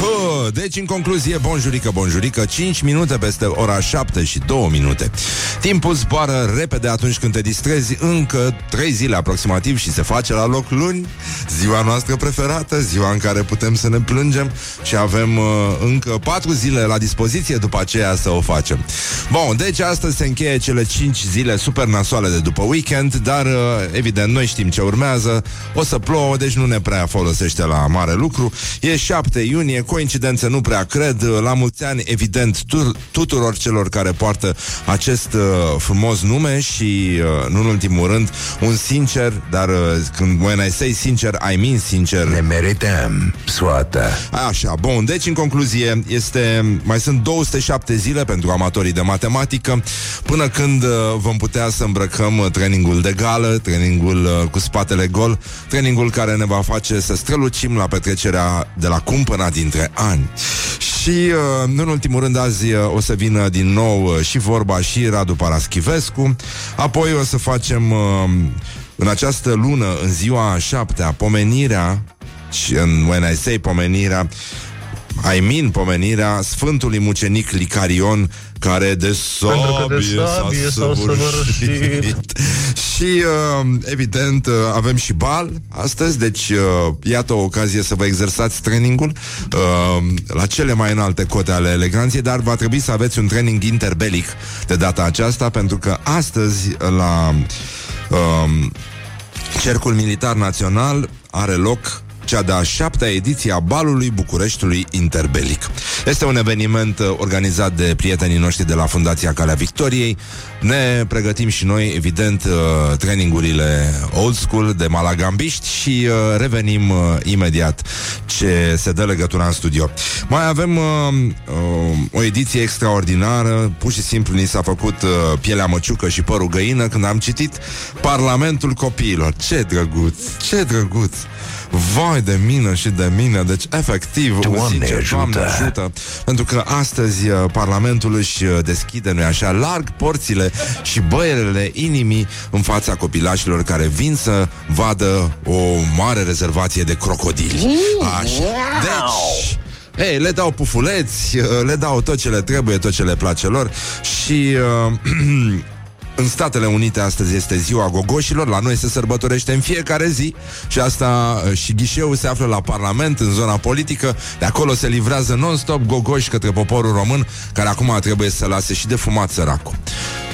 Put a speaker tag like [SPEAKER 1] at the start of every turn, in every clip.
[SPEAKER 1] Hă, deci, în concluzie, bonjurică, bonjurică 5 minute peste ora 7 și 2 minute. Timpul zboară repede atunci când te distrezi Încă 3 zile aproximativ și se face la loc luni. Ziua noastră preferată, ziua în care putem să ne plângem Și avem uh, încă 4 zile la dispoziție după aceea să o facem. Bun, deci astăzi se încheie cele 5 zile super nasoale de după weekend Dar, uh, evident, noi știm ce urmează. O să plouă, deci nu ne prea folosește la mare lucru. E 7 iunie, coincidență nu prea cred La mulți ani, evident, tu- tuturor celor care poartă acest uh, frumos nume Și, uh, nu în ultimul rând, un sincer Dar uh, când when I say sincer, I mean sincer
[SPEAKER 2] Ne merităm soată.
[SPEAKER 1] Așa, bun, deci în concluzie este, mai sunt 207 zile pentru amatorii de matematică până când uh, vom putea să îmbrăcăm uh, trainingul de gală, trainingul uh, cu spatele gol, trainingul care ne va face să strălucim la petrecerea de la cumpăna dintre ani. Și, uh, nu în ultimul rând, azi uh, o să vină din nou uh, și vorba și Radu Paraschivescu, apoi o să facem uh, în această lună, în ziua a șaptea, pomenirea și în When I Say pomenirea I mean pomenirea Sfântului Mucenic Licarion care de
[SPEAKER 3] Pentru că de
[SPEAKER 1] sabie,
[SPEAKER 3] sabie
[SPEAKER 1] s-a
[SPEAKER 3] s-a
[SPEAKER 1] săvârșit.
[SPEAKER 3] săvârșit.
[SPEAKER 1] Și uh, evident uh, avem și bal astăzi Deci uh, iată o ocazie să vă exersați trainingul uh, La cele mai înalte cote ale eleganței Dar va trebui să aveți un training interbelic De data aceasta Pentru că astăzi la uh, Cercul Militar Național are loc cea de-a șaptea ediție a Balului Bucureștiului Interbelic. Este un eveniment uh, organizat de prietenii noștri de la Fundația Calea Victoriei. Ne pregătim și noi, evident, uh, trainingurile old school de malagambiști și uh, revenim uh, imediat ce se dă legătura în studio. Mai avem uh, uh, o ediție extraordinară, pur și simplu ni s-a făcut uh, pielea măciucă și părul găină când am citit Parlamentul Copiilor. Ce drăguț, ce drăguț! Vai de mine și de mine. Deci efectiv
[SPEAKER 2] Doamne
[SPEAKER 1] sincer,
[SPEAKER 2] ajută!
[SPEAKER 1] Doamne ajută. Pentru că astăzi uh, Parlamentul își uh, deschide Nu așa larg porțile și băierele inimii În fața copilașilor care vin să vadă O mare rezervație de crocodili. Așa. Deci Ei, le dau pufuleți, uh, le dau tot ce le trebuie, tot ce le place lor și uh, În Statele Unite astăzi este ziua gogoșilor, la noi se sărbătorește în fiecare zi și asta uh, și ghișeul se află la Parlament, în zona politică, de acolo se livrează non-stop gogoși către poporul român, care acum trebuie să lase și de fumat săracul.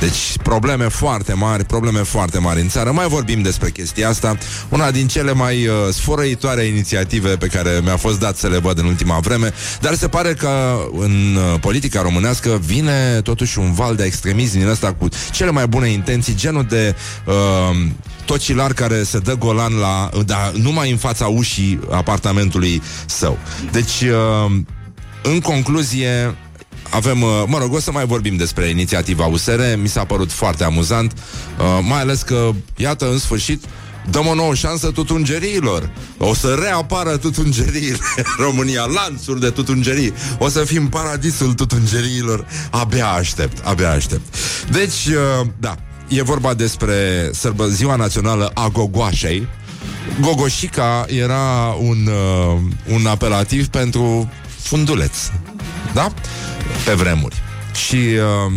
[SPEAKER 1] Deci probleme foarte mari, probleme foarte mari în țară. Mai vorbim despre chestia asta. Una din cele mai uh, sfărăitoare inițiative pe care mi-a fost dat să le văd în ultima vreme, dar se pare că în uh, politica românească vine totuși un val de extremism din ăsta cu cele mai bune intenții, genul de uh, tocilar care se dă golan la, da, numai în fața ușii apartamentului său. Deci, uh, în concluzie, avem, uh, mă rog, o să mai vorbim despre inițiativa USR, mi s-a părut foarte amuzant, uh, mai ales că, iată, în sfârșit, dăm o nouă șansă tutungeriilor. O să reapară tutungeriile în România, lanțuri de tutungerii. O să fim paradisul tutungeriilor. Abia aștept, abia aștept. Deci, uh, da, e vorba despre sărbă, ziua națională a gogoașei. Gogoșica era un, uh, un apelativ pentru funduleț. Da? Pe vremuri. Și uh,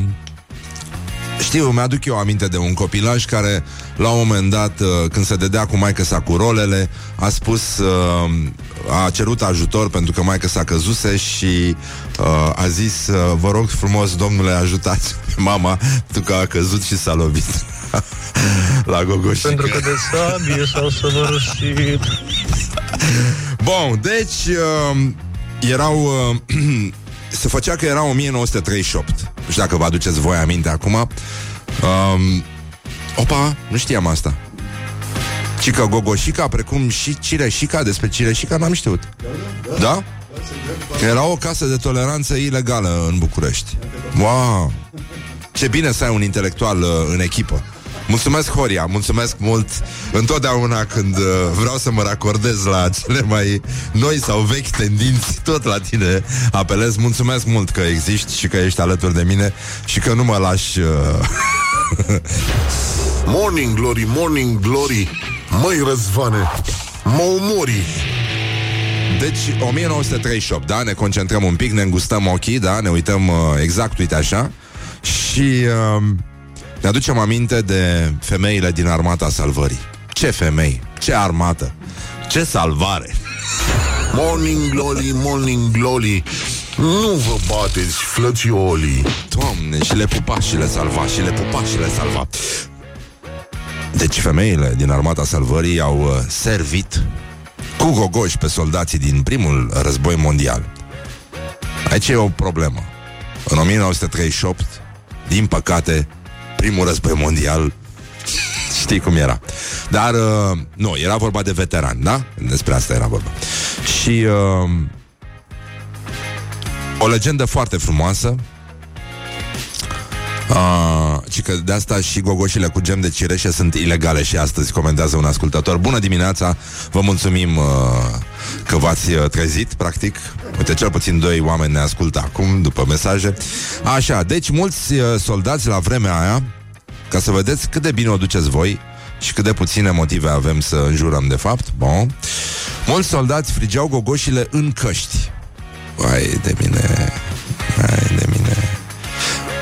[SPEAKER 1] știu, mi-aduc eu aminte de un copilaj care, la un moment dat, uh, când se dădea cu maică sa cu rolele, a spus, uh, a cerut ajutor pentru că maică sa căzuse și uh, a zis, uh, vă rog frumos, domnule, ajutați pe mama, pentru că a căzut și s-a lovit. la gogoșică.
[SPEAKER 3] Pentru că de sabie s-au săvârșit.
[SPEAKER 1] Bun, deci uh, erau... Uh, se făcea că era 1938. Nu știu dacă vă aduceți voi aminte acum. Um, opa, nu știam asta. Ci că Gogoșica, precum și Cireșica, despre Cireșica n-am știut. Da? Că era o casă de toleranță ilegală în București. Wow! Ce bine să ai un intelectual uh, în echipă. Mulțumesc, Horia, mulțumesc mult Întotdeauna când uh, vreau să mă racordez La cele mai noi sau vechi tendinți Tot la tine apelez Mulțumesc mult că existi și că ești alături de mine Și că nu mă lași uh...
[SPEAKER 4] Morning Glory, Morning Glory Măi, Răzvane, mă omori.
[SPEAKER 1] Deci, 1938, da? Ne concentrăm un pic, ne îngustăm ochii, da? Ne uităm uh, exact, uite așa. Și uh, ne aducem aminte de femeile din armata salvării. Ce femei, ce armată, ce salvare.
[SPEAKER 4] Morning glory, morning glory. Nu vă bateți, flățiolii.
[SPEAKER 1] Doamne, și le pupa și le salva, și le pupa și le salva. Deci femeile din armata salvării au uh, servit cu gogoși pe soldații din primul război mondial. Aici e o problemă. În 1938, din păcate, primul război mondial Știi cum era. Dar, uh, nu, era vorba de veterani, da? Despre asta era vorba. Și uh, o legendă foarte frumoasă Uh, și că de asta și gogoșile cu gem de cireșe sunt ilegale și astăzi comentează un ascultător. Bună dimineața, vă mulțumim uh, că v-ați uh, trezit, practic. Uite, cel puțin doi oameni ne ascultă acum, după mesaje. Așa, deci mulți uh, soldați la vremea aia, ca să vedeți cât de bine o duceți voi și cât de puține motive avem să înjurăm de fapt, bon. Mulți soldați frigeau gogoșile în căști. Vai de mine, vai de mine.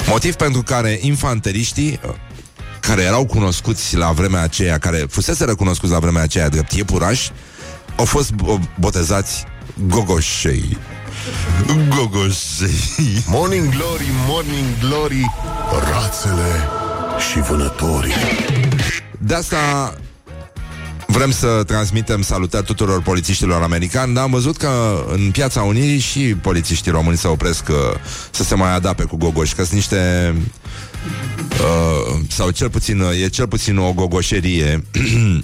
[SPEAKER 1] Motiv pentru care infanteriștii care erau cunoscuți la vremea aceea, care fusese recunoscuți la vremea aceea drept iepurași, au fost bo- botezați gogoșei. Gogoșei.
[SPEAKER 4] Morning glory, morning glory, rațele și vânătorii.
[SPEAKER 1] De asta vrem să transmitem salutări tuturor polițiștilor americani, dar am văzut că în Piața Unirii și polițiștii români se opresc uh, să se mai adape cu gogoși, că sunt niște... Uh, sau cel puțin, uh, e cel puțin o gogoșerie.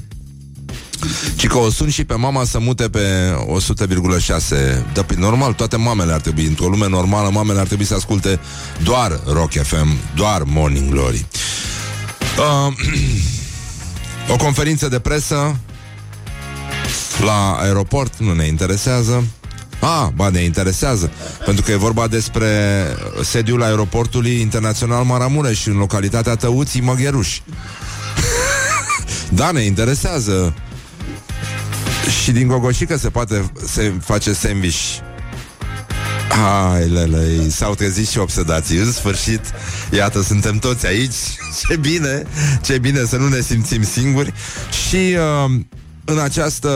[SPEAKER 1] Ci că o sun și pe mama să mute pe 100,6 Dar pe normal, toate mamele ar trebui Într-o lume normală, mamele ar trebui să asculte Doar Rock FM, doar Morning Glory. Uh, O conferință de presă La aeroport Nu ne interesează. Ah, ba, ne interesează Pentru că e vorba despre Sediul aeroportului internațional Maramureș În localitatea Tăuții Măgheruș Da, ne interesează. Și din gogoșică se poate se face sandwich Hai, lele, s-au trezit și obsedații. În sfârșit, iată, suntem toți aici. Ce bine, ce bine să nu ne simțim singuri. Și uh, în această,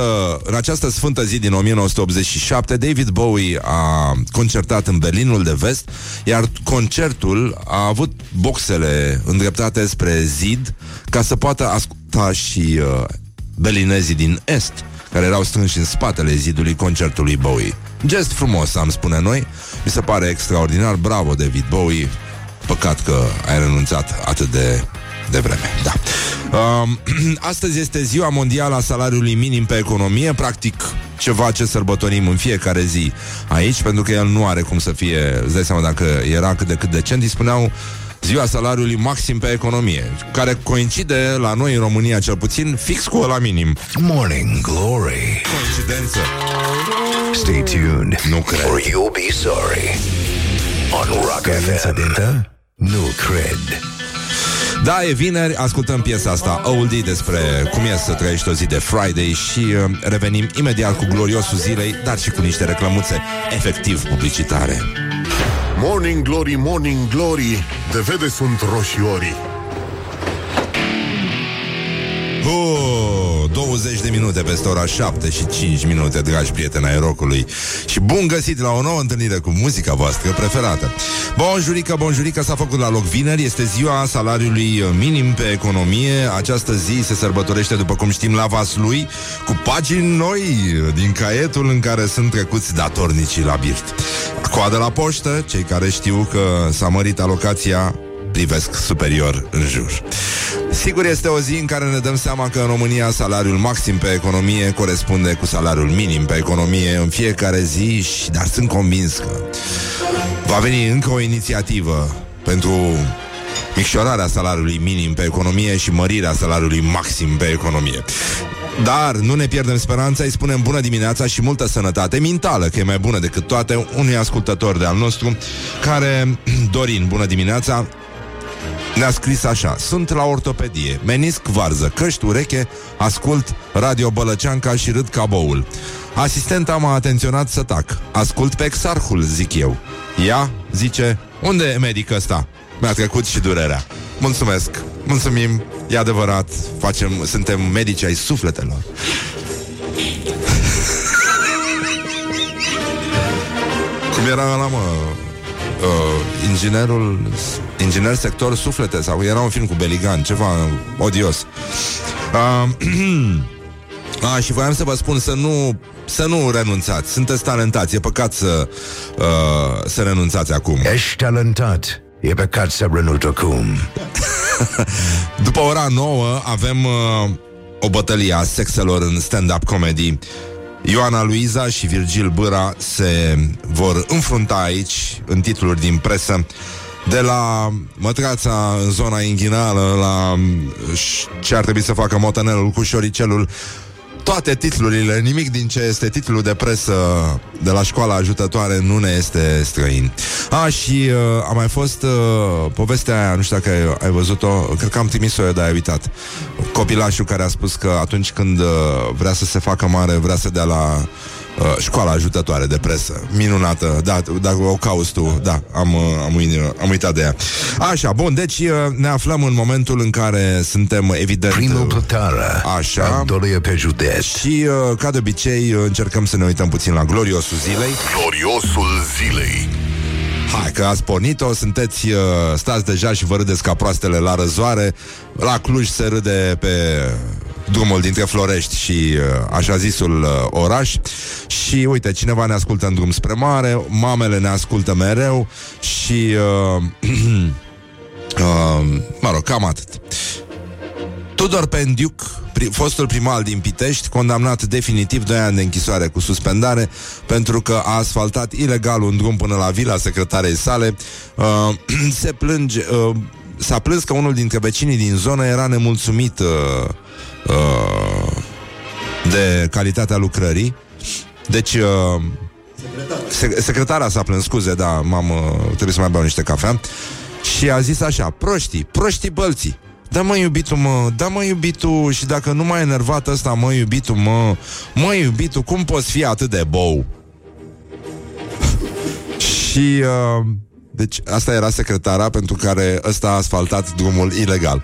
[SPEAKER 1] în această sfântă zi din 1987 David Bowie a concertat în Berlinul de Vest Iar concertul a avut boxele îndreptate spre zid Ca să poată asculta și uh, berlinezii din Est care erau strânși în spatele zidului concertului Bowie. Gest frumos, am spune noi. Mi se pare extraordinar. Bravo, David Bowie. Păcat că ai renunțat atât de de vreme, da. Um, astăzi este ziua mondială a salariului minim pe economie, practic ceva ce sărbătorim în fiecare zi aici, pentru că el nu are cum să fie, îți dai seama dacă era cât de cât decent, îi spuneau ziua salariului maxim pe economie, care coincide la noi în România cel puțin fix cu la minim.
[SPEAKER 2] Morning Glory.
[SPEAKER 1] Coincidență.
[SPEAKER 2] Stay tuned.
[SPEAKER 1] Nu cred.
[SPEAKER 2] Or you'll be sorry. On Rock FM. Nu cred.
[SPEAKER 1] Da, e vineri, ascultăm piesa asta Oldie despre cum e să trăiești o zi de Friday și uh, revenim imediat cu gloriosul zilei, dar și cu niște reclămuțe efectiv publicitare.
[SPEAKER 4] Morning glory, morning glory, de vede sunt roșiorii.
[SPEAKER 1] Oh, 20 de minute peste ora 7 și 5 minute, dragi prieteni ai rocului. Și bun găsit la o nouă întâlnire cu muzica voastră preferată. Bonjurică, bonjurică, s-a făcut la loc vineri, este ziua salariului minim pe economie. Această zi se sărbătorește, după cum știm, la Vaslui, cu pagini noi din caietul în care sunt trecuți datornicii la birt. Coadă la poștă, cei care știu că s-a mărit alocația privesc superior în jur. Sigur, este o zi în care ne dăm seama că în România salariul maxim pe economie corespunde cu salariul minim pe economie în fiecare zi, și, dar sunt convins că va veni încă o inițiativă pentru micșorarea salariului minim pe economie și mărirea salariului maxim pe economie. Dar nu ne pierdem speranța, îi spunem bună dimineața și multă sănătate mentală, că e mai bună decât toate, unui ascultător de al nostru, care, Dorin, bună dimineața, ne-a scris așa Sunt la ortopedie, menisc varză, căști ureche, ascult Radio Bălăceanca și râd caboul Asistenta m-a atenționat să tac Ascult pe exarhul, zic eu. Ea zice, unde e medic ăsta? Mi-a trecut și durerea. Mulțumesc, mulțumim, e adevărat facem, Suntem medici ai sufletelor Cum era ăla, mă? Uh, inginerul Inginer sector suflete Sau era un film cu Beligan Ceva odios uh, A, și voiam să vă spun să nu să nu renunțați. Sunteți talentați. E păcat să, uh, să renunțați acum.
[SPEAKER 2] Ești talentat. E păcat să renunți acum.
[SPEAKER 1] După ora 9 avem uh, o bătălie a sexelor în stand-up comedy. Ioana Luiza și Virgil Bâra se vor înfrunta aici, în titluri din presă, de la mătrața în zona inghinală la ce ar trebui să facă motanelul cu șoricelul toate titlurile, nimic din ce este titlul de presă de la școala ajutătoare nu ne este străin. A, și uh, a mai fost uh, povestea aia, nu știu dacă ai, ai văzut-o, cred că am trimis-o eu, dar ai uitat. Copilașul care a spus că atunci când uh, vrea să se facă mare, vrea să dea la Uh, școala ajutătoare de presă. Minunată, da, dacă o cauți tu, da, am, uh, am, am uitat de ea. Așa, bun, deci uh, ne aflăm în momentul în care suntem, evident...
[SPEAKER 2] Primul plătară.
[SPEAKER 1] Așa.
[SPEAKER 2] pe județ.
[SPEAKER 1] Și, ca de obicei, încercăm să ne uităm puțin la gloriosul zilei.
[SPEAKER 4] Gloriosul zilei.
[SPEAKER 1] Hai că ați pornit-o, sunteți, uh, stați deja și vă râdeți ca proastele la răzoare. La Cluj se râde pe drumul dintre Florești și uh, așa zisul uh, oraș. Și uite, cineva ne ascultă în drum spre mare, mamele ne ascultă mereu și... Uh, uh, mă rog, cam atât. Tudor Pendiuc, fostul primar din Pitești, condamnat definitiv 2 ani de închisoare cu suspendare pentru că a asfaltat ilegal un drum până la vila secretarei sale. Uh, se plânge... Uh, s-a plâns că unul dintre vecinii din zonă era nemulțumit uh, uh, de calitatea lucrării. Deci... Uh, secretara s-a plâns, scuze, da, m-am, uh, trebuie să mai beau niște cafea. Și a zis așa, proștii, proștii bălții. Da mă iubitul mă, da mă iubitul Și dacă nu mai enervat ăsta mă iubitul mă Mă iubitul, cum poți fi atât de bou? și uh, Deci asta era secretara Pentru care ăsta a asfaltat drumul ilegal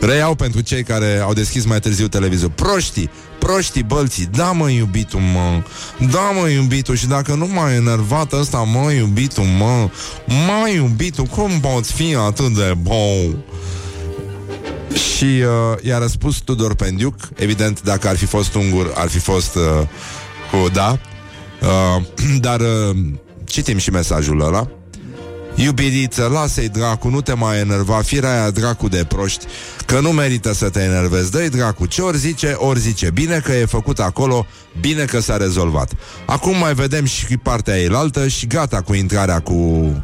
[SPEAKER 1] Reiau pentru cei care au deschis mai târziu televizor. Proștii, proștii bălții. Da mă iubitul mă. Da mă iubitul. Și dacă nu m-a enervat ăsta Mă iubitul mă. Mă iubitul, cum poți fi atât de bou? Și uh, i-a răspuns Tudor Pendiuc. Evident, dacă ar fi fost ungur Ar fi fost uh, cu da. Uh, Dar uh, citim și mesajul ăla Iubiriță, lasă-i dracu, nu te mai enerva Firea aia dracu de proști Că nu merită să te enervezi. Dă-i dracu, ce ori zice, ori zice. Bine că e făcut acolo, bine că s-a rezolvat. Acum mai vedem și partea eilaltă Și gata cu intrarea cu um,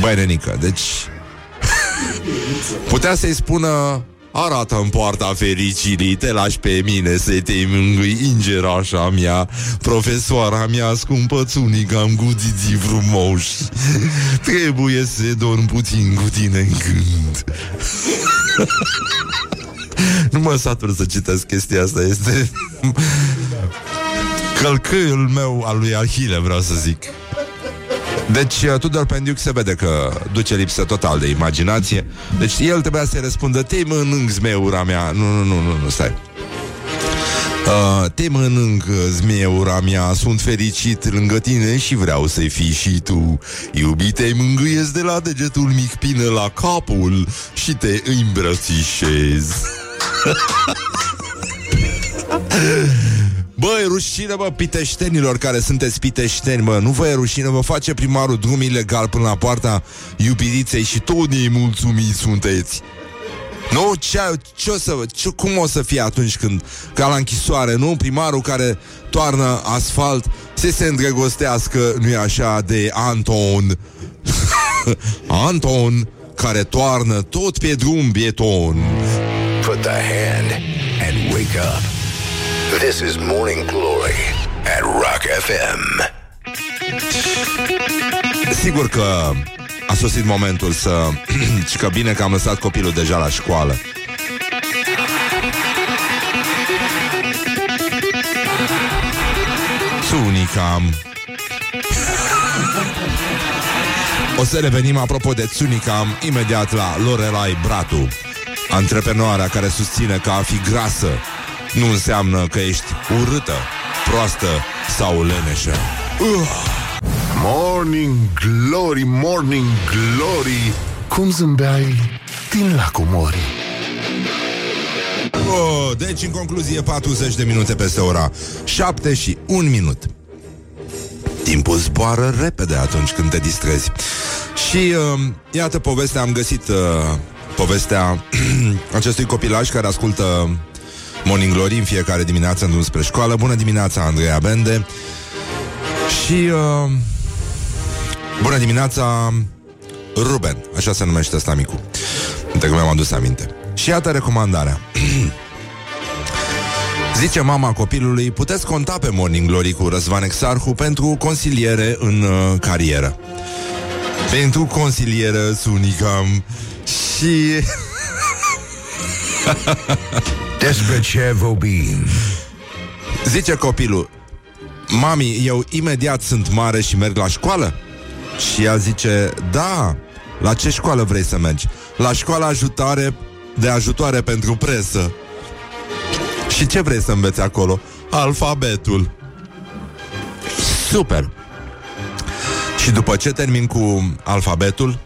[SPEAKER 1] Băi, Renică, deci Putea să-i spună arată în poarta fericirii, te lași pe mine să te mângâi ingerașa mea, profesoara mea scumpățunică, am guziții frumoși. Trebuie să dorm puțin cu tine în gând. nu mă satur să citesc chestia asta, este călcâiul meu al lui Ahile, vreau să zic. Deci uh, Tudor Pendiuc se vede că duce lipsă total de imaginație Deci el trebuia să-i răspundă Te mănânc zmeura mea Nu, nu, nu, nu, nu stai Uh, te mănânc, zmeura mea, sunt fericit lângă tine și vreau să-i fii și tu. Iubite, mângâiesc de la degetul mic până la capul și te îmbrățișez. Băi, rușine, bă, piteștenilor care sunteți piteșteni, bă Nu vă e rușine, vă face primarul drum ilegal până la poarta iubiriței Și tot mulțumiți sunteți nu? Ce, ce o să, ce, cum o să fie atunci când, ca la închisoare, nu? Primarul care toarnă asfalt să se îndrăgostească, nu e așa, de Anton. Anton, care toarnă tot pe drum bieton.
[SPEAKER 2] Put the hand and wake up. This is Morning Glory at Rock FM.
[SPEAKER 1] Sigur că a sosit momentul să... și că bine că am lăsat copilul deja la școală. Tsunicam. O să revenim apropo de Tsunicam imediat la Lorelai Bratu, antreprenoarea care susține că a fi grasă nu înseamnă că ești urâtă, proastă sau leneșă. Uh.
[SPEAKER 4] Morning Glory, Morning Glory Cum zâmbeai din lacul Mori
[SPEAKER 1] Oh, deci, în concluzie, 40 de minute peste ora 7 și 1 minut. Timpul zboară repede atunci când te distrezi. Și uh, iată povestea, am găsit uh, povestea acestui copilaj care ascultă Morning Glory în fiecare dimineață în drum spre școală. Bună dimineața, Andreea Bende. Și uh, bună dimineața, Ruben, așa se numește ăsta micu. De cum mi-am adus aminte. Și iată recomandarea. Zice mama copilului, puteți conta pe Morning Glory cu Răzvan Exarhu pentru consiliere în uh, carieră. Pentru consilieră sunicam și...
[SPEAKER 2] Despre ce vorbim?
[SPEAKER 1] Zice copilul, mami, eu imediat sunt mare și merg la școală? Și ea zice, da, la ce școală vrei să mergi? La școala ajutare de ajutoare pentru presă. Și ce vrei să înveți acolo? Alfabetul. Super! Și după ce termin cu alfabetul,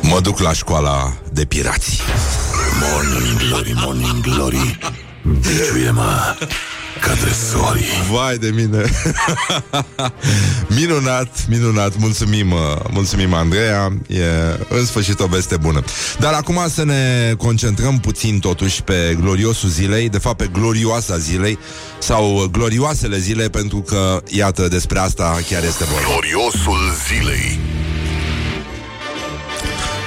[SPEAKER 1] mă duc la școala de pirați.
[SPEAKER 4] Morning Glory, Morning Glory. Biciuie-mă ca tresorii
[SPEAKER 1] Vai de mine. Minunat, minunat. Mulțumim, uh, mulțumim Andreea. E în sfârșit o veste bună. Dar acum să ne concentrăm puțin Totuși pe gloriosul zilei De fapt pe glorioasa zilei Sau glorioasele zile Pentru că, iată, despre asta chiar este vorba.
[SPEAKER 4] Gloriosul zilei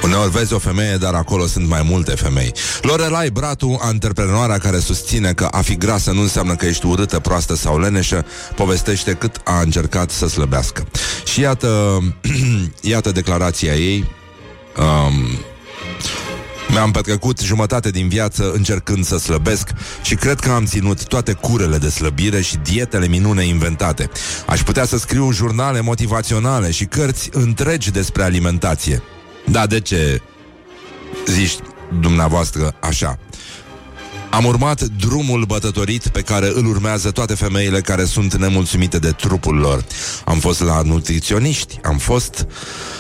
[SPEAKER 1] Uneori vezi o femeie, dar acolo sunt mai multe femei. Lorelai Bratu, antreprenoarea care susține că a fi grasă nu înseamnă că ești urâtă, proastă sau leneșă, povestește cât a încercat să slăbească. Și iată, iată declarația ei. Um, mi-am petrecut jumătate din viață încercând să slăbesc și cred că am ținut toate curele de slăbire și dietele minune inventate. Aș putea să scriu jurnale motivaționale și cărți întregi despre alimentație. Da, de ce zici dumneavoastră așa? Am urmat drumul bătătorit pe care îl urmează toate femeile care sunt nemulțumite de trupul lor. Am fost la nutriționiști, am fost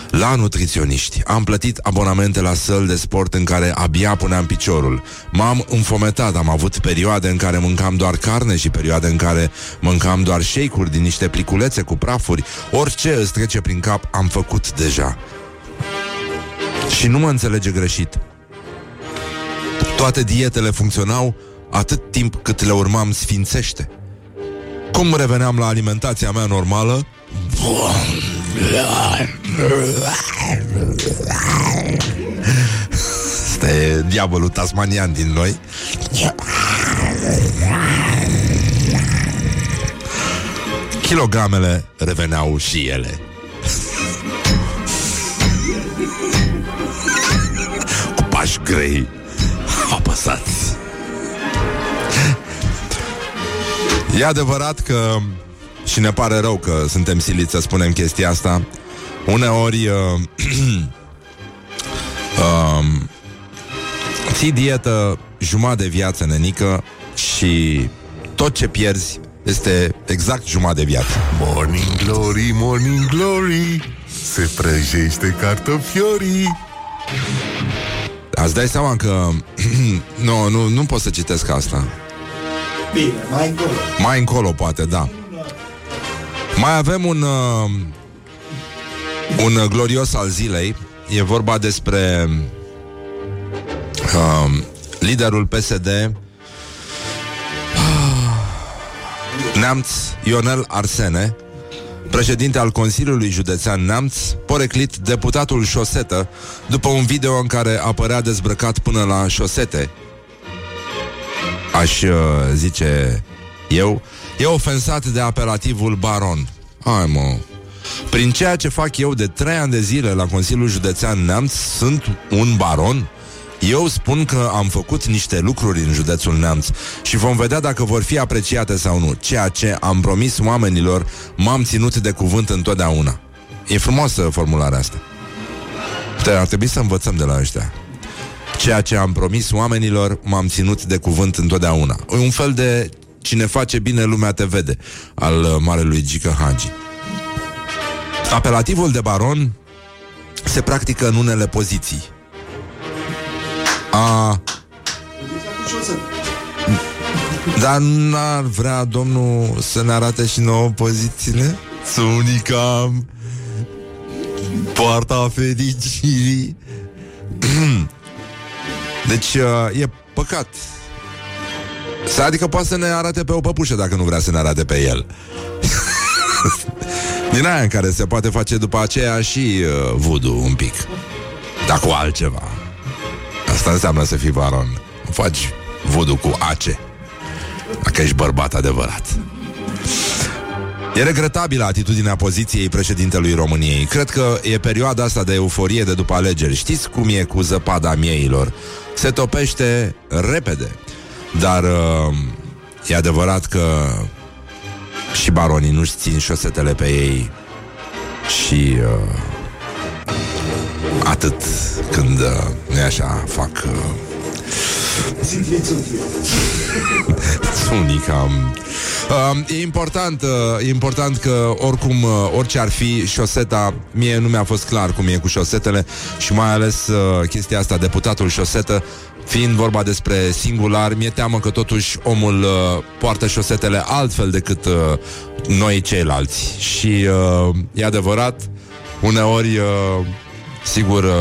[SPEAKER 1] la nutriționiști. Am plătit abonamente la săl de sport în care abia puneam piciorul. M-am înfometat, am avut perioade în care mâncam doar carne și perioade în care mâncam doar shake-uri din niște pliculețe cu prafuri. Orice îți trece prin cap, am făcut deja. Și nu mă înțelege greșit. Toate dietele funcționau atât timp cât le urmam sfințește. Cum reveneam la alimentația mea normală, este diavolul tasmanian din noi. Kilogramele reveneau și ele. Pași grei apăsați. E adevărat că și ne pare rău că suntem siliți să spunem chestia asta. Uneori uh, uh, ții dietă jumătate de viață, nenică, și tot ce pierzi este exact jumătate de viață.
[SPEAKER 4] Morning Glory, Morning Glory Se prăjește cartofiorii
[SPEAKER 1] Ați dai seama că nu, nu, nu pot să citesc asta.
[SPEAKER 5] Bine, mai încolo.
[SPEAKER 1] Mai încolo, poate, da. Mai avem un uh, un uh, glorios al zilei. E vorba despre uh, liderul PSD Neamț Ionel Arsene președinte al Consiliului Județean Neamț, poreclit deputatul șosetă după un video în care apărea dezbrăcat până la șosete. Aș uh, zice eu, e ofensat de apelativul baron. Hai mă Prin ceea ce fac eu de trei ani de zile La Consiliul Județean Neamț Sunt un baron eu spun că am făcut niște lucruri în județul Neamț și vom vedea dacă vor fi apreciate sau nu. Ceea ce am promis oamenilor, m-am ținut de cuvânt întotdeauna. E frumoasă formularea asta. Dar ar trebui să învățăm de la ăștia. Ceea ce am promis oamenilor, m-am ținut de cuvânt întotdeauna. E un fel de cine face bine, lumea te vede, al uh, marelui Gică Hagi. Apelativul de baron se practică în unele poziții. A... Dar n-ar vrea domnul să ne arate și nouă pozițiile? Să unicam poarta fericirii. deci uh, e păcat. Adică poate să ne arate pe o păpușă dacă nu vrea să ne arate pe el. Din aia în care se poate face după aceea și uh, voodoo un pic. Dar cu altceva. Asta înseamnă să fii baron. Faci voodoo cu ace. Dacă ești bărbat adevărat. E regretabilă atitudinea poziției președintelui României. Cred că e perioada asta de euforie de după alegeri. Știți cum e cu zăpada mieilor? Se topește repede. Dar uh, e adevărat că și baronii nu-și țin șosetele pe ei și uh, atât când, uh, nu așa, fac... Uh, Unica uh, E important uh, E important că oricum uh, Orice ar fi șoseta Mie nu mi-a fost clar cum e cu șosetele Și mai ales uh, chestia asta Deputatul șosetă Fiind vorba despre singular, mi-e teamă că totuși omul uh, poartă șosetele altfel decât uh, noi ceilalți. Și uh, e adevărat, uneori, uh, sigur, uh,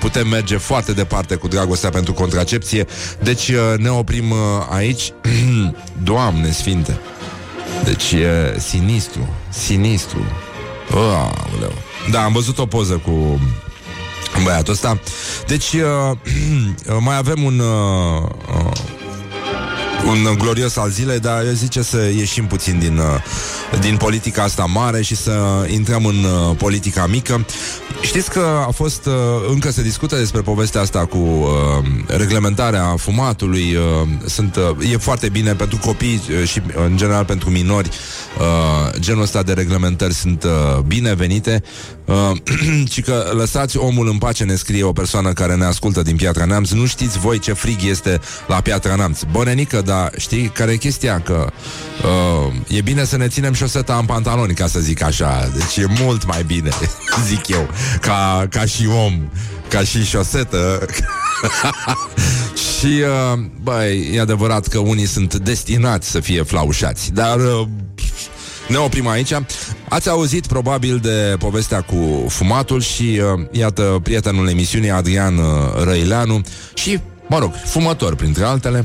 [SPEAKER 1] putem merge foarte departe cu dragostea pentru contracepție, deci uh, ne oprim uh, aici. Doamne sfinte! Deci e sinistru, sinistru. Aoleu. Da, am văzut o poză cu băiatul ăsta. Deci, uh, mai avem un... Uh, uh, un glorios al zilei, dar eu zice să ieșim puțin din, uh, din politica asta mare și să intrăm în uh, politica mică. Știți că a fost, uh, încă se discută despre povestea asta cu uh, reglementarea fumatului. Uh, sunt, uh, e foarte bine pentru copii uh, și în general pentru minori. Uh, genul ăsta de reglementări sunt uh, binevenite. Uh, și că lăsați omul în pace, ne scrie o persoană care ne ascultă din Piatra Neamț. Nu știți voi ce frig este la Piatra Neamț. Bănenică, dar știi care e chestia? Că uh, e bine să ne ținem șoseta în pantaloni, ca să zic așa. Deci e mult mai bine, zic eu, ca, ca și om, ca și șosetă. și, uh, băi, e adevărat că unii sunt destinați să fie flaușați, dar... Uh, ne oprim aici. Ați auzit probabil de povestea cu fumatul și uh, iată prietenul emisiunii Adrian uh, Răileanu și, mă rog, fumător printre altele.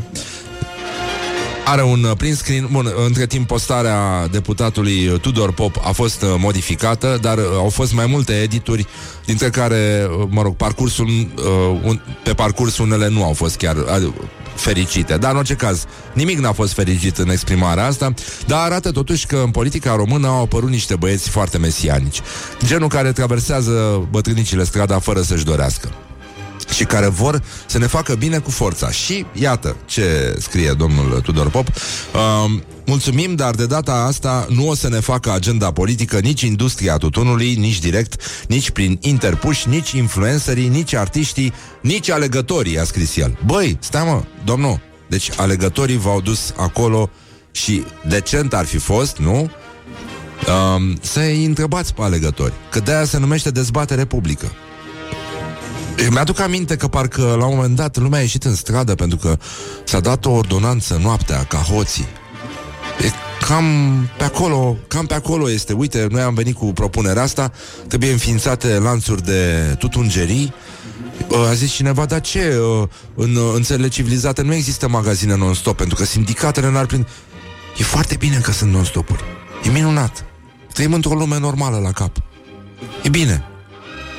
[SPEAKER 1] Are un uh, print screen. Bun, între timp postarea deputatului Tudor Pop a fost uh, modificată Dar uh, au fost mai multe edituri Dintre care, uh, mă rog, parcursul uh, un, Pe parcurs unele nu au fost chiar uh, fericite. Dar în orice caz, nimic n-a fost fericit în exprimarea asta Dar arată totuși că în politica română Au apărut niște băieți foarte mesianici Genul care traversează bătrânicile strada Fără să-și dorească și care vor să ne facă bine cu forța. Și iată ce scrie domnul Tudor Pop. Uh, mulțumim, dar de data asta nu o să ne facă agenda politică nici industria tutunului, nici direct, nici prin interpuși, nici influencerii, nici artiștii, nici alegătorii, a scris el. Băi, stai mă, domnul, deci alegătorii v-au dus acolo și decent ar fi fost, nu? Um, să-i întrebați pe alegători, că de-aia se numește dezbatere publică. Mi-aduc aminte că parcă la un moment dat lumea a ieșit în stradă pentru că s-a dat o ordonanță noaptea ca hoții. E cam pe acolo, cam pe acolo este. Uite, noi am venit cu propunerea asta, trebuie înființate lanțuri de tutungerii. A zis cineva, dar ce? În, în țările civilizate nu există magazine non-stop, pentru că sindicatele n-ar prind... E foarte bine că sunt non-stopuri. E minunat. Trăim într-o lume normală la cap. E bine.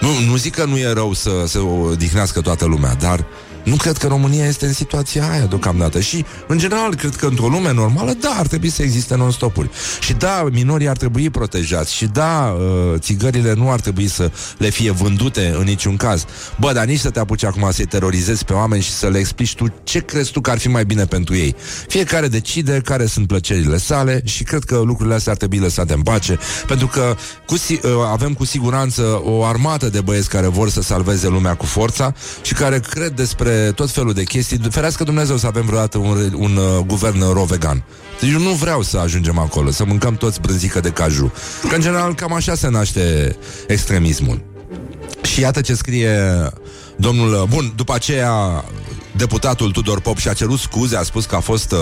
[SPEAKER 1] Nu, nu zic că nu e rău să se odihnească toată lumea, dar Nu cred că România este în situația aia deocamdată și, în general, cred că într-o lume normală, da, ar trebui să existe non-stopuri. Și da, minorii ar trebui protejați și da, uh, țigările nu ar trebui să le fie vândute în niciun caz. Bă, dar nici să te apuci acum să-i terorizezi pe oameni și să le explici tu ce crezi tu că ar fi mai bine pentru ei. Fiecare decide care sunt plăcerile sale și cred că lucrurile astea ar trebui lăsate în pace, pentru că cu, si- uh, avem cu siguranță o armată de băieți care vor să salveze lumea cu forța și care cred despre tot felul de chestii. Ferească Dumnezeu să avem vreodată un, re- un uh, guvern ro-vegan. Deci eu nu vreau să ajungem acolo, să mâncăm toți brânzică de caju. Că în general cam așa se naște extremismul. Și iată ce scrie domnul... Bun, după aceea deputatul Tudor Pop și-a cerut scuze, a spus că a fost uh,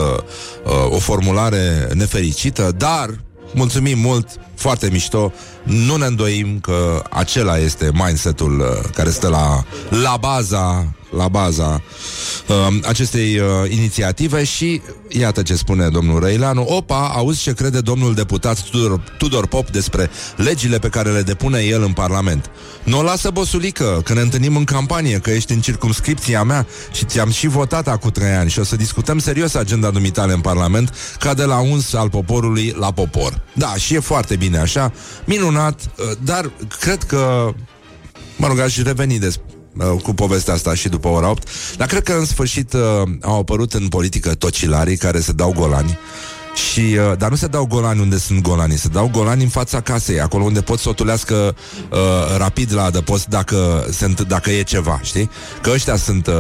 [SPEAKER 1] uh, o formulare nefericită, dar mulțumim mult, foarte mișto, nu ne îndoim că acela este mindsetul uh, care stă la, la baza la baza uh, acestei uh, inițiative și iată ce spune domnul Răileanu. Opa, auzi ce crede domnul deputat Tudor, Tudor Pop despre legile pe care le depune el în Parlament. Nu o lasă bosulică, că ne întâlnim în campanie, că ești în circumscripția mea și ți-am și votat acum trei ani și o să discutăm serios agenda dumitale în Parlament ca de la uns al poporului la popor. Da, și e foarte bine așa, minunat, uh, dar cred că Mă rog, aș reveni des, uh, cu povestea asta și după ora 8 Dar cred că în sfârșit uh, au apărut în politică tocilarii care se dau golani și, uh, dar nu se dau golani unde sunt golani Se dau golani în fața casei Acolo unde pot să o tulească uh, rapid la adăpost dacă, se, înt- dacă e ceva Știi? Că ăștia sunt, uh,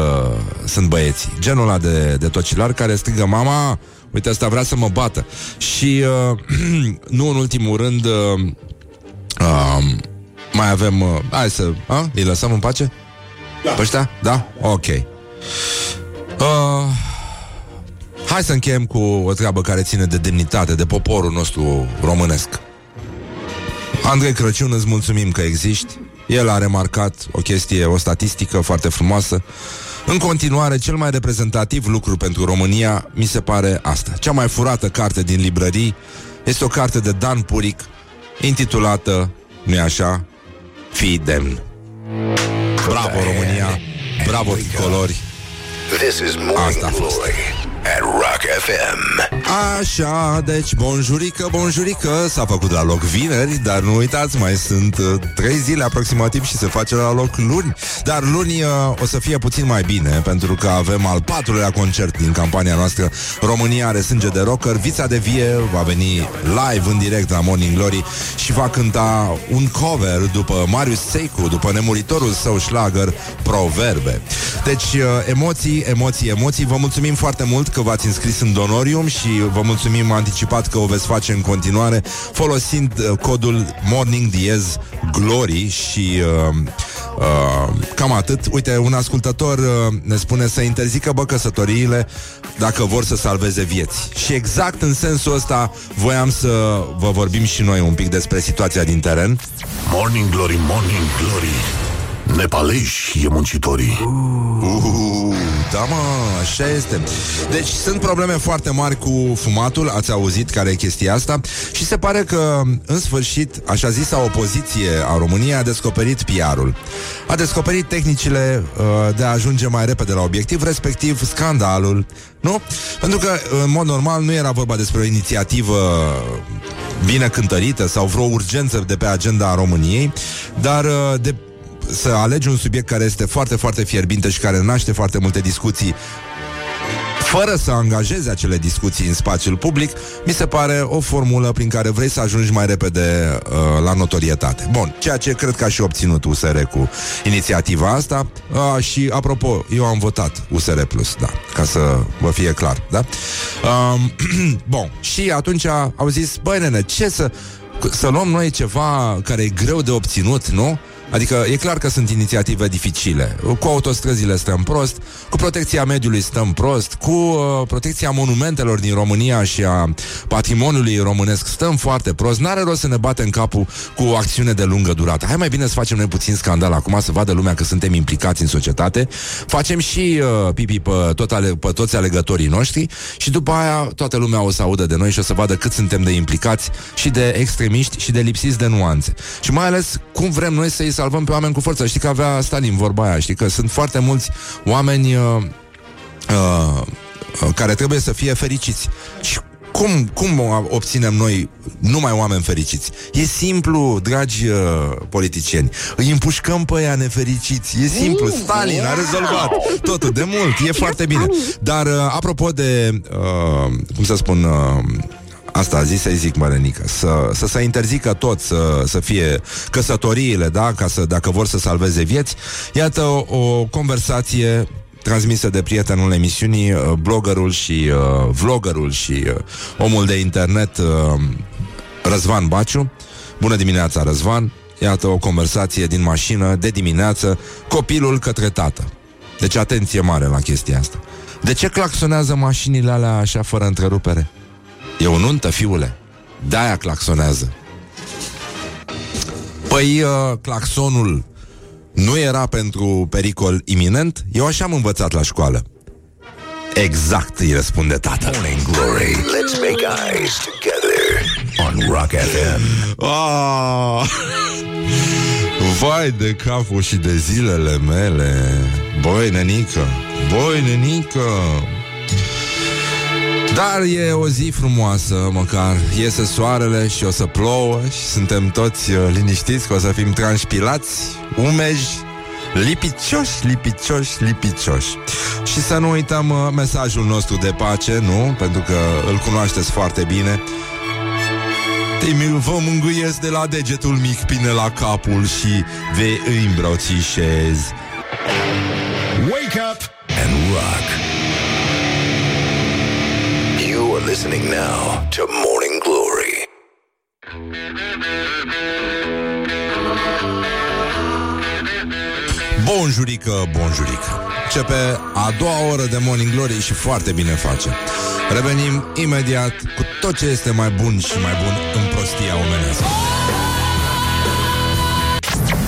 [SPEAKER 1] sunt băieții Genul ăla de, de tocilar care strigă Mama, uite asta vrea să mă bată Și uh, nu în ultimul rând uh, uh, Mai avem uh, Hai să, a? îi lăsăm în pace? Da. Pe ăștia? Da? Ok uh, Hai să încheiem cu o treabă care ține de demnitate, de poporul nostru românesc. Andrei Crăciun, îți mulțumim că existi. El a remarcat o chestie, o statistică foarte frumoasă. În continuare, cel mai reprezentativ lucru pentru România mi se pare asta. Cea mai furată carte din librării este o carte de Dan Puric intitulată, nu așa, Fii demn. Bravo România, bravo tricolori.
[SPEAKER 2] This is Morning
[SPEAKER 1] Asta a fost.
[SPEAKER 2] Glory at Rock FM.
[SPEAKER 1] Așa, deci bonjurică, bonjurică. S-a făcut la loc vineri Dar nu uitați, mai sunt uh, trei zile aproximativ Și se face la loc luni. Dar luni uh, o să fie puțin mai bine Pentru că avem al patrulea concert Din campania noastră România are sânge de rocker Vița de vie va veni live în direct la Morning Glory Și va cânta un cover După Marius Seicu După nemuritorul său șlagăr Proverbe. Deci uh, emoții, emoții, emoții Vă mulțumim foarte mult că v-ați înscris în Donorium Și vă mulțumim anticipat că o veți face în continuare folosind uh, codul Morning Diez Glory și uh, uh, cam atât. Uite, un ascultător uh, ne spune să interzică bă căsătoriile dacă vor să salveze vieți. Și exact în sensul ăsta voiam să vă vorbim și noi un pic despre situația din teren.
[SPEAKER 4] Morning Glory, Morning Glory Nepaleși e muncitorii.
[SPEAKER 1] Uh, da mă, așa este. Deci sunt probleme foarte mari cu fumatul Ați auzit care e chestia asta? Și se pare că, în sfârșit Așa zisa opoziție a României A descoperit PR-ul A descoperit tehnicile uh, de a ajunge mai repede la obiectiv Respectiv scandalul Nu? Pentru că, în mod normal, nu era vorba despre o inițiativă bine cântărită Sau vreo urgență de pe agenda a României Dar uh, de să alegi un subiect care este foarte, foarte fierbinte și care naște foarte multe discuții fără să angajezi acele discuții în spațiul public, mi se pare o formulă prin care vrei să ajungi mai repede uh, la notorietate. Bun, ceea ce cred că a și obținut USR cu inițiativa asta uh, și, apropo, eu am votat USR Plus, da, ca să vă fie clar, da? Uh, bun, și atunci au zis, băi nene, ce să să luăm noi ceva care e greu de obținut, nu? Adică e clar că sunt inițiative dificile. Cu autostrăzile stăm prost, cu protecția mediului stăm prost, cu uh, protecția monumentelor din România și a patrimoniului românesc stăm foarte prost. N-are rost să ne batem capul cu o acțiune de lungă durată. Hai mai bine să facem noi puțin scandal acum, să vadă lumea că suntem implicați în societate. Facem și uh, pipi pe, tot ale, pe toți alegătorii noștri și după aia toată lumea o să audă de noi și o să vadă cât suntem de implicați și de extremiști și de lipsiți de nuanțe. Și mai ales cum vrem noi să-i salvăm pe oameni cu forță. Știi că avea Stalin vorba aia, știi că sunt foarte mulți oameni uh, uh, care trebuie să fie fericiți. Și cum, cum obținem noi numai oameni fericiți? E simplu, dragi uh, politicieni. Îi împușcăm pe ăia nefericiți. E simplu. Stalin a rezolvat totul de mult. E foarte bine. Dar, uh, apropo de, uh, cum să spun... Uh, Asta a zis să-i zic, Mărănică, să, să se interzică tot, să, să fie căsătoriile, da, ca să, dacă vor să salveze vieți. Iată o, o conversație transmisă de prietenul emisiunii, uh, bloggerul și uh, vloggerul și uh, omul de internet uh, Răzvan Baciu. Bună dimineața, Răzvan! Iată o conversație din mașină de dimineață, copilul către tată. Deci atenție mare la chestia asta. De ce claxonează mașinile alea așa fără întrerupere? E o nuntă, fiule. De-aia claxonează. Păi, uh, claxonul nu era pentru pericol iminent? Eu așa am învățat la școală. Exact, îi răspunde tata.
[SPEAKER 2] Morning Glory. Let's make eyes together on Rock FM.
[SPEAKER 1] Ah! Vai de capul și de zilele mele Băi, nenică Băi, nenică dar e o zi frumoasă, măcar Iese soarele și o să plouă Și suntem toți uh, liniștiți Că o să fim transpilați, umeji Lipicioși, lipicioși, lipicioși Și să nu uităm uh, mesajul nostru de pace, nu? Pentru că îl cunoașteți foarte bine Te vă mângâiesc de la degetul mic până la capul Și vei îmbrățișez
[SPEAKER 2] Wake up and rock. You are listening now to Morning Glory.
[SPEAKER 1] Bonjurică, bonjurică Începe a doua oră de Morning Glory și foarte bine face. Revenim imediat cu tot ce este mai bun și mai bun în prostia omenească.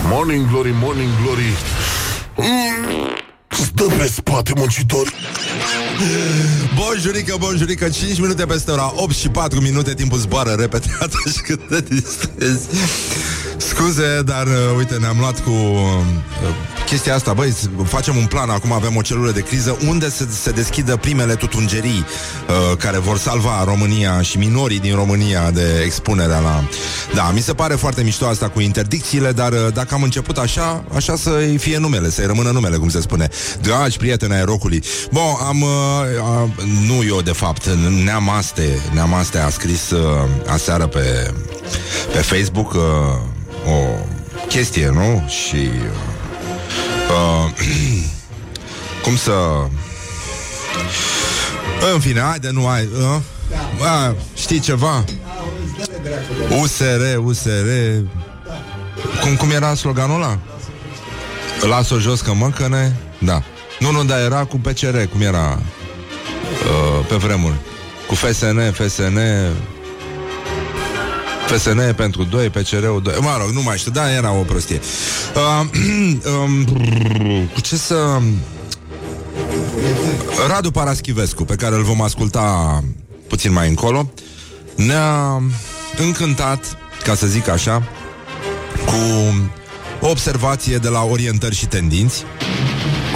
[SPEAKER 4] Morning Glory, Morning Glory. Mm, Stă pe spate, muncitor.
[SPEAKER 1] Bonjurică, bonjurică 5 minute peste ora 8 și 4 minute Timpul zboară repede atunci când te distrezi. Scuze, dar uh, uite, ne-am luat cu uh, chestia asta. Băi, s- facem un plan, acum avem o celulă de criză Unde se, se deschidă primele tutungerii uh, Care vor salva România și minorii din România De expunerea la... Da, mi se pare foarte mișto asta cu interdicțiile Dar uh, dacă am început așa, așa să-i fie numele Să-i rămână numele, cum se spune. Dragi prieteni ai rocului. Bun, am... Uh, uh, nu eu, de fapt. Neamaste Neamaste a scris uh, aseară pe, pe Facebook uh, O chestie, nu? Și... Uh, cum să... În fine, haide, nu ai... Uh? A, știi ceva? USR, USR... Cum, cum era sloganul ăla? Las-o jos că măcăne Da Nu, nu, dar era cu PCR Cum era uh, pe vremuri Cu FSN, FSN FSN pentru 2, PCR-ul 2 Mă rog, nu mai știu, dar era o prostie. Uh, um, Cu ce să... Radu Paraschivescu Pe care îl vom asculta Puțin mai încolo Ne-a încântat Ca să zic așa Cu o observație de la orientări și tendinți.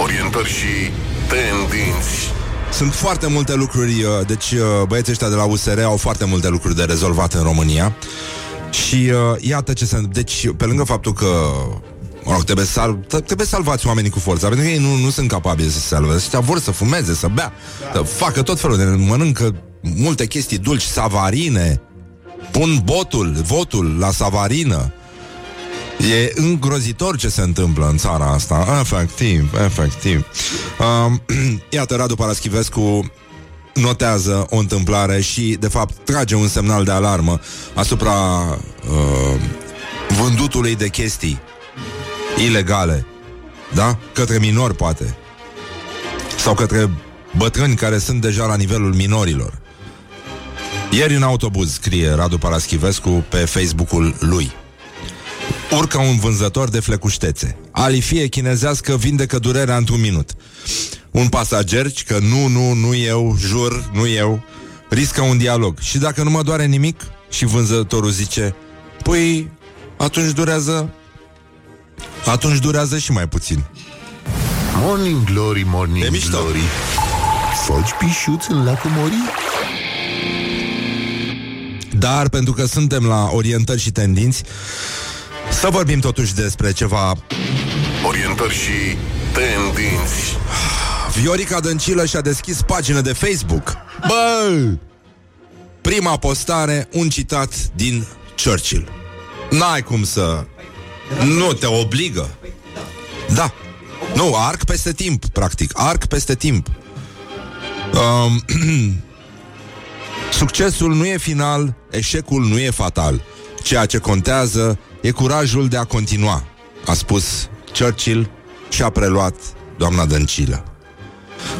[SPEAKER 4] Orientări și tendinți
[SPEAKER 1] Sunt foarte multe lucruri, uh, deci uh, băieții ăștia de la USR au foarte multe lucruri de rezolvat în România. Și uh, iată ce se... Deci, pe lângă faptul că Mă rog, trebuie, sal, trebuie salvați oamenii cu forța Pentru că ei nu, nu sunt capabili să se salveze. Ăștia vor să fumeze, să bea Să facă tot felul de... Mănâncă multe chestii dulci, savarine Pun botul, votul la savarină E îngrozitor ce se întâmplă în țara asta Efectiv, efectiv um, Iată, Radu Paraschivescu notează o întâmplare și, de fapt, trage un semnal de alarmă asupra uh, vândutului de chestii ilegale, da? Către minori, poate. Sau către bătrâni care sunt deja la nivelul minorilor. Ieri în autobuz, scrie Radu Paraschivescu pe Facebook-ul lui. Urcă un vânzător de flecuștețe. Alifie chinezească vindecă durerea într-un minut. Un pasager, că nu, nu, nu eu, jur, nu eu, riscă un dialog. Și dacă nu mă doare nimic? Și vânzătorul zice, păi, atunci durează Atunci durează și mai puțin.
[SPEAKER 4] Morning glory, morning
[SPEAKER 1] E mișto.
[SPEAKER 4] glory. Foci pișuți în lacul Mori?
[SPEAKER 1] Dar pentru că suntem la orientări și tendinți, să vorbim totuși despre ceva.
[SPEAKER 4] Orientări și tendinți.
[SPEAKER 1] Viorica Dăncilă și-a deschis pagină de Facebook. Bă! Prima postare, un citat din Churchill. N-ai cum să... Nu te obligă. Da. Nu, arc peste timp, practic. Arc peste timp. Um, Succesul nu e final, eșecul nu e fatal. Ceea ce contează e curajul de a continua, a spus Churchill și a preluat doamna Dăncilă.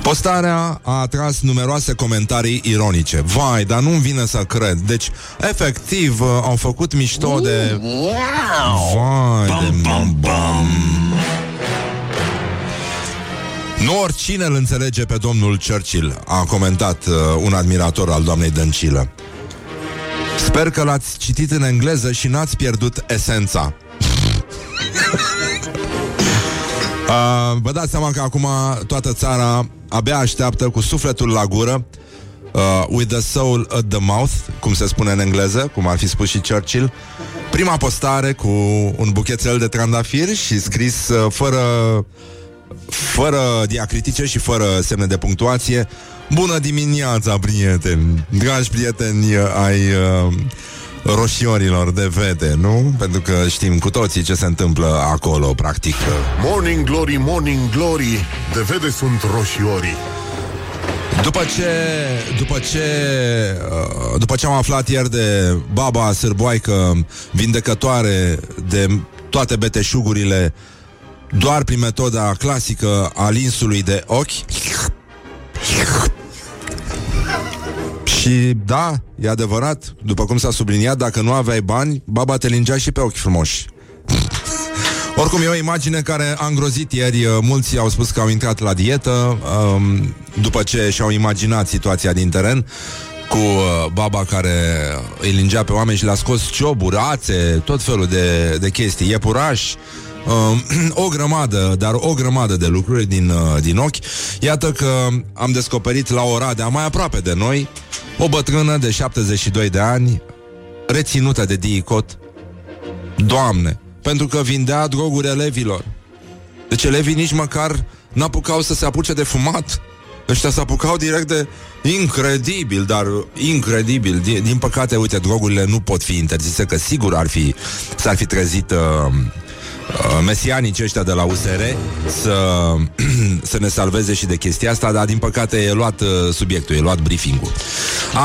[SPEAKER 1] Postarea a atras numeroase comentarii ironice. Vai, dar nu-mi vine să cred. Deci, efectiv, uh, au făcut mișto de... Vai, de bam, bam. Nu oricine îl înțelege pe domnul Churchill, a comentat uh, un admirator al doamnei Dăncilă. Sper că l-ați citit în engleză și n-ați pierdut esența. uh, vă dați seama că acum toată țara abia așteaptă cu sufletul la gură uh, With the soul at the mouth Cum se spune în engleză, cum ar fi spus și Churchill Prima postare cu un buchețel de trandafiri Și scris uh, fără fără diacritice și fără semne de punctuație. Bună dimineața, prieteni! Dragi prieteni ai uh, roșiorilor de vede, nu? Pentru că știm cu toții ce se întâmplă acolo, practic.
[SPEAKER 4] Morning glory, morning glory. De vede sunt roșiorii.
[SPEAKER 1] După ce, după ce, uh, după ce am aflat ieri de baba sârboaică vindecătoare de toate beteșugurile doar prin metoda clasică a linsului de ochi. Și da, e adevărat, după cum s-a subliniat, dacă nu aveai bani, baba te lingea și pe ochi frumoși. Oricum, e o imagine care a îngrozit ieri. Mulți au spus că au intrat la dietă um, după ce și-au imaginat situația din teren cu uh, baba care îi lingea pe oameni și le-a scos cioburi, ațe, tot felul de, de chestii, iepurași, uh, o grămadă, dar o grămadă de lucruri din, uh, din ochi. Iată că am descoperit la Oradea, mai aproape de noi, o bătrână de 72 de ani, reținută de diicot. Doamne, pentru că vindea droguri elevilor. Deci elevii nici măcar n-apucau să se apuce de fumat. Ăștia se apucau direct de incredibil, dar incredibil. Din, din păcate, uite, drogurile nu pot fi interzise, că sigur ar fi, s-ar fi trezit uh, uh, mesianici ăștia de la USR să, să ne salveze și de chestia asta, dar din păcate e luat uh, subiectul, e luat briefing-ul.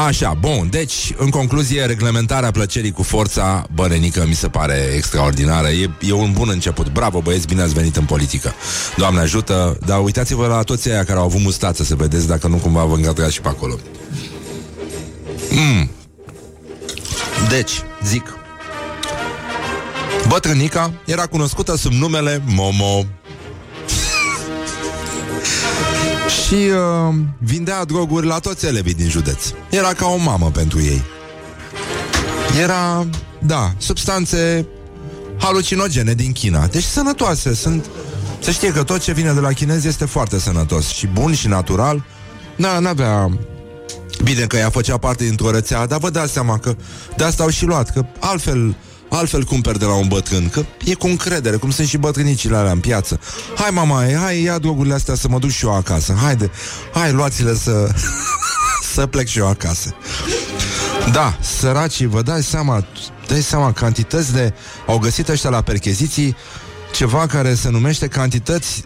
[SPEAKER 1] Așa, bun, deci, în concluzie, reglementarea plăcerii cu forța, bă, Renică, mi se pare extraordinară. E, e un bun început. Bravo, băieți, bine ați venit în politică. Doamne ajută, dar uitați-vă la toți aia care au avut mustață să vedeți dacă nu cumva vă îngadrați și pe acolo. Mm. Deci, zic, Bătrânica era cunoscută sub numele Momo. Și uh, vindea droguri la toți elevii din județ. Era ca o mamă pentru ei. Era, da, substanțe halucinogene din China. Deci sănătoase sunt Să știe că tot ce vine de la chinezi este foarte sănătos Și bun și natural. Da, n-avea Bine că ea făcea parte dintr-o rețea Dar vă dați seama că de asta au și luat Că altfel Altfel cumperi de la un bătrân Că e cu încredere, cum sunt și bătrânicile alea în piață. Hai mama, hai ia drogurile astea Să mă duc și eu acasă. Haide, hai luați-le să Să plec și eu acasă. Da, săracii, vă dați seama Dai seama, cantități de Au găsit ăștia la percheziții Ceva care se numește cantități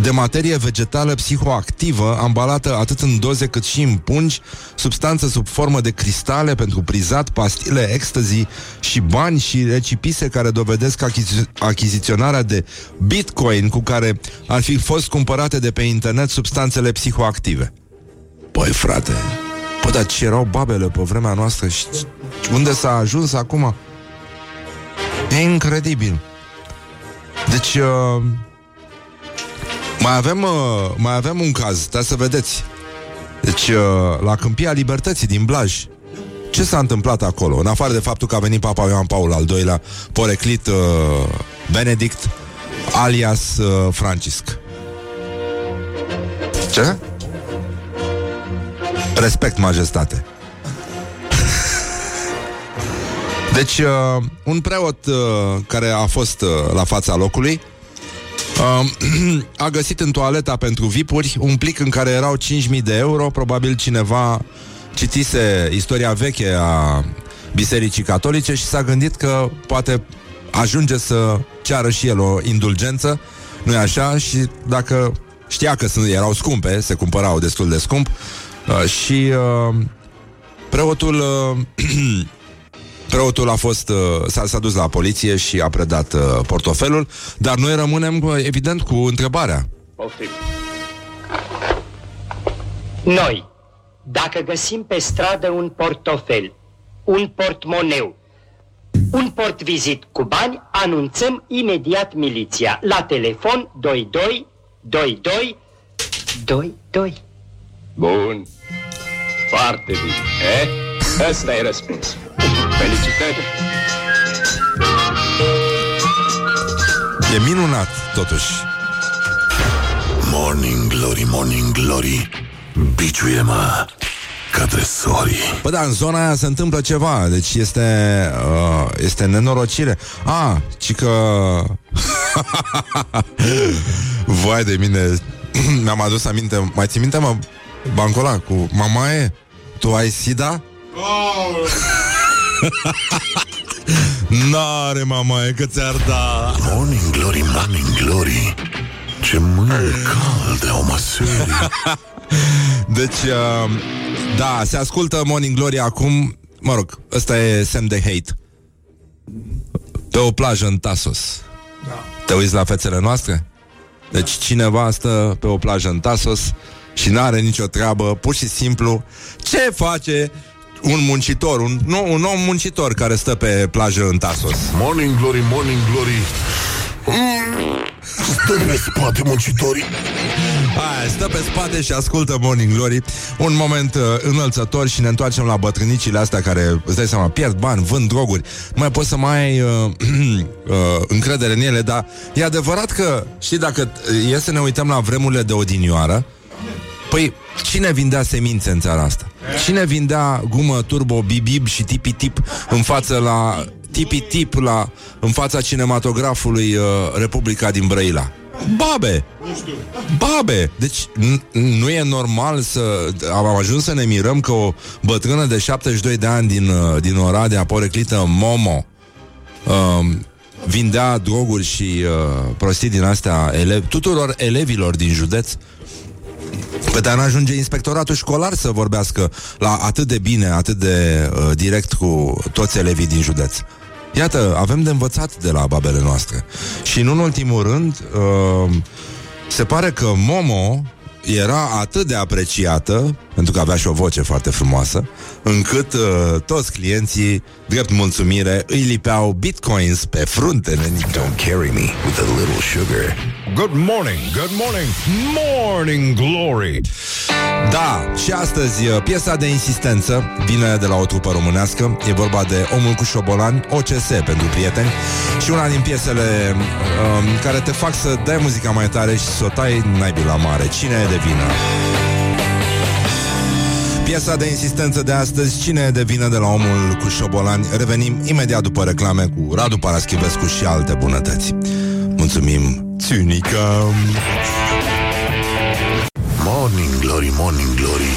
[SPEAKER 1] de materie vegetală psihoactivă, ambalată atât în doze cât și în pungi, substanță sub formă de cristale pentru prizat, pastile, ecstasy și bani și recipise care dovedesc achizi- achiziționarea de bitcoin cu care ar fi fost cumpărate de pe internet substanțele psihoactive. Păi, frate, păi, dar ce erau babele pe vremea noastră și unde s-a ajuns acum? E incredibil. Deci, uh, mai avem, uh, mai avem un caz, stai să vedeți. Deci, uh, la Câmpia Libertății din Blaj, ce s-a întâmplat acolo? În afară de faptul că a venit Papa Ioan Paul al II-lea, poreclit uh, Benedict, alias uh, Francisc. Ce? Respect, majestate. Deci, uh, un preot uh, care a fost uh, la fața locului uh, a găsit în toaleta pentru vipuri un plic în care erau 5.000 de euro. Probabil cineva citise istoria veche a Bisericii Catolice și s-a gândit că poate ajunge să ceară și el o indulgență, nu-i așa? Și dacă știa că sunt, erau scumpe, se cumpărau destul de scump, uh, și uh, preotul uh, Preotul a fost, uh, s-a, s-a dus la poliție și a predat uh, portofelul, dar noi rămânem, uh, evident, cu întrebarea.
[SPEAKER 6] Poftim. Noi, dacă găsim pe stradă un portofel, un portmoneu, un portvizit cu bani, anunțăm imediat miliția. La telefon 22 22 22.
[SPEAKER 7] Bun. Foarte bine. Eh? Ăsta e răspuns. Felicitări.
[SPEAKER 1] E minunat, totuși.
[SPEAKER 4] Morning glory, morning glory Biciuie-mă ca tresorii
[SPEAKER 1] Bă, dar în zona aia se întâmplă ceva Deci este uh, Este nenorocire A, ci că Vai de mine Mi-am adus aminte Mai ții minte, mă, bancul ăla cu Mamaie, tu ai sida? N-are mamaie că ți-ar da.
[SPEAKER 4] Morning glory, morning glory. Ce mâini calde au măsării
[SPEAKER 1] Deci, uh, da, se ascultă Morning Glory acum. Mă rog, ăsta e semn de hate. Pe o plajă în Tasos. Da. Te uiți la fețele noastre? Deci cineva stă pe o plajă în Tasos Și n-are nicio treabă Pur și simplu. Ce face un muncitor un, nu, un om muncitor care stă pe plajă în Tasos.
[SPEAKER 4] Morning glory, morning glory. Mm, Stă pe spate muncitorii.
[SPEAKER 1] Aia, stă pe spate și ascultă Morning Glory. Un moment uh, înălțător și ne întoarcem la bătrânicile astea care, îți dai seama, pierd bani, vând droguri. Nu mai poți să mai ai uh, uh, încredere în ele Dar e adevărat că, știi, dacă e să ne uităm la vremurile de odinioară Păi, cine vindea semințe în țara asta? Cine vindea gumă turbo bibib și tipi-tip în față la tipi-tip la, în fața cinematografului uh, Republica din Brăila? Babe! Babe! Deci n- nu e normal să... Am ajuns să ne mirăm că o bătrână de 72 de ani din, uh, din Oradea, poreclită Momo, um, vindea droguri și uh, prostii din astea elevi, tuturor elevilor din județ. Pe dar ajunge inspectoratul școlar să vorbească la atât de bine, atât de uh, direct cu toți elevii din județ. Iată, avem de învățat de la babele noastre. Și nu în ultimul rând, uh, se pare că Momo era atât de apreciată, pentru că avea și o voce foarte frumoasă, încât uh, toți clienții, drept mulțumire, îi lipeau bitcoins pe frunte, nenică.
[SPEAKER 2] Don't carry me with a little sugar.
[SPEAKER 8] Good morning, good morning, morning glory.
[SPEAKER 1] Da, și astăzi uh, piesa de insistență vine de la o trupă românească. E vorba de Omul cu șobolan, OCS pentru prieteni. Și una din piesele um, care te fac să dai muzica mai tare și să o tai naibii la mare. Cine e de vină? Piesa de insistență de astăzi, cine e de vină de la omul cu șobolani? Revenim imediat după reclame cu Radu Paraschivescu și alte bunătăți. Mulțumim, Țiunica!
[SPEAKER 4] Morning glory, morning glory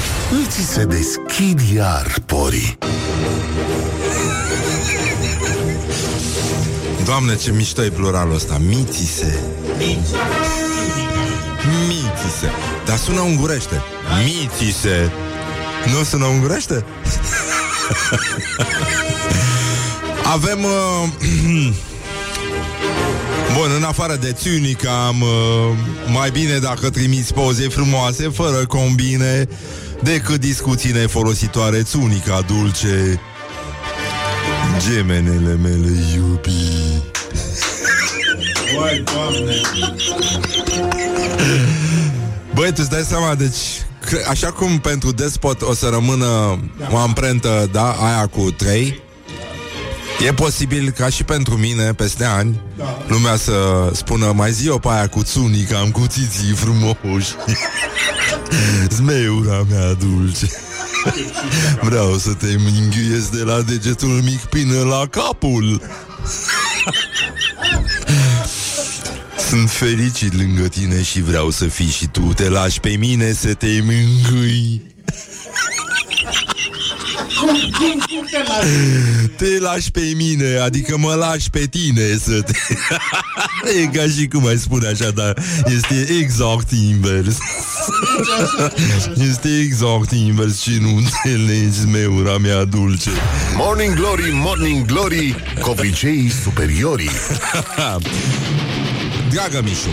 [SPEAKER 4] Îți se deschid iar porii
[SPEAKER 1] Doamne, ce mișto e pluralul ăsta Mitise Mitise Dar sună ungurește Mitise Nu sună ungurește? Avem uh, Bun, în afară de țiunica am uh, Mai bine dacă trimiți poze frumoase Fără combine Decât discuții nefolositoare Țunica dulce Gemenele mele iubi Băi, tu îți dai seama, deci că, Așa cum pentru despot o să rămână O amprentă, da, aia cu trei E posibil ca și pentru mine, peste ani, da. lumea să spună mai zi o pe aia cu țunii, că am cuțiții frumoși. Zmeura mea dulce. Vreau să te minghiuiesc de la degetul mic până la capul. Sunt fericit lângă tine și vreau să fii și tu Te lași pe mine să te mângâi te lași pe mine, adică mă lași pe tine să te... e ca și cum ai spune așa, dar este exact invers. este exact invers și nu înțelegi meura mea dulce.
[SPEAKER 4] Morning Glory, Morning Glory, covriceii superiorii.
[SPEAKER 1] Dragă Mișu,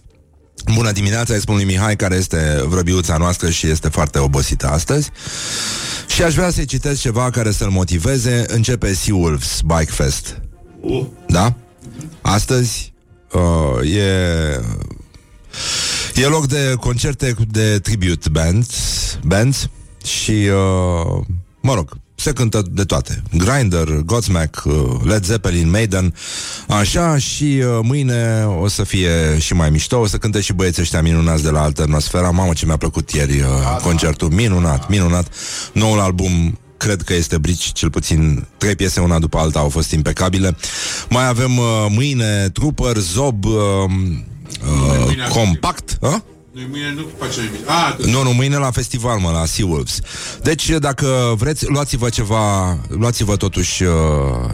[SPEAKER 1] Bună dimineața, îi spun lui Mihai, care este vrăbiuța noastră și este foarte obosită astăzi. Și aș vrea să-i citesc ceva care să-l motiveze. Începe Sea Wolves Bike Fest. Uh. Da? Astăzi uh, e... E loc de concerte de tribute bands, bands și, uh, mă rog, se cântă de toate. Grinder, Godsmack, uh, Led Zeppelin, Maiden, așa și uh, mâine o să fie și mai mișto, o să cânte și băieții ăștia minunați de la Alternosfera. Mamă, ce mi-a plăcut ieri uh, concertul, minunat, minunat. Noul album cred că este brici, cel puțin trei piese una după alta au fost impecabile. Mai avem uh, mâine Trooper, Zob, uh, uh, Compact, uh?
[SPEAKER 9] Noi mâine nu facem nimic. Ah,
[SPEAKER 1] nu, nu, mâine la festival, mă, la Sea Wolves. Deci, dacă vreți, luați-vă ceva, luați-vă totuși uh,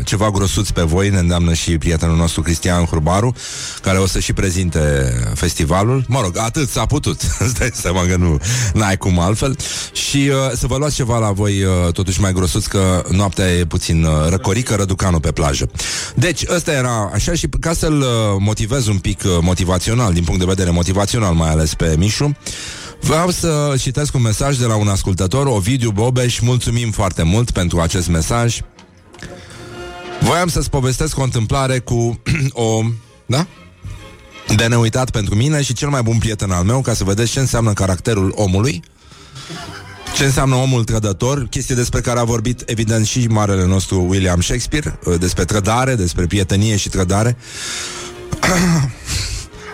[SPEAKER 1] ceva grosuț pe voi, ne îndeamnă și prietenul nostru Cristian Hurbaru, care o să și prezinte festivalul. Mă rog, atât s-a putut. Îți dai seama că nu n-ai cum altfel. Și uh, să vă luați ceva la voi uh, totuși mai grosuț, că noaptea e puțin uh, răcorică, răducanul pe plajă. Deci, ăsta era așa și ca să-l uh, motivez un pic uh, motivațional, din punct de vedere motivațional mai ales pe Mișu, Vreau să citesc un mesaj de la un ascultător, Ovidiu Bobeș. Mulțumim foarte mult pentru acest mesaj. Voiam să-ți povestesc o întâmplare cu o... Da? De neuitat pentru mine și cel mai bun prieten al meu, ca să vedeți ce înseamnă caracterul omului, ce înseamnă omul trădător, chestie despre care a vorbit, evident, și marele nostru William Shakespeare, despre trădare, despre prietenie și trădare.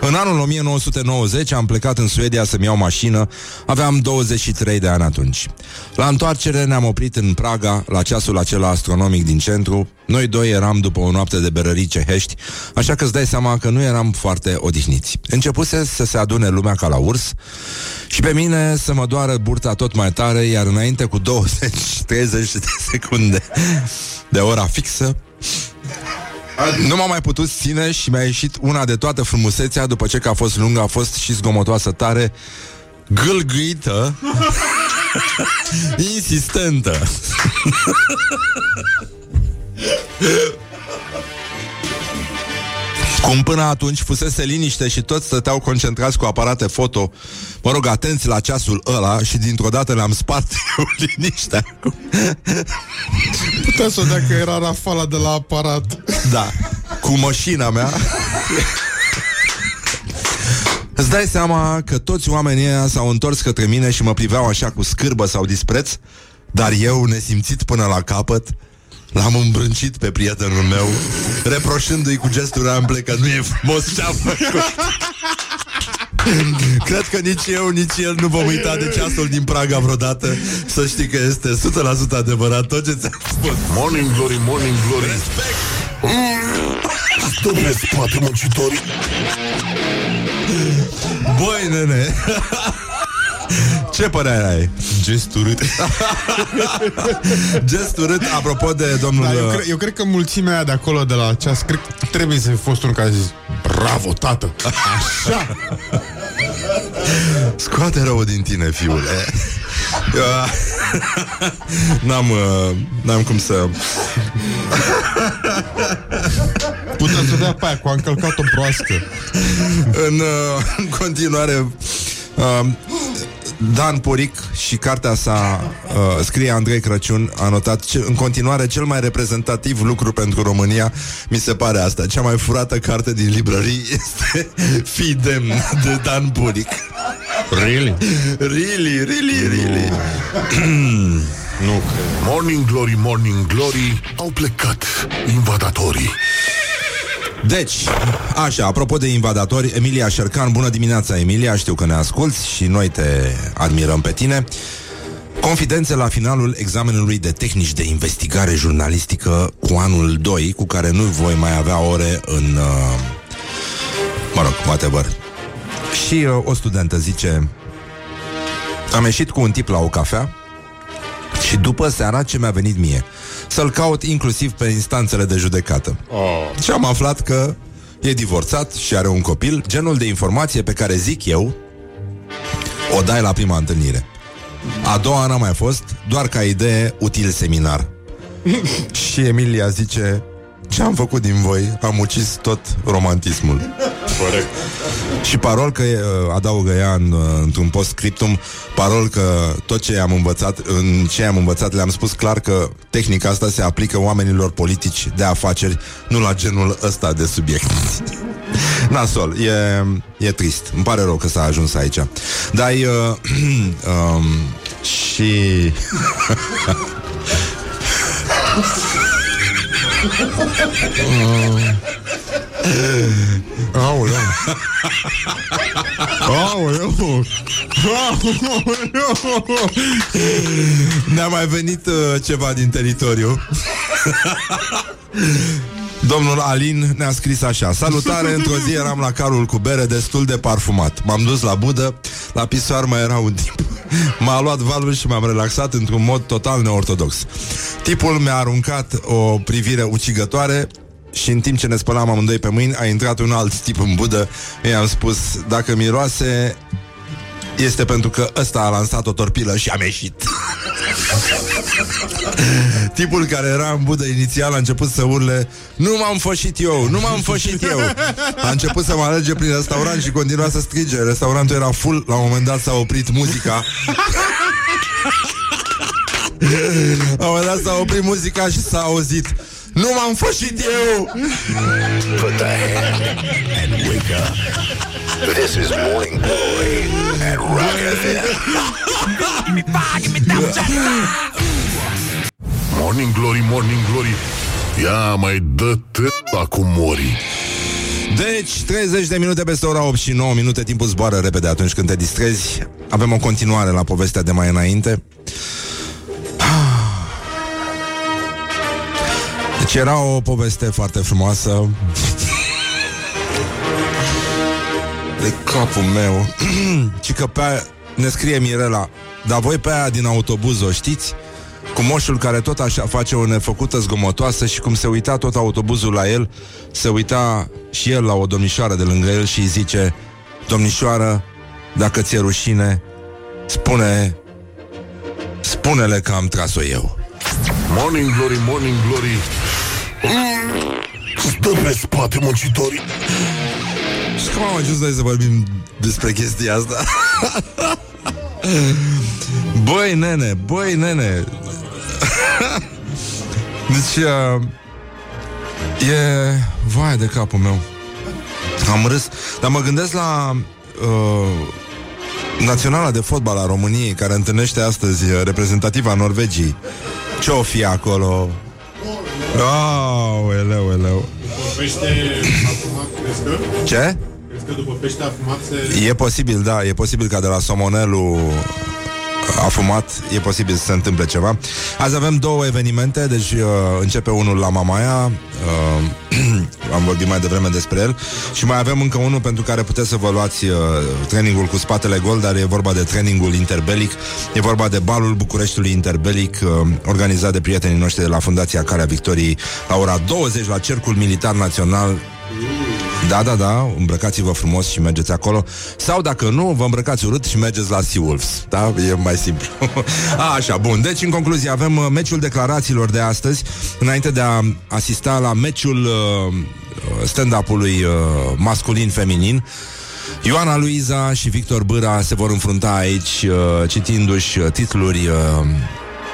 [SPEAKER 1] În anul 1990 am plecat în Suedia să-mi iau mașină, aveam 23 de ani atunci. La întoarcere ne-am oprit în Praga, la ceasul acela astronomic din centru. Noi doi eram după o noapte de berării cehești, așa că îți dai seama că nu eram foarte odihniți. Începuse să se adune lumea ca la urs și pe mine să mă doară burta tot mai tare, iar înainte cu 20-30 de secunde de ora fixă, nu m-am mai putut ține și mi-a ieșit una de toată frumusețea După ce că a fost lungă, a fost și zgomotoasă tare Gâlgâită Insistentă Cum până atunci fusese liniște și toți stăteau concentrați cu aparate foto. Mă rog, atenți la ceasul ăla și dintr-o dată le-am spart eu liniștea.
[SPEAKER 9] Putea să o dea că era rafala de la aparat.
[SPEAKER 1] Da, cu mașina mea. Îți dai seama că toți oamenii ăia s-au întors către mine și mă priveau așa cu scârbă sau dispreț Dar eu, nesimțit până la capăt, L-am îmbrâncit pe prietenul meu Reproșându-i cu gesturi ample Că nu e frumos ce-a făcut. Cred că nici eu, nici el nu vom uita de ceasul din Praga vreodată. Să știi că este 100% adevărat tot ce ți-am spus.
[SPEAKER 4] Morning Glory, Morning Glory.
[SPEAKER 1] Respect!
[SPEAKER 4] Stă pe spate muncitorii.
[SPEAKER 1] Băi, nene Ce părere ai?
[SPEAKER 9] Gest urât
[SPEAKER 1] Gest urât, apropo de domnul...
[SPEAKER 9] da, eu, cre- eu cred că mulțimea aia de acolo de la ceas Cred că trebuie să fi fost unul care a zis Bravo, tată! Așa!
[SPEAKER 1] Scoate rău din tine, fiule Eu, n-am, uh, n-am cum să
[SPEAKER 9] Putea să dea pe aia cu a încălcat-o proastă
[SPEAKER 1] în, uh, în continuare uh, Dan Poric și cartea sa uh, scrie Andrei Crăciun a notat ce, în continuare cel mai reprezentativ lucru pentru România mi se pare asta cea mai furată carte din librării este Fii demn de Dan Poric
[SPEAKER 9] Really?
[SPEAKER 1] Really, really, really
[SPEAKER 9] Nu cred.
[SPEAKER 4] Morning Glory, Morning Glory, au plecat invadatorii.
[SPEAKER 1] Deci, așa, apropo de invadatori, Emilia Șercan, bună dimineața, Emilia, știu că ne asculți și noi te admirăm pe tine. Confidențe la finalul examenului de tehnici de investigare jurnalistică cu anul 2, cu care nu voi mai avea ore în... Uh, mă rog, whatever. Și uh, o studentă zice Am ieșit cu un tip la o cafea Și după seara ce mi-a venit mie Să-l caut inclusiv pe instanțele de judecată.
[SPEAKER 9] Oh.
[SPEAKER 1] Și am aflat că e divorțat și are un copil Genul de informație pe care zic eu O dai la prima întâlnire. A doua n-a mai fost Doar ca idee util seminar. Și Emilia zice Ce am făcut din voi? Am ucis tot romantismul
[SPEAKER 9] Corect.
[SPEAKER 1] și parol că e, adaugă ea în, uh, într-un post-scriptum Parol că tot ce am învățat În ce am învățat le-am spus clar că Tehnica asta se aplică oamenilor politici De afaceri, nu la genul ăsta de subiect Nasol, e, e trist Îmi pare rău că s-a ajuns aici Dar e, uh, um, Și
[SPEAKER 9] Aoleu. Aoleu. Aoleu.
[SPEAKER 1] Ne-a mai venit uh, ceva din teritoriu Domnul Alin ne-a scris așa. Salutare, într-o zi eram la carul cu bere destul de parfumat. M-am dus la budă, la pisoar mai era un tip M-a luat valul și m-am relaxat într-un mod total neortodox. Tipul mi-a aruncat o privire ucigătoare și în timp ce ne spălam amândoi pe mâini A intrat un alt tip în budă. I-am spus, dacă miroase Este pentru că ăsta a lansat o torpilă și am ieșit Tipul care era în budă inițial a început să urle Nu m-am fășit eu, nu m-am fășit eu. A început să mă alerge prin restaurant și continua să strige. Restaurantul era full, la un moment dat s-a oprit muzica. La un moment dat s-a oprit muzica și s-a auzit Nu m-am fășit eu.
[SPEAKER 2] Put the hand and wake up. This is Morning Glory at Rock FM.
[SPEAKER 4] Morning Glory, Morning Glory, ia mai dă la cu mori.
[SPEAKER 1] Deci, 30 de minute peste ora 8 și 9 minute Timpul zboară repede atunci când te distrezi. Avem o continuare la povestea de mai înainte. Deci era o poveste foarte frumoasă. De capul meu. Și că pe aia ne scrie Mirela Dar voi pe aia din autobuz o știți? Cu moșul care tot așa face o nefăcută zgomotoasă Și cum se uita tot autobuzul la el Se uita și el la o domnișoară de lângă el Și îi zice Domnișoară, dacă ți-e rușine Spune Spune-le că am tras-o eu
[SPEAKER 4] Morning Glory, Morning Glory, mm, stă pe spate muncitorii.
[SPEAKER 1] Și cum am ajuns noi să vorbim despre chestia asta? băi, nene, băi, nene Deci uh, E Vai de capul meu Am râs Dar mă gândesc la uh, Naționala de fotbal a României Care întâlnește astăzi uh, reprezentativa Norvegiei Ce o fi acolo? Oh, eleu, eleu.
[SPEAKER 9] Pește afumat, crezi că?
[SPEAKER 1] Ce?
[SPEAKER 9] Crezi că după pește afumat se...
[SPEAKER 1] E posibil, da, e posibil ca de la Somonelu a fumat, e posibil să se întâmple ceva. Azi avem două evenimente, deci uh, începe unul la Mamaia, uh, am vorbit mai devreme despre el, și mai avem încă unul pentru care puteți să vă luați uh, trainingul cu spatele gol, dar e vorba de trainingul interbelic, e vorba de balul Bucureștiului interbelic, uh, organizat de prietenii noștri de la Fundația Calea Victoriei, la ora 20 la Cercul Militar Național da, da, da, îmbrăcați-vă frumos și mergeți acolo. Sau dacă nu, vă îmbrăcați urât și mergeți la Seawolves Da? E mai simplu. A, Așa, bun, deci în concluzie avem uh, meciul declarațiilor de astăzi. Înainte de a asista la meciul uh, stand-up-ului uh, masculin-feminin Ioana Luiza și Victor Bâra se vor înfrunta aici uh, citindu-și uh, titluri uh,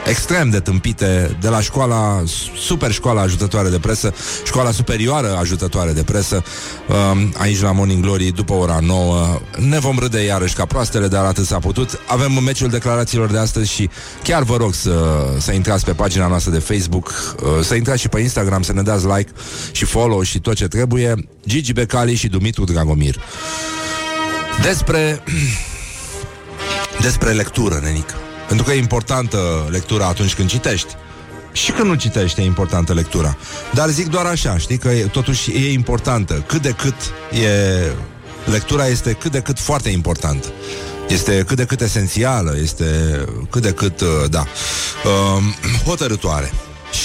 [SPEAKER 1] extrem de tâmpite de la școala, super școala ajutătoare de presă, școala superioară ajutătoare de presă, um, aici la Morning Glory, după ora 9. Ne vom râde iarăși ca proastele, dar atât s-a putut. Avem meciul declarațiilor de astăzi și chiar vă rog să, să intrați pe pagina noastră de Facebook, uh, să intrați și pe Instagram, să ne dați like și follow și tot ce trebuie. Gigi Becali și Dumitru Dragomir. Despre despre lectură, nenică. Pentru că e importantă lectura atunci când citești. Și când nu citești e importantă lectura. Dar zic doar așa, știi, că e, totuși e importantă. Cât de cât e... Lectura este cât de cât foarte importantă. Este cât de cât esențială, este cât de cât, uh, da, uh, hotărătoare.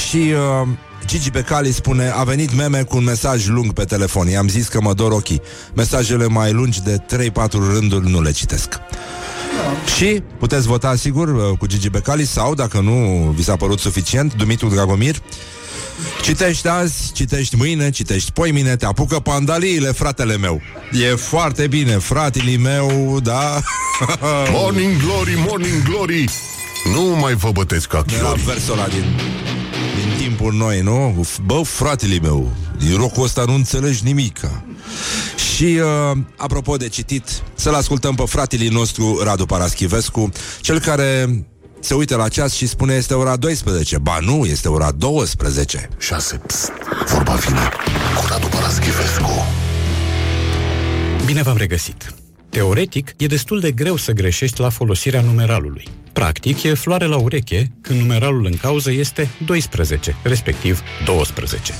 [SPEAKER 1] Și uh, Gigi Becali spune A venit meme cu un mesaj lung pe telefon I-am zis că mă dor ochii Mesajele mai lungi de 3-4 rânduri nu le citesc și puteți vota, sigur, uh, cu Gigi Becali sau, dacă nu vi s-a părut suficient, Dumitru Dragomir. Citești azi, citești mâine, citești poimine, te apucă pandaliile, fratele meu. E foarte bine, fratele meu, da?
[SPEAKER 4] Morning Glory, Morning Glory Nu mai vă bătesc ca
[SPEAKER 1] De la
[SPEAKER 4] chiori
[SPEAKER 1] versul ăla din, din timpul noi, nu? Bă, fratele meu, din rocul ăsta nu înțelegi nimica. Și, uh, apropo de citit, să-l ascultăm pe fratele nostru, Radu Paraschivescu, cel care se uită la ceas și spune este ora 12. Ba nu, este ora 12.
[SPEAKER 4] 6. Psst, vorba vine cu Radu Paraschivescu
[SPEAKER 10] Bine v-am regăsit! Teoretic, e destul de greu să greșești la folosirea numeralului. Practic, e floare la ureche când numeralul în cauză este 12, respectiv 12.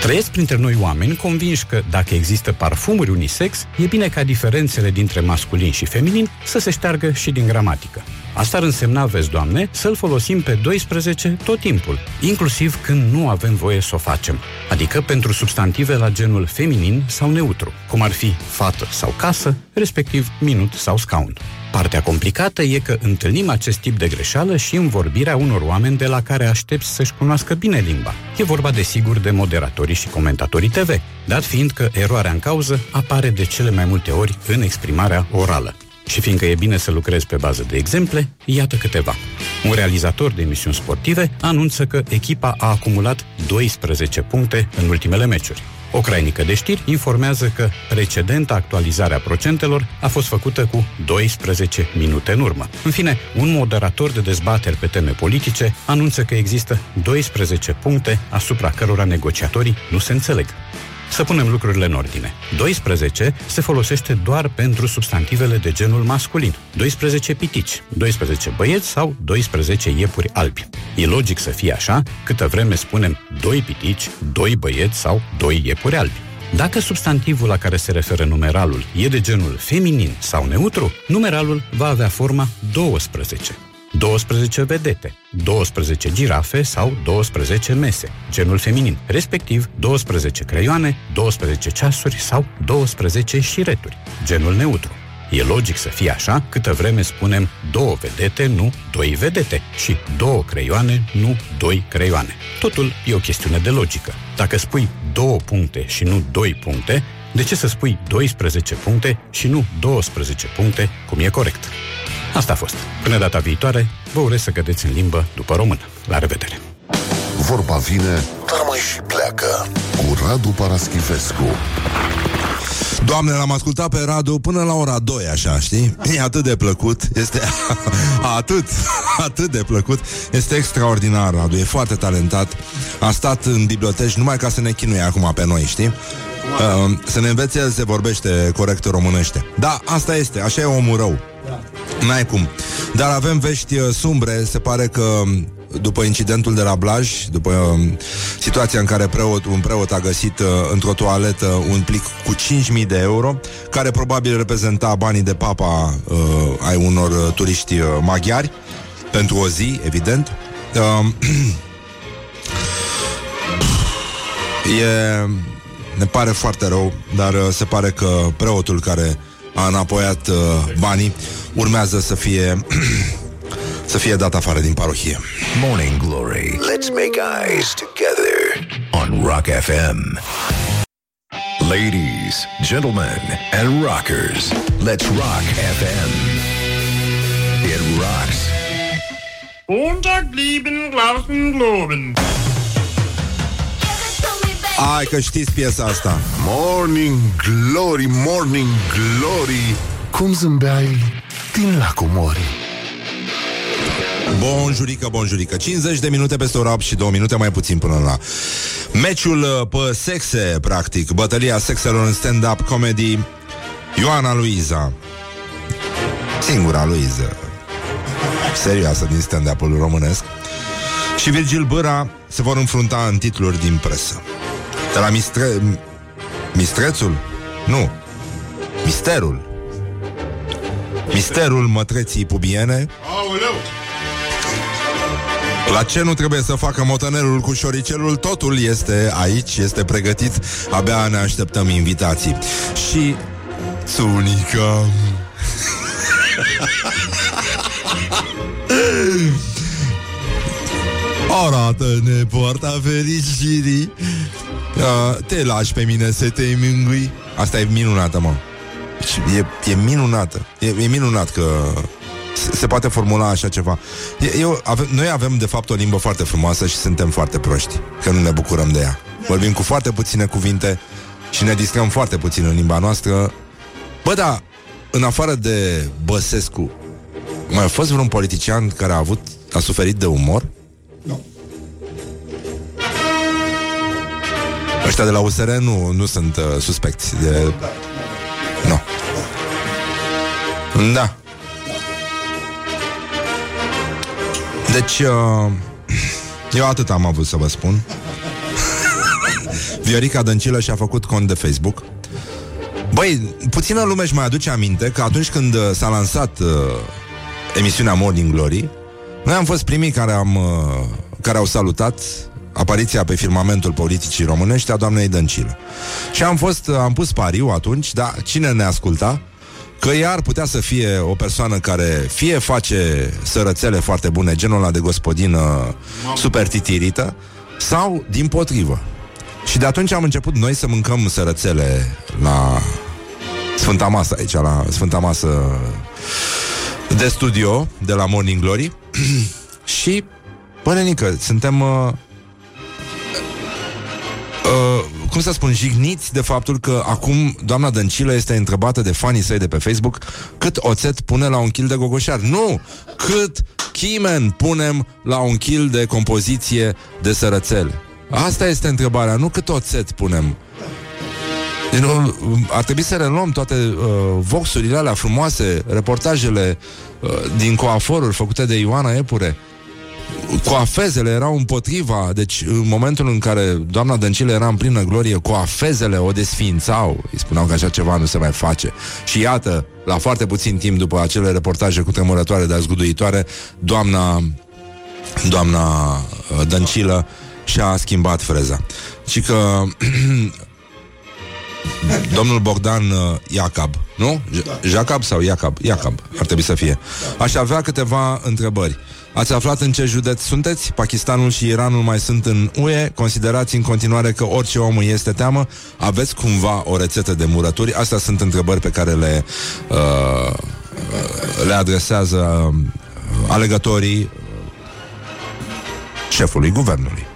[SPEAKER 10] Trăiesc printre noi oameni convinși că dacă există parfumuri unisex, e bine ca diferențele dintre masculin și feminin să se șteargă și din gramatică. Asta ar însemna, vezi, Doamne, să-l folosim pe 12 tot timpul, inclusiv când nu avem voie să o facem, adică pentru substantive la genul feminin sau neutru, cum ar fi fată sau casă, respectiv minut sau scaun. Partea complicată e că întâlnim acest tip de greșeală și în vorbirea unor oameni de la care aștepți să-și cunoască bine limba. E vorba, desigur, de moderatorii și comentatorii TV, dat fiind că eroarea în cauză apare de cele mai multe ori în exprimarea orală. Și fiindcă e bine să lucrezi pe bază de exemple, iată câteva. Un realizator de emisiuni sportive anunță că echipa a acumulat 12 puncte în ultimele meciuri. O crainică de știri informează că precedenta actualizare a procentelor a fost făcută cu 12 minute în urmă. În fine, un moderator de dezbateri pe teme politice anunță că există 12 puncte asupra cărora negociatorii nu se înțeleg. Să punem lucrurile în ordine. 12 se folosește doar pentru substantivele de genul masculin. 12 pitici, 12 băieți sau 12 iepuri albi. E logic să fie așa, câtă vreme spunem 2 pitici, 2 băieți sau 2 iepuri albi. Dacă substantivul la care se referă numeralul e de genul feminin sau neutru, numeralul va avea forma 12. 12 vedete, 12 girafe sau 12 mese, genul feminin, respectiv 12 creioane, 12 ceasuri sau 12 șireturi, genul neutru. E logic să fie așa, câtă vreme spunem două vedete, nu doi vedete, și două creioane, nu doi creioane. Totul e o chestiune de logică. Dacă spui două puncte și nu doi puncte, de ce să spui 12 puncte și nu 12 puncte, cum e corect? Asta a fost. Până data viitoare, vă urez să cădeți în limbă după română. La revedere!
[SPEAKER 4] Vorba vine, dar mai și pleacă Cu Radu Paraschivescu
[SPEAKER 1] Doamne, l-am ascultat pe Radu până la ora 2, așa, știi? E atât de plăcut, este atât, atât de plăcut. Este extraordinar, Radu, e foarte talentat. A stat în biblioteci numai ca să ne chinuie acum pe noi, știi? Uh, să ne învețe el se vorbește corect românește. Da, asta este, așa e omul rău. N-ai cum. Dar avem vești uh, sumbre, se pare că um, după incidentul de la Blaj, după um, situația în care preot, un preot a găsit uh, într-o toaletă un plic cu 5.000 de euro, care probabil reprezenta banii de papa uh, ai unor uh, turiști uh, maghiari, pentru o zi, evident. Uh, e, ne pare foarte rău, dar uh, se pare că preotul care a înapoiat uh, banii urmează să fie să fie dat afară din parohie.
[SPEAKER 2] Morning Glory. Let's make eyes together on Rock FM. Ladies, gentlemen, and rockers, let's rock FM. It rocks.
[SPEAKER 3] Unterblieben, Glauben, Globen.
[SPEAKER 1] Ai că știți piesa asta.
[SPEAKER 4] Morning Glory, Morning Glory. Cum zâmbeai din lacul Mori.
[SPEAKER 1] Bonjurică, bonjurică. 50 de minute peste ora 8 și 2 minute mai puțin până la Meciul uh, pe sexe, practic. Bătălia sexelor în stand-up comedy. Ioana Luiza. Singura Luiză Serioasă din stand-up-ul românesc. Și Virgil Băra se vor înfrunta în titluri din presă De la mistre... Mistrețul? Nu. Misterul. Misterul mătreții pubiene?
[SPEAKER 9] Aoleu!
[SPEAKER 1] La ce nu trebuie să facă motanelul cu șoricelul? Totul este aici, este pregătit. Abia ne așteptăm invitații. Și Sunica Arată-ne poarta fericirii uh, Te lași pe mine să te mângâi. Asta e minunată, mă. E, e minunată. E, e minunat că se, se poate formula așa ceva. E- Eu, ave, Noi avem de fapt o limbă foarte frumoasă Și suntem foarte proști Că nu ne bucurăm de ea. Vorbim cu foarte puține cuvinte Și ne distrăm foarte puțin în limba noastră. Bă, da, în afară de Băsescu Mai a fost vreun politician care a avut A suferit de umor? Ăștia de la USR nu, nu sunt uh, suspecți de... Nu. Da. Deci, uh, eu atât am avut să vă spun. Viorica Dăncilă și-a făcut cont de Facebook. Băi, puțină lume își mai aduce aminte că atunci când uh, s-a lansat uh, emisiunea Morning Glory, noi am fost primii care, am, uh, care au salutat apariția pe firmamentul politicii românești a doamnei Dăncilă. Și am fost, am pus pariu atunci, dar cine ne asculta? Că ea ar putea să fie o persoană care fie face sărățele foarte bune, genul ăla de gospodină super titirită, sau din potrivă. Și de atunci am început noi să mâncăm sărățele la Sfânta Masă aici, la Sfânta Masă de studio, de la Morning Glory. și, bă, nenică, suntem... Uh, cum să spun, jigniți de faptul că acum doamna Dăncilă este întrebată de fanii săi de pe Facebook cât oțet pune la un kil de gogoșar. Nu! Cât chimen punem la un kil de compoziție de sărățele. Asta este întrebarea, nu cât oțet punem. Deci, nu, ar trebui să reluăm toate uh, voxurile alea frumoase, reportajele uh, din coaforuri făcute de Ioana Epure. Coafezele erau împotriva Deci în momentul în care doamna Dăncilă era în plină glorie Coafezele o desființau. Îi spuneau că așa ceva nu se mai face. Și iată, la foarte puțin timp După acele reportaje cu tremurătoare de zguduitoare Doamna Doamna uh, Dăncilă Și-a schimbat freza. Și că Domnul Bogdan uh, Iacab Nu? J- Jacob sau Iacab? Iacab, ar trebui să fie. Aș avea câteva întrebări Ați aflat în ce județ sunteți? Pakistanul și Iranul mai sunt în UE? Considerați în continuare că orice om îi este teamă? Aveți cumva o rețetă de murături? Astea sunt întrebări pe care le, uh, le adresează uh, alegătorii șefului guvernului.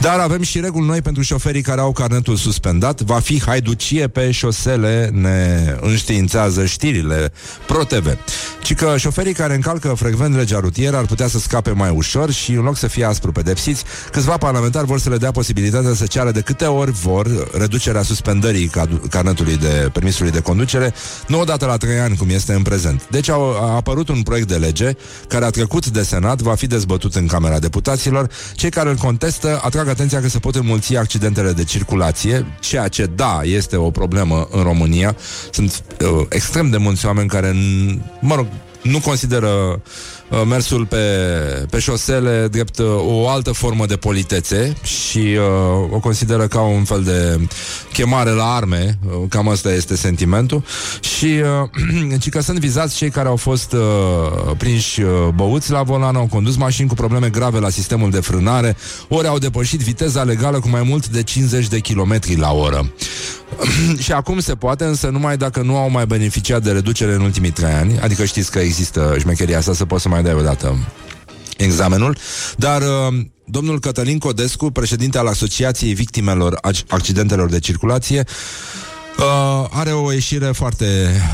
[SPEAKER 1] Dar avem și reguli noi pentru șoferii care au carnetul suspendat. Va fi haiducie pe șosele, ne înștiințează știrile ProTV. Ci că șoferii care încalcă frecvent legea rutieră ar putea să scape mai ușor și în loc să fie aspru pedepsiți, câțiva parlamentari vor să le dea posibilitatea să ceară de câte ori vor reducerea suspendării cad- carnetului de permisului de conducere, nu odată la trei ani, cum este în prezent. Deci a, a apărut un proiect de lege care a trecut de Senat, va fi dezbătut în Camera Deputaților. Cei care îl contestă atrag atenția că se pot înmulți accidentele de circulație, ceea ce, da, este o problemă în România. Sunt uh, extrem de mulți oameni care, n- mă rog, nu consideră uh, mersul pe, pe șosele drept uh, o altă formă de politețe și uh, o consideră ca un fel de chemare la arme, uh, cam asta este sentimentul și uh, ci că sunt vizați cei care au fost uh, prinși uh, băuți la volan, au condus mașini cu probleme grave la sistemul de frânare, ori au depășit viteza legală cu mai mult de 50 de km la oră. și acum se poate, însă numai dacă nu au mai beneficiat de reducere în ultimii trei ani, adică știți că există șmecheria asta să poți să mai dai o dată examenul, dar uh, domnul Cătălin Codescu, președinte al Asociației Victimelor Ac- Accidentelor de Circulație, uh, are o ieșire foarte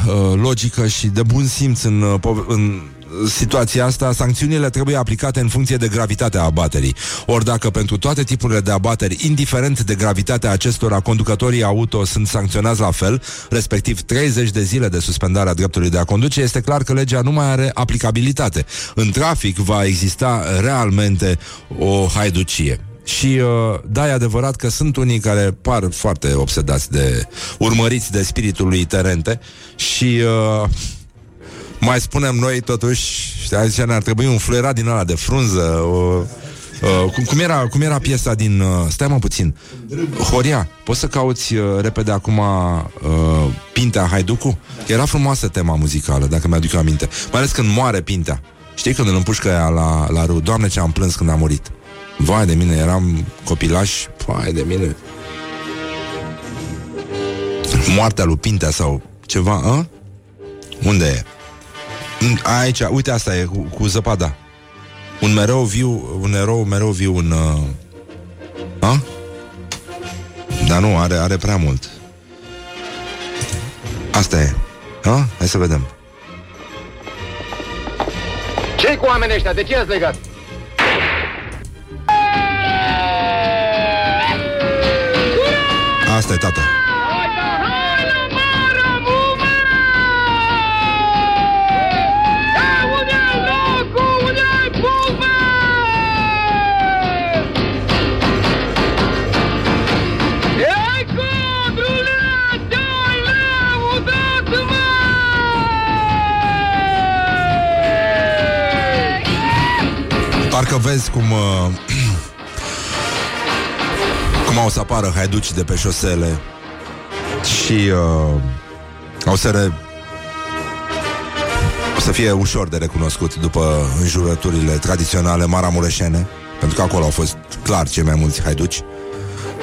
[SPEAKER 1] uh, logică și de bun simț în, uh, pov- în situația asta, sancțiunile trebuie aplicate în funcție de gravitatea abaterii. Ori dacă pentru toate tipurile de abateri, indiferent de gravitatea acestora, conducătorii auto sunt sancționați la fel, respectiv 30 de zile de suspendare a dreptului de a conduce, este clar că legea nu mai are aplicabilitate. În trafic va exista realmente o haiducie. Și uh, da, e adevărat că sunt unii care par foarte obsedați de urmăriți de spiritul lui Terente și uh, mai spunem noi totuși, știi, zice, ne-ar trebui un fluierat din ăla de frunză, o, Uh, cum, cum, era, cum era piesa din... Uh, stai mă puțin. Horia, poți să cauți uh, repede acum uh, Pintea Haiducu? Era frumoasă tema muzicală, dacă mi-aduc eu aminte. Mai ales când moare Pintea. Știi când îl împușcă ea la, la râu? Doamne, ce am plâns când a murit. Vai de mine, eram copilaș. Vai de mine. Moartea lui Pintea sau ceva, a? Unde e? În- Aici, uite asta e cu, cu zăpada. Un mereu viu, un erou mereu viu în... Uh... A? Dar nu, are, are prea mult. Asta e. A? Hai să vedem.
[SPEAKER 11] ce cu oamenii ăștia? De ce ați legat?
[SPEAKER 1] Asta e, tată. Vezi cum uh, Cum au să apară haiduci de pe șosele Și uh, Au să re... O să fie ușor de recunoscut După înjurăturile tradiționale maramureșene Pentru că acolo au fost clar cei mai mulți haiduci.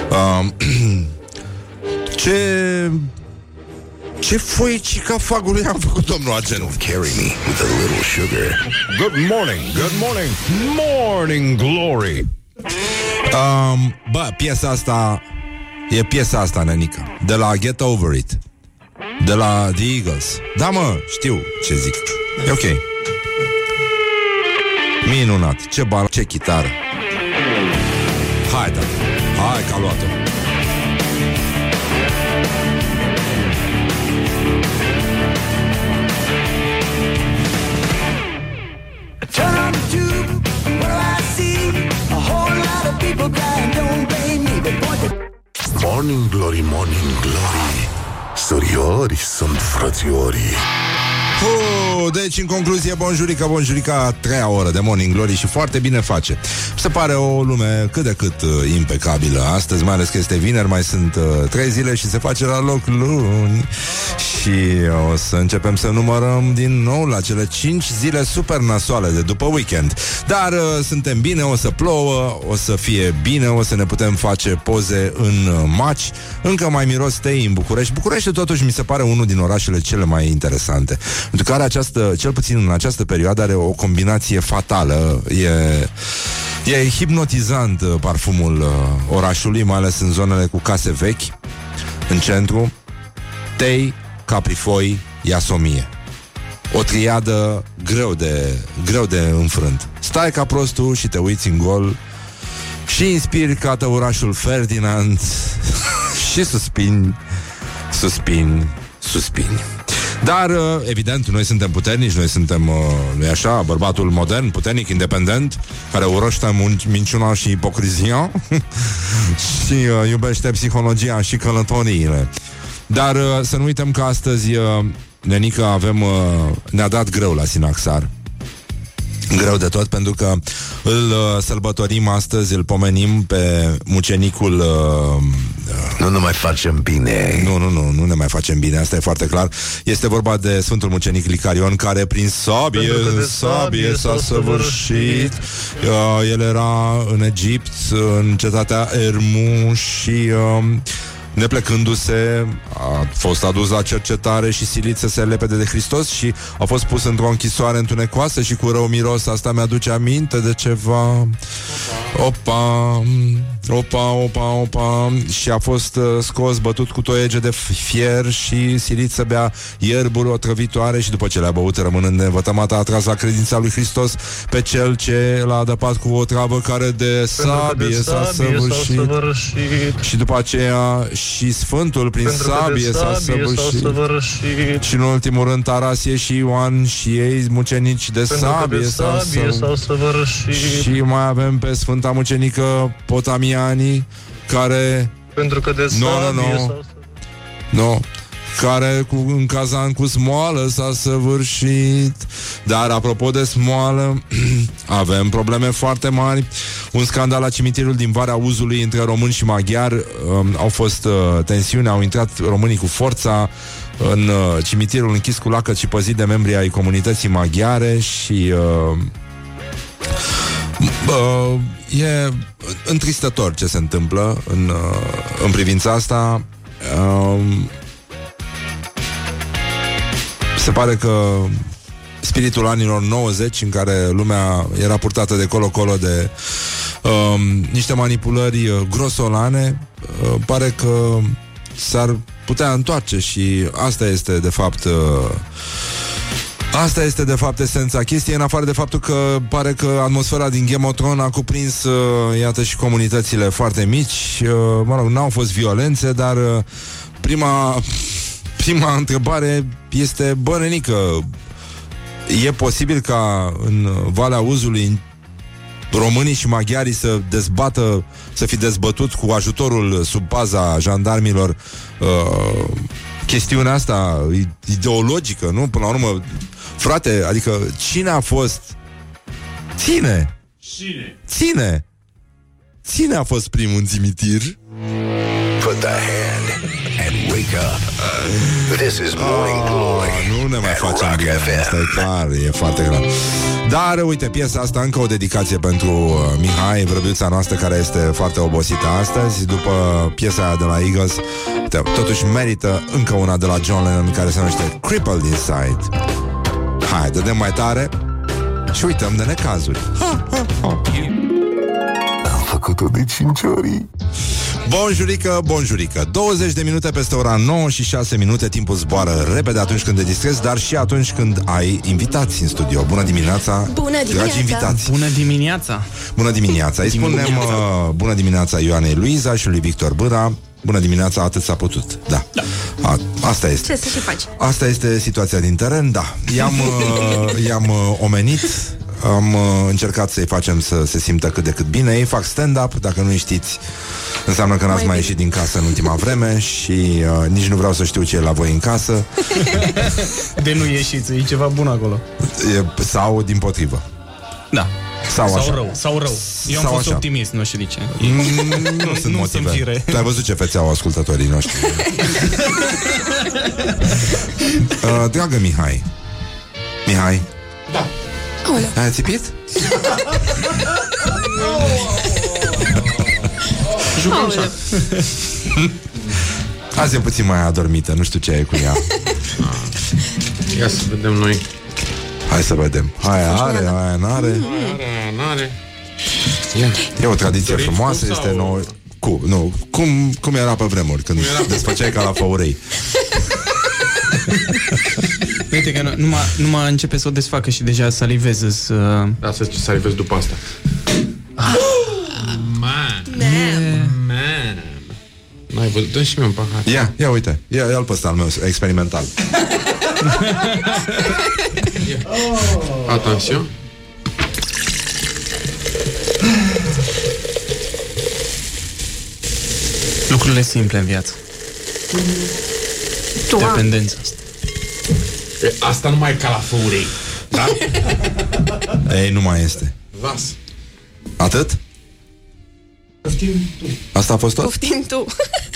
[SPEAKER 1] Uh, Ce ce foicica fagului am făcut domnul agent?
[SPEAKER 2] Carry me with a little sugar.
[SPEAKER 8] Good morning, good morning, morning glory.
[SPEAKER 1] Um, bă, piesa asta E piesa asta, nenică. De la Get Over It. De la The Eagles. Da, mă, știu ce zic. E ok. Minunat, ce bar, ce chitară. Hai, da Hai că a luat-o
[SPEAKER 4] Morning Glory, Morning Glory. Soriori sunt frățiorii
[SPEAKER 1] Hu, deci, în concluzie, bonjurica, bonjurica, a treia oră de Morning Glory și foarte bine face. Se pare o lume cât de cât uh, impecabilă. Astăzi, mai ales că este vineri, mai sunt uh, trei zile și se face la loc luni. Și o să începem să numărăm din nou la cele cinci zile super nasoale de după weekend. Dar uh, suntem bine, o să plouă, o să fie bine, o să ne putem face poze în uh, maci. Încă mai miros tei în București. București totuși mi se pare unul din orașele cele mai interesante. Pentru că are această, cel puțin în această perioadă, are o combinație fatală. E, e hipnotizant uh, parfumul uh, orașului, mai ales în zonele cu case vechi, în centru. Tei, caprifoi, iasomie. O triadă greu de, greu de înfrânt. Stai ca prostul și te uiți în gol și inspiri ca tăurașul Ferdinand și suspini, suspini, suspini. Dar, uh, evident, noi suntem puternici, noi suntem, uh, nu așa, bărbatul modern, puternic, independent, care urăște mun- minciuna și ipocrizia și uh, iubește psihologia și călătoriile. Dar uh, să nu uităm că astăzi, uh, nenică, avem, uh, ne-a dat greu la Sinaxar greu de tot pentru că îl uh, sărbătorim astăzi, îl pomenim pe mucenicul uh,
[SPEAKER 2] Nu ne mai facem bine.
[SPEAKER 1] Nu, nu, nu, nu ne mai facem bine, asta e foarte clar. Este vorba de Sfântul Mucenic Licarion Care prin sabie,
[SPEAKER 2] Pentru că de
[SPEAKER 1] sabie s-a săvârșit. Uh, El era în Egipt În cetatea Ermuș Și uh, neplecându-se, a fost adus la cercetare și silit să se lepede de Hristos și a fost pus într-o închisoare întunecoasă și cu rău miros. Asta mi-aduce aminte de ceva. Opa, opa, opa, opa. Și a fost uh, scos, bătut cu toiege de fier și silit să bea ierburi otrăvitoare și după ce le-a băut, rămânând nevătămat, a atras la credința lui Hristos pe cel ce l-a adăpat cu o travă care de sabie s-a săvârșit. Și după aceea și Sfântul prin sabie s-a săvârșit. Și în ultimul rând Tarasie și Ioan și ei mucenici de sabie s-au săvârșit. Și mai avem pe Sfânta Mucenică Potamiani care...
[SPEAKER 12] Pentru că de
[SPEAKER 1] Nu, nu,
[SPEAKER 12] sabie
[SPEAKER 1] nu.
[SPEAKER 12] s-au
[SPEAKER 1] Nu care cu, în cazan cu smoală s-a săvârșit Dar apropo de smoală Avem probleme foarte mari Un scandal la cimitirul din Varea Uzului Între români și maghiari um, Au fost uh, tensiuni, au intrat românii cu forța În uh, cimitirul închis cu lacăt și păzit de membrii ai comunității maghiare Și uh, Uh, e întristător ce se întâmplă în, uh, în privința asta. Uh, se pare că spiritul anilor 90 în care lumea era purtată de colo-colo de um, niște manipulări uh, grosolane, uh, pare că s-ar putea întoarce și asta este de fapt uh, Asta este de fapt esența chestiei, în afară de faptul că pare că atmosfera din Game of Thrones a cuprins, uh, iată, și comunitățile foarte mici. Uh, mă rog, n-au fost violențe, dar uh, prima, prima întrebare este, bă, nenică, e posibil ca în Valea Uzului românii și maghiarii să dezbată, să fi dezbătut cu ajutorul sub paza jandarmilor uh, chestiunea asta ideologică, nu? Până la urmă, frate, adică cine a fost Ține!
[SPEAKER 3] Cine?
[SPEAKER 1] Ține! Ține a fost primul în cimitir
[SPEAKER 2] Put the hand and wake up. This is Morning Glory.
[SPEAKER 1] Ah, Nu ne mai
[SPEAKER 2] at
[SPEAKER 1] facem
[SPEAKER 2] Rock
[SPEAKER 1] bine,
[SPEAKER 2] FM.
[SPEAKER 1] asta e clar, e foarte clar Dar uite, piesa asta încă o dedicație pentru uh, Mihai, vrăbiuța noastră care este foarte obosită astăzi După piesa aia de la Eagles uite, Totuși merită încă una de la John Lennon care se numește Crippled Inside Hai, dădem mai tare și uităm de necazuri ha, ha, ha.
[SPEAKER 2] Am făcut-o de 5 ori.
[SPEAKER 1] Bonjurică, bonjurică. 20 de minute peste ora 9 și 6 minute. Timpul zboară repede atunci când te distrezi Dar și atunci când ai invitați în studio. Bună dimineața,
[SPEAKER 13] Bună
[SPEAKER 1] dragi
[SPEAKER 13] dimineața.
[SPEAKER 1] invitați.
[SPEAKER 14] Bună dimineața!
[SPEAKER 1] Bună dimineața. Îi spunem uh, bună dimineața Ioanei Luiza și lui Victor Bâra. Bună dimineața, atât s-a putut. Da, da. A, asta este.
[SPEAKER 13] Ce să și faci?
[SPEAKER 1] Asta este situația din teren, da. I-am, uh, i-am uh, omenit Am uh, încercat să-i facem să se simtă cât de cât bine Ei fac stand-up, dacă nu știți Înseamnă că n-ați mai,
[SPEAKER 13] Mai
[SPEAKER 1] ieșit din casă în ultima vreme Și uh, nici nu vreau să știu ce e la voi în casă
[SPEAKER 14] De nu ieșiți, e ceva bun acolo.
[SPEAKER 1] e, Sau din potrivă
[SPEAKER 14] Da.
[SPEAKER 1] Sau,
[SPEAKER 14] Sau
[SPEAKER 1] așa
[SPEAKER 14] rău, sau rău. Eu am
[SPEAKER 1] Sau
[SPEAKER 14] fost
[SPEAKER 1] așa.
[SPEAKER 14] optimist, nu știu de ce.
[SPEAKER 1] Mm, Nu sunt
[SPEAKER 14] sunt
[SPEAKER 1] motive
[SPEAKER 14] fire.
[SPEAKER 1] Tu ai văzut ce fețe au ascultătorii noștri uh, Dragă Mihai Mihai
[SPEAKER 13] Aoleu.
[SPEAKER 1] Ai țipit?
[SPEAKER 13] Aoleu.
[SPEAKER 1] Azi e puțin mai adormită, nu știu ce e cu ea
[SPEAKER 9] Ia să vedem noi.
[SPEAKER 1] Hai să vedem Hai, are, aia n-are
[SPEAKER 9] Are, n-are. Ia.
[SPEAKER 1] E o tradiție
[SPEAKER 9] Dorit
[SPEAKER 1] frumoasă,
[SPEAKER 9] cu
[SPEAKER 1] este
[SPEAKER 9] sau-
[SPEAKER 1] nouă cu, nu, cum, cum era pe vremuri Când desfăceai ca la făurei
[SPEAKER 14] Uite că nu- numai, numai începe să o desfacă și deja salivez să...
[SPEAKER 9] Da, să să salivezi după asta. Man. Man. N-ai văzut? Dă și mie un pahar.
[SPEAKER 1] Ia, ia uite, ia, ia-l pe ăsta al meu, experimental
[SPEAKER 9] Atențion.
[SPEAKER 14] Lucrurile simple în viață.
[SPEAKER 13] Doamne.
[SPEAKER 14] Dependența asta.
[SPEAKER 9] E, asta nu mai e ca la făurei. Da?
[SPEAKER 1] Ei, nu mai este
[SPEAKER 9] Vas.
[SPEAKER 1] Atât? Asta a fost tot?
[SPEAKER 13] Poftim tu.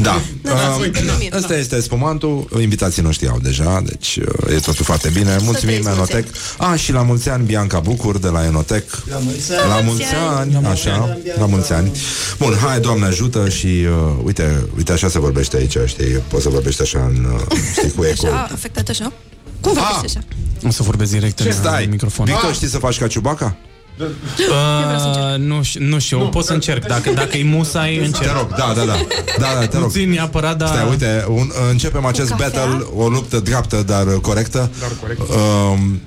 [SPEAKER 1] Da.
[SPEAKER 13] Da, da,
[SPEAKER 1] Uh,
[SPEAKER 13] simt, mulțumim.
[SPEAKER 1] Asta este spumantul. Invitații noștri au deja, deci uh, e totul foarte bine. Mulțumim,
[SPEAKER 13] trăiți
[SPEAKER 1] Enotec. A, și la mulți ani, Bianca Bucur de la Enotec.
[SPEAKER 5] La mulți ani.
[SPEAKER 1] La mulți ani, așa, la mulți ani. Bun, hai, Doamne ajută și uh, uite, uite așa se vorbește aici, știi, poți să vorbești așa în, uh, știi, cu eco.
[SPEAKER 13] Așa, afectat așa? Cum vorbești așa?
[SPEAKER 14] O să vorbesc direct
[SPEAKER 1] Ce
[SPEAKER 14] în
[SPEAKER 1] stai?
[SPEAKER 14] în microfon.
[SPEAKER 1] Victor, știi să faci ca Ciubaca?
[SPEAKER 14] Uh, nu, ș- nu știu, pot să încerc. Dacă, dacă e musai, încerc.
[SPEAKER 1] Te rog, da, da, da. Da, da, te
[SPEAKER 14] Nu
[SPEAKER 1] rog.
[SPEAKER 14] țin neapărat, dar...
[SPEAKER 1] Stai, uite, un, începem acest
[SPEAKER 13] cafea?
[SPEAKER 1] battle, o luptă dreaptă, dar uh, corectă. Dar corect. Um,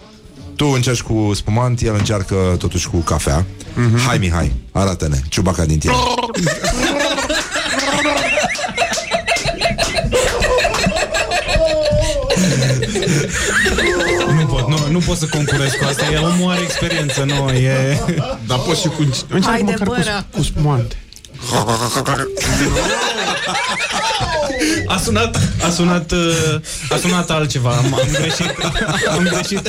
[SPEAKER 1] tu încerci cu spumant, el încearcă totuși cu cafea. Mm-hmm. Hai, Mihai, arată-ne, ciubaca din tine.
[SPEAKER 14] Nu pot, nu, nu pot să concurez cu asta. E omul are experiență, nu, e...
[SPEAKER 9] Dar poți și cu... Încearcă
[SPEAKER 13] Haide,
[SPEAKER 9] măcar
[SPEAKER 13] băra.
[SPEAKER 9] cu, cu spumante.
[SPEAKER 14] A sunat, a sunat, uh, a sunat altceva. Am, am greșit. Am greșit.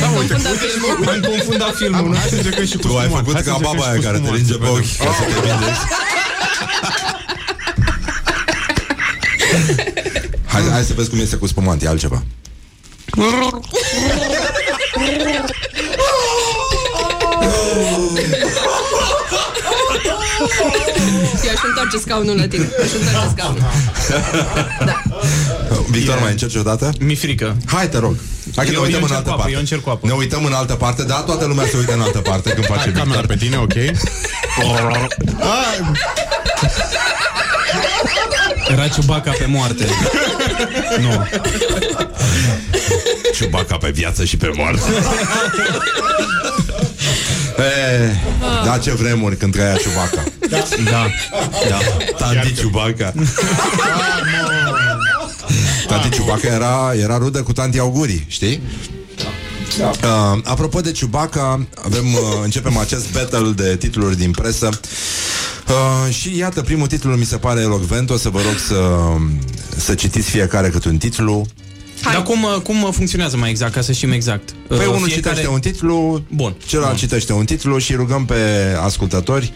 [SPEAKER 9] Da, uite,
[SPEAKER 13] confundat
[SPEAKER 9] uite și
[SPEAKER 13] filmul.
[SPEAKER 9] cu...
[SPEAKER 14] Am confundat filmul.
[SPEAKER 9] Am,
[SPEAKER 14] nu?
[SPEAKER 9] hai să încercăm și cu
[SPEAKER 1] Tu ai
[SPEAKER 9] spumant.
[SPEAKER 1] făcut
[SPEAKER 9] Hai să
[SPEAKER 1] ca
[SPEAKER 9] încercăm
[SPEAKER 1] baba
[SPEAKER 9] și
[SPEAKER 1] aia
[SPEAKER 9] cu
[SPEAKER 1] care te
[SPEAKER 9] spumant,
[SPEAKER 1] linge
[SPEAKER 9] să
[SPEAKER 1] pe
[SPEAKER 9] vedem.
[SPEAKER 1] ochi ca să te vindești. Hai, hai să vezi cum este cu spumant, e altceva.
[SPEAKER 13] Eu aș întoarce scaunul la tine. Aș întoarce scaunul.
[SPEAKER 1] Victor, mai încerci odată?
[SPEAKER 14] Mi-e frică.
[SPEAKER 1] Hai, te rog. Hai că ne
[SPEAKER 14] Eu-
[SPEAKER 1] uităm
[SPEAKER 14] eu
[SPEAKER 1] în
[SPEAKER 14] încerc
[SPEAKER 1] altă
[SPEAKER 14] cu apă,
[SPEAKER 1] parte.
[SPEAKER 14] eu încerc cu apă.
[SPEAKER 1] Ne uităm în altă parte, da? Toată lumea se uită în altă parte când face
[SPEAKER 9] Hai, camera
[SPEAKER 1] Victor.
[SPEAKER 9] pe tine, ok?
[SPEAKER 14] Era ciubaca pe moarte. Nu.
[SPEAKER 1] Ciubaca pe viață și pe moarte. E, da, ce vremuri când trăia Ciubaca.
[SPEAKER 14] Da. Da.
[SPEAKER 1] Tanti Ciubaca. Tanti Ciubaca era, era rudă cu tanti Augurii, știi? Uh, apropo de Ciubaca, avem, uh, începem acest battle de titluri din presă. Uh, și iată, primul titlu mi se pare elocvent, o să vă rog să, să citiți fiecare cât un titlu.
[SPEAKER 13] Hai.
[SPEAKER 14] Dar cum, uh, cum funcționează mai exact, ca să știm exact?
[SPEAKER 1] Păi
[SPEAKER 14] Uh,
[SPEAKER 1] unul citește un titlu,
[SPEAKER 14] Bun.
[SPEAKER 1] celălalt
[SPEAKER 14] Bun.
[SPEAKER 1] citește un titlu și rugăm pe ascultători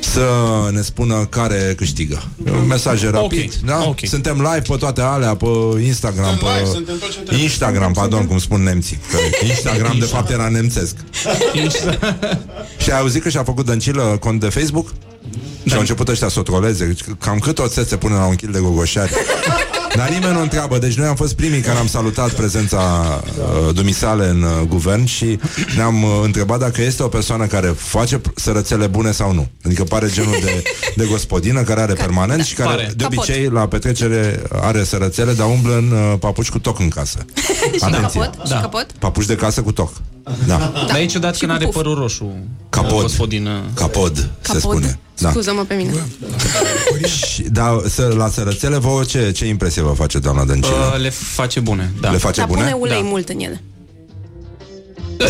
[SPEAKER 1] să ne spună care câștigă. Un Mesaje rapid,
[SPEAKER 14] Ok,
[SPEAKER 1] da?
[SPEAKER 14] ok.
[SPEAKER 1] Suntem live pe toate alea, pe Instagram,
[SPEAKER 9] Suntem live,
[SPEAKER 1] pe
[SPEAKER 9] suntem tot ce trebuie.
[SPEAKER 1] Instagram, pardon, cum spun nemții. Că Instagram de fapt era nemțesc. Și ai auzit că și-a făcut Dăncilă cont de Facebook? Și au început ăștia să o troleze Cam cât o țețe pune la un kil de gogoșari Dar nimeni nu întreabă Deci noi am fost primii care am salutat prezența uh, dumisale în uh, guvern Și ne-am uh, întrebat dacă este o persoană care face p- sărățele bune sau nu Adică pare genul de, de gospodină care are permanent Și care
[SPEAKER 14] Pare.
[SPEAKER 1] de
[SPEAKER 13] Capot.
[SPEAKER 1] obicei la petrecere are sărățele Dar umblă în uh, papuci cu toc în casă
[SPEAKER 13] Și
[SPEAKER 1] Atenție.
[SPEAKER 13] capot? Și
[SPEAKER 14] Da.
[SPEAKER 13] capot?
[SPEAKER 1] Papuci de casă cu toc Da,
[SPEAKER 14] Dar e ciudat
[SPEAKER 13] Și
[SPEAKER 14] că
[SPEAKER 13] cu
[SPEAKER 14] n-are
[SPEAKER 13] puf.
[SPEAKER 14] părul roșu.
[SPEAKER 1] Capod.
[SPEAKER 14] Gospodină.
[SPEAKER 1] capod, se
[SPEAKER 13] Capod?
[SPEAKER 1] spune da.
[SPEAKER 13] Scuză-mă pe mine.
[SPEAKER 1] Și, da, să, la sărățele vouă ce, ce impresie vă face doamna Dăncilă?
[SPEAKER 14] Uh, le face bune, da.
[SPEAKER 1] Le face
[SPEAKER 13] Dar
[SPEAKER 1] bune?
[SPEAKER 13] pune ulei
[SPEAKER 14] Da.
[SPEAKER 13] mult în ele.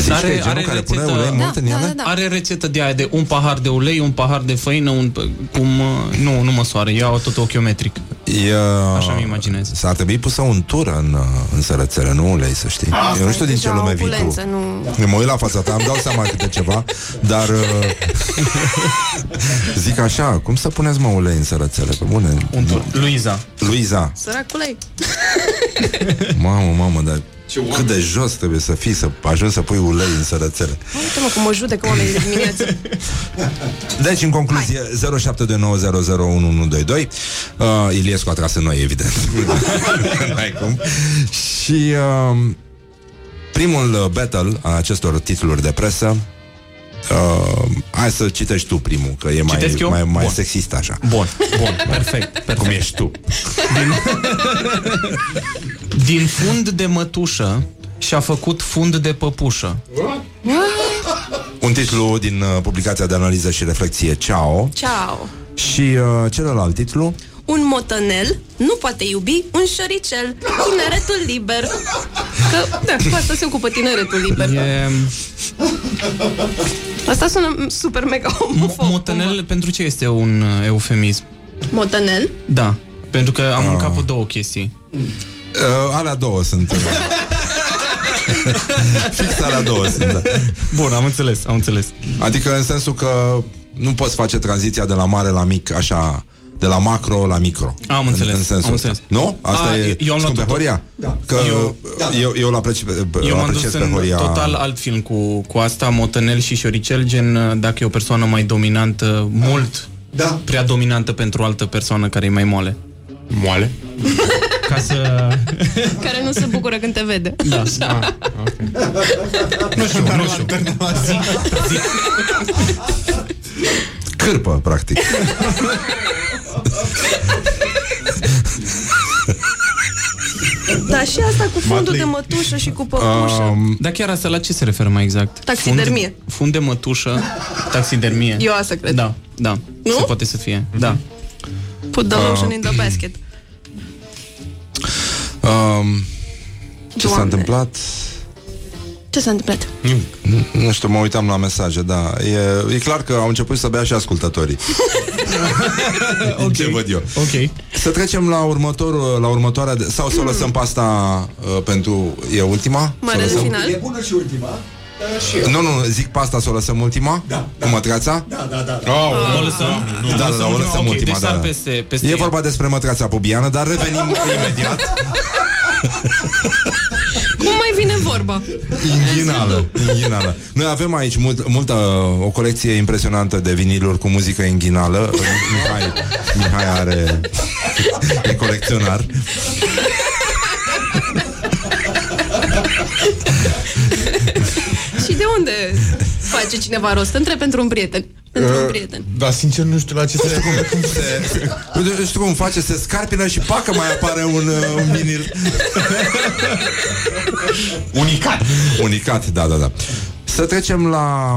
[SPEAKER 1] Zici că e genul care pune ulei mult
[SPEAKER 13] Da,
[SPEAKER 1] în
[SPEAKER 13] da,
[SPEAKER 1] ele?
[SPEAKER 13] da, da.
[SPEAKER 14] Are rețetă de aia de un pahar de ulei, un pahar de făină, un... Cum... uh, Nu, nu măsoară, iau tot ochiometric.
[SPEAKER 1] E,
[SPEAKER 14] Așa mi imaginez.
[SPEAKER 1] S-ar trebui pusă untură în, uh, în sărățele, nu ulei, să știi. Eu nu știu din ce
[SPEAKER 13] Deja
[SPEAKER 1] lume vii tu.
[SPEAKER 13] opulență, nu...
[SPEAKER 1] Eu mă uit la fața ta, îmi dau seama câte ceva, dar uh, zic așa, cum să puneți mă ulei în sărățele? Pe bune.
[SPEAKER 14] Un Luiza.
[SPEAKER 1] Luiza,
[SPEAKER 13] Săraculei.
[SPEAKER 1] mamă, mamă, dar cât de jos trebuie să fii să ajungi să pui ulei în sărățele.
[SPEAKER 13] Uite-mă cum mă judecă oamenii de dimineață.
[SPEAKER 1] Deci, în concluzie, 0729001122 uh, Iliescu a tras în noi, evident. N-ai cum. Și uh, Primul uh, battle a acestor titluri de presă uh, Hai să citești tu primul Că e mai,
[SPEAKER 14] Citesc eu?
[SPEAKER 1] mai, mai
[SPEAKER 14] Bun.
[SPEAKER 1] sexist așa
[SPEAKER 14] Bun, bun, perfect. perfect.
[SPEAKER 1] Cum ești tu
[SPEAKER 14] Din fund de mătușă și-a făcut fund de păpușă.
[SPEAKER 1] Un titlu din uh, publicația de analiză și reflexie Ciao
[SPEAKER 13] Ciao.
[SPEAKER 1] Și uh, celălalt titlu
[SPEAKER 13] Un motănel nu poate iubi un șoricel. Tineretul liber. Că, da, cu asta se ocupă tineretul liber.
[SPEAKER 14] E...
[SPEAKER 13] Asta sună super mega homofob.
[SPEAKER 14] Motanel pentru ce este un uh, eufemism?
[SPEAKER 13] Motanel?
[SPEAKER 14] Da, pentru că am
[SPEAKER 1] Ah.
[SPEAKER 14] în capul două chestii.
[SPEAKER 1] uh, Alea două sunt uh, Fix alea două sunt da.
[SPEAKER 14] Bun, am înțeles, am înțeles.
[SPEAKER 1] Adică în sensul că nu poți face tranziția de la mare la mic așa de la macro la micro.
[SPEAKER 14] Am înțeles,
[SPEAKER 1] În, în sensul
[SPEAKER 14] am
[SPEAKER 1] ăsta.
[SPEAKER 14] înțeles.
[SPEAKER 1] Nu? Asta
[SPEAKER 14] A,
[SPEAKER 1] e
[SPEAKER 14] eu am luat
[SPEAKER 1] pe
[SPEAKER 14] tot.
[SPEAKER 1] Horia?
[SPEAKER 5] Da.
[SPEAKER 1] Că eu,
[SPEAKER 14] Eu-
[SPEAKER 1] eu, eu l-apreci,
[SPEAKER 14] Eu m-am dus
[SPEAKER 1] apreciez pe
[SPEAKER 14] în
[SPEAKER 1] Horia.
[SPEAKER 14] total alt film cu, cu asta, Motanel și Șoricel, gen uh, dacă e o persoană mai dominantă, mult
[SPEAKER 5] Da.
[SPEAKER 14] prea dominantă pentru o altă persoană care e mai moale.
[SPEAKER 9] Moale?
[SPEAKER 14] Ca să...
[SPEAKER 13] Care nu se bucură când te vede.
[SPEAKER 14] Da. Nu știu, nu știu.
[SPEAKER 1] Cârpă, practic.
[SPEAKER 13] Da, și asta cu fundul de mătușă și cu păpușă.
[SPEAKER 1] Um,
[SPEAKER 14] Dar chiar asta la ce se referă mai exact?
[SPEAKER 13] Taxidermie.
[SPEAKER 14] Fund, fund de mătușă, taxidermie.
[SPEAKER 13] Eu asta cred.
[SPEAKER 14] Da, da.
[SPEAKER 13] Nu?
[SPEAKER 14] Se poate să fie. Da.
[SPEAKER 13] Put the
[SPEAKER 1] Ah.
[SPEAKER 13] lotion in the basket.
[SPEAKER 1] um, ce s-a
[SPEAKER 13] Doamne.
[SPEAKER 1] întâmplat?
[SPEAKER 13] Ce s-a întâmplat?
[SPEAKER 1] Nu, nu știu, mă uitam la mesaje, da. E, e clar că au început să bea și ascultătorii. okay. Ce văd eu.
[SPEAKER 14] Ok.
[SPEAKER 1] Să trecem la următorul, la următoarea de, sau să o lăsăm pe asta uh, pentru e ultima?
[SPEAKER 13] Mare
[SPEAKER 1] Să o
[SPEAKER 13] de
[SPEAKER 1] lăsăm?
[SPEAKER 13] final.
[SPEAKER 5] E bună și ultima. dar și eu.
[SPEAKER 1] Nu, nu, zic pe asta să o lăsăm ultima?
[SPEAKER 5] Da,
[SPEAKER 1] Cu mătrața?
[SPEAKER 5] Da, da, da. da.
[SPEAKER 14] O lăsăm?
[SPEAKER 1] Da, da, da, o lăsăm
[SPEAKER 14] ok,
[SPEAKER 1] ultima,
[SPEAKER 14] deci
[SPEAKER 1] da,
[SPEAKER 14] sar
[SPEAKER 1] da.
[SPEAKER 14] peste, peste
[SPEAKER 1] E vorba despre mătrața pubiană, dar revenim imediat.
[SPEAKER 13] Cum mai vine vorba?
[SPEAKER 1] Inghinală, inghinală. Noi avem aici mult, multă, o colecție impresionantă de viniluri cu muzică inghinală. Mihai, Mihai are... e colecționar.
[SPEAKER 13] Face cineva rost? Întreb pentru un prieten. Pentru
[SPEAKER 1] Uh,
[SPEAKER 13] un prieten.
[SPEAKER 9] Dar sincer nu știu la ce se
[SPEAKER 1] Uite, Știu cum face, se scarpină și pacă mai apare un, uh, un vinil.
[SPEAKER 9] Unicat.
[SPEAKER 1] Unicat, da, da, da. Să trecem la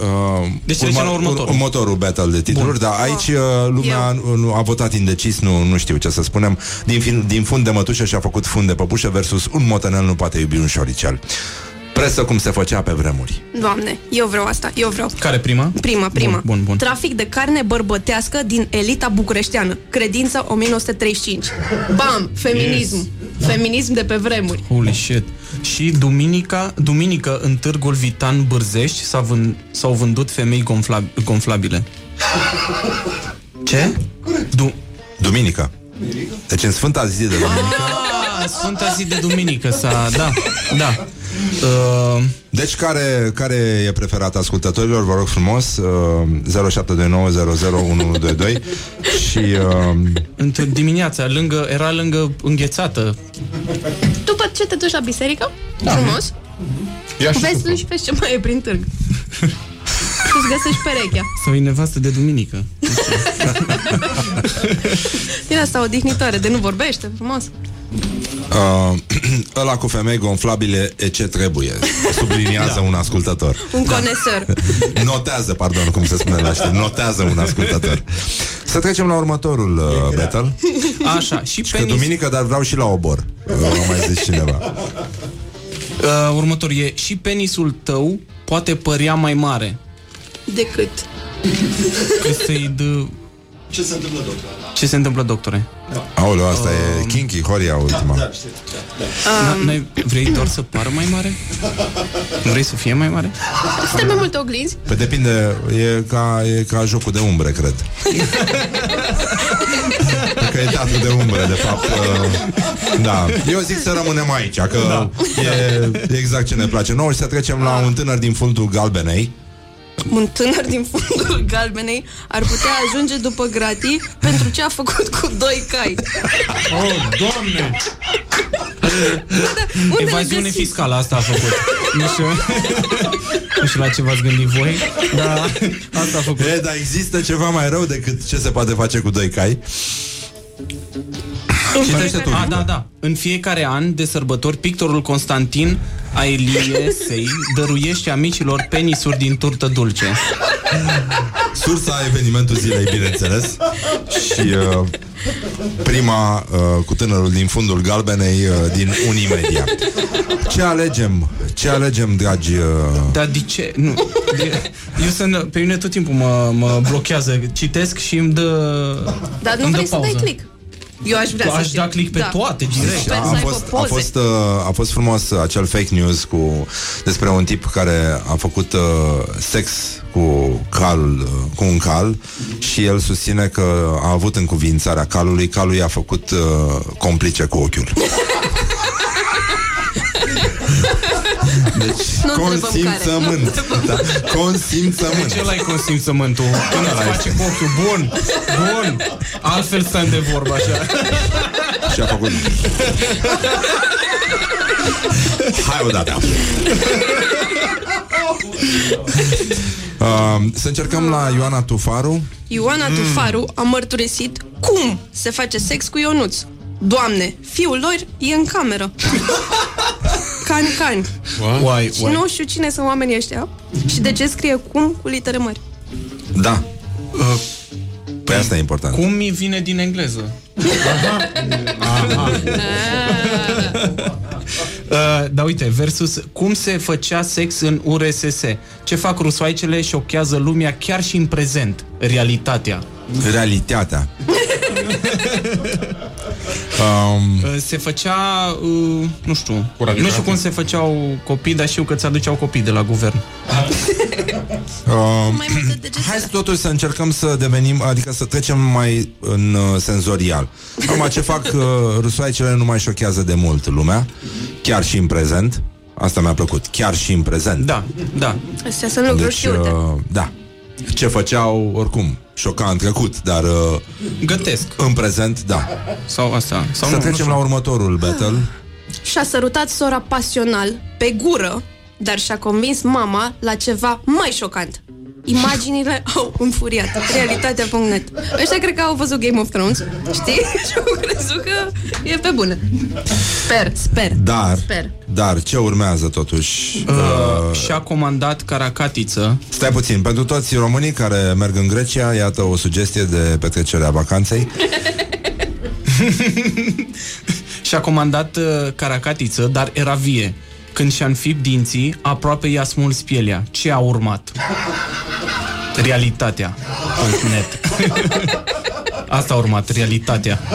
[SPEAKER 1] uh,
[SPEAKER 14] Deci trecem la următorul.
[SPEAKER 1] următorul battle de titluri, dar aici uh, lumea nu, nu, a votat indecis, nu, nu știu ce să spunem. Din, fin, din fund de mătușă și-a făcut fund de păpușă versus un motanel nu poate iubi un șoricel. Presă cum se făcea pe vremuri.
[SPEAKER 13] Doamne, eu vreau asta, eu vreau.
[SPEAKER 14] Care prima?
[SPEAKER 13] Prima, prima.
[SPEAKER 14] Bun, bun, bun.
[SPEAKER 13] Trafic de carne bărbătească din elita bucureșteană. Credință 1935. Bam! Feminism. Yes. Feminism de pe vremuri.
[SPEAKER 14] Holy shit. Și duminica, duminică în târgul Vitan Bârzești s-a vând, s-au vândut femei gonflab- gonflabile. Ce? Du-
[SPEAKER 1] Duminică. Deci în Sfânta zi de duminică.
[SPEAKER 14] Ah, Sfânta zi de duminică s-a... Da, da. Uh,
[SPEAKER 1] Deci care, care e preferat ascultătorilor? Vă rog frumos, uh, 0729001122 și uh,
[SPEAKER 14] într dimineața, lângă, era lângă înghețată.
[SPEAKER 13] După ce te duci la biserică, da. frumos,
[SPEAKER 9] Ia și
[SPEAKER 13] vezi
[SPEAKER 9] tu.
[SPEAKER 13] tu și vezi ce mai e prin târg. Și îți găsești perechea.
[SPEAKER 14] Sau e nevastă de duminică.
[SPEAKER 13] Din asta odihnitoare, de nu vorbește, frumos.
[SPEAKER 1] uh, ăla cu femei gonflabile e ce trebuie. Subliniază da. un ascultător.
[SPEAKER 13] Un conesor.
[SPEAKER 1] Notează, pardon, cum se spune la știri. Notează un ascultător. Să trecem la următorul uh, battle.
[SPEAKER 14] Așa, și
[SPEAKER 1] Și că
[SPEAKER 14] penis...
[SPEAKER 1] duminică, dar vreau și la obor. Uh, m-a mai zis cineva.
[SPEAKER 14] Uh, următor e și penisul tău poate părea mai mare.
[SPEAKER 13] Decât.
[SPEAKER 14] Că să-i dă...
[SPEAKER 5] Ce se întâmplă, doctor?
[SPEAKER 14] Ce se întâmplă, doctore?
[SPEAKER 1] Aoleu, asta e kinky, Horia ultima.
[SPEAKER 5] Da, știu. Da.
[SPEAKER 14] Um... N-ai, vrei doar să pară mai mare? Vrei să fie mai mare?
[SPEAKER 13] Suntem mai multe oglinzi.
[SPEAKER 1] Pe depinde, e ca, e ca jocul de umbre, cred. că e teatru de umbre, de fapt. Uh, da. Eu zic să rămânem aici, că da. e, e exact ce ne place nouă și să trecem la un tânăr din fundul galbenei.
[SPEAKER 13] Un tânăr din fundul galbenei ar putea ajunge după gratii pentru ce a făcut cu doi cai.
[SPEAKER 9] Oh, doamne!
[SPEAKER 13] Unde le
[SPEAKER 14] Evaziune
[SPEAKER 13] găsiți?
[SPEAKER 14] fiscală asta a făcut. Nu știu, nu știu la ce v-ați gândit voi, dar asta a făcut.
[SPEAKER 1] E, dar există ceva mai rău decât ce se poate face cu doi cai? Citește tu.
[SPEAKER 14] A, da, da. În fiecare an de sărbători, pictorul Constantin a Eliesei dăruiește amicilor penisuri din turtă dulce.
[SPEAKER 1] Sursa evenimentul zilei, bineînțeles. Și uh, prima uh, cu tânărul din fundul galbenei uh, din Unimedia. Ce alegem? Ce alegem, dragi... Uh...
[SPEAKER 14] Dar de ce? Nu. De, eu să, pe mine tot timpul mă, mă blochează. Citesc și îmi dă
[SPEAKER 13] Dar nu
[SPEAKER 14] îmi dă
[SPEAKER 13] vrei să dai
[SPEAKER 14] pauză.
[SPEAKER 13] click. Eu aș vrea
[SPEAKER 14] Tu
[SPEAKER 13] să
[SPEAKER 14] aș
[SPEAKER 13] știu.
[SPEAKER 14] da click pe toate, direct.
[SPEAKER 13] Sper să
[SPEAKER 1] a,
[SPEAKER 13] aibă
[SPEAKER 1] fost, a,
[SPEAKER 13] poze.
[SPEAKER 1] fost, uh, a fost frumos uh, acel fake news cu despre un tip care a făcut uh, sex cu calul, uh, cu un cal și el susține că a avut încuvințarea calului, calul i-a făcut uh, complice cu ochiul. Deci,
[SPEAKER 13] Nu întrebăm
[SPEAKER 1] consimțământ.
[SPEAKER 13] care.
[SPEAKER 1] Da, consimțământ.
[SPEAKER 14] De ce l-ai consimțământul? Când îți face cu ochiul bun, bun Altfel stăm de vorbă așa
[SPEAKER 1] Și a făcut Hai odată uh, Să încercăm la Ioana Tufaru
[SPEAKER 13] Ioana Tufaru a mărturisit cum se face sex cu Ionuț. Doamne, fiul lor e în cameră. Cani, cani.
[SPEAKER 14] Uai,
[SPEAKER 13] Și nu știu cine sunt oamenii ăștia și de ce scrie cum cu litere mari.
[SPEAKER 1] Da Păi asta e important
[SPEAKER 14] Cum mi vine din engleză? Uh, da, uite, versus cum se făcea sex în URSS. Ce fac rusoaicele șochează lumea chiar și în prezent. Realitatea.
[SPEAKER 1] Realitatea um,
[SPEAKER 14] Uh, se făcea, uh, nu știu, nu știu cum se făceau copii, dar știu că ți aduceau copii de la guvern.
[SPEAKER 1] um,
[SPEAKER 13] Mai multe degete.
[SPEAKER 1] Hai să totuși să încercăm să devenim Adică să trecem mai în uh, senzorial Acum ce fac uh, rusoaicele nu mai șochează de mult lumea Chiar și în prezent Asta mi-a plăcut, chiar și în prezent
[SPEAKER 14] Da, da.
[SPEAKER 13] Astea sunt lucruri
[SPEAKER 1] Deci,
[SPEAKER 13] știute.
[SPEAKER 1] uh, da Ce făceau, oricum, șoca în trecut Dar uh,
[SPEAKER 14] Gătesc.
[SPEAKER 1] în prezent, da
[SPEAKER 14] Sau asta. Sau
[SPEAKER 1] Să
[SPEAKER 14] nu,
[SPEAKER 1] trecem
[SPEAKER 14] nu
[SPEAKER 1] la
[SPEAKER 14] știu.
[SPEAKER 1] următorul battle
[SPEAKER 13] Și-a sărutat sora pasional pe gură, dar și-a convins mama la ceva mai șocant. Imaginile au înfuriat. Realitatea.net Ăștia cred că au văzut Game of Thrones, știi? Și au crezut că e pe bune. Sper, sper.
[SPEAKER 1] Dar,
[SPEAKER 13] Sper.
[SPEAKER 1] dar ce urmează totuși?
[SPEAKER 14] Uh, și-a comandat caracatiță
[SPEAKER 1] Stai puțin, pentru toți românii care merg în Grecia, iată o sugestie de petrecere a vacanței.
[SPEAKER 14] Și-a comandat uh, caracatiță, dar era vie. Când și-a înfipt dinții, aproape i-a smuls pielea. Ce a urmat? Realitatea. Net. Asta a urmat, realitatea.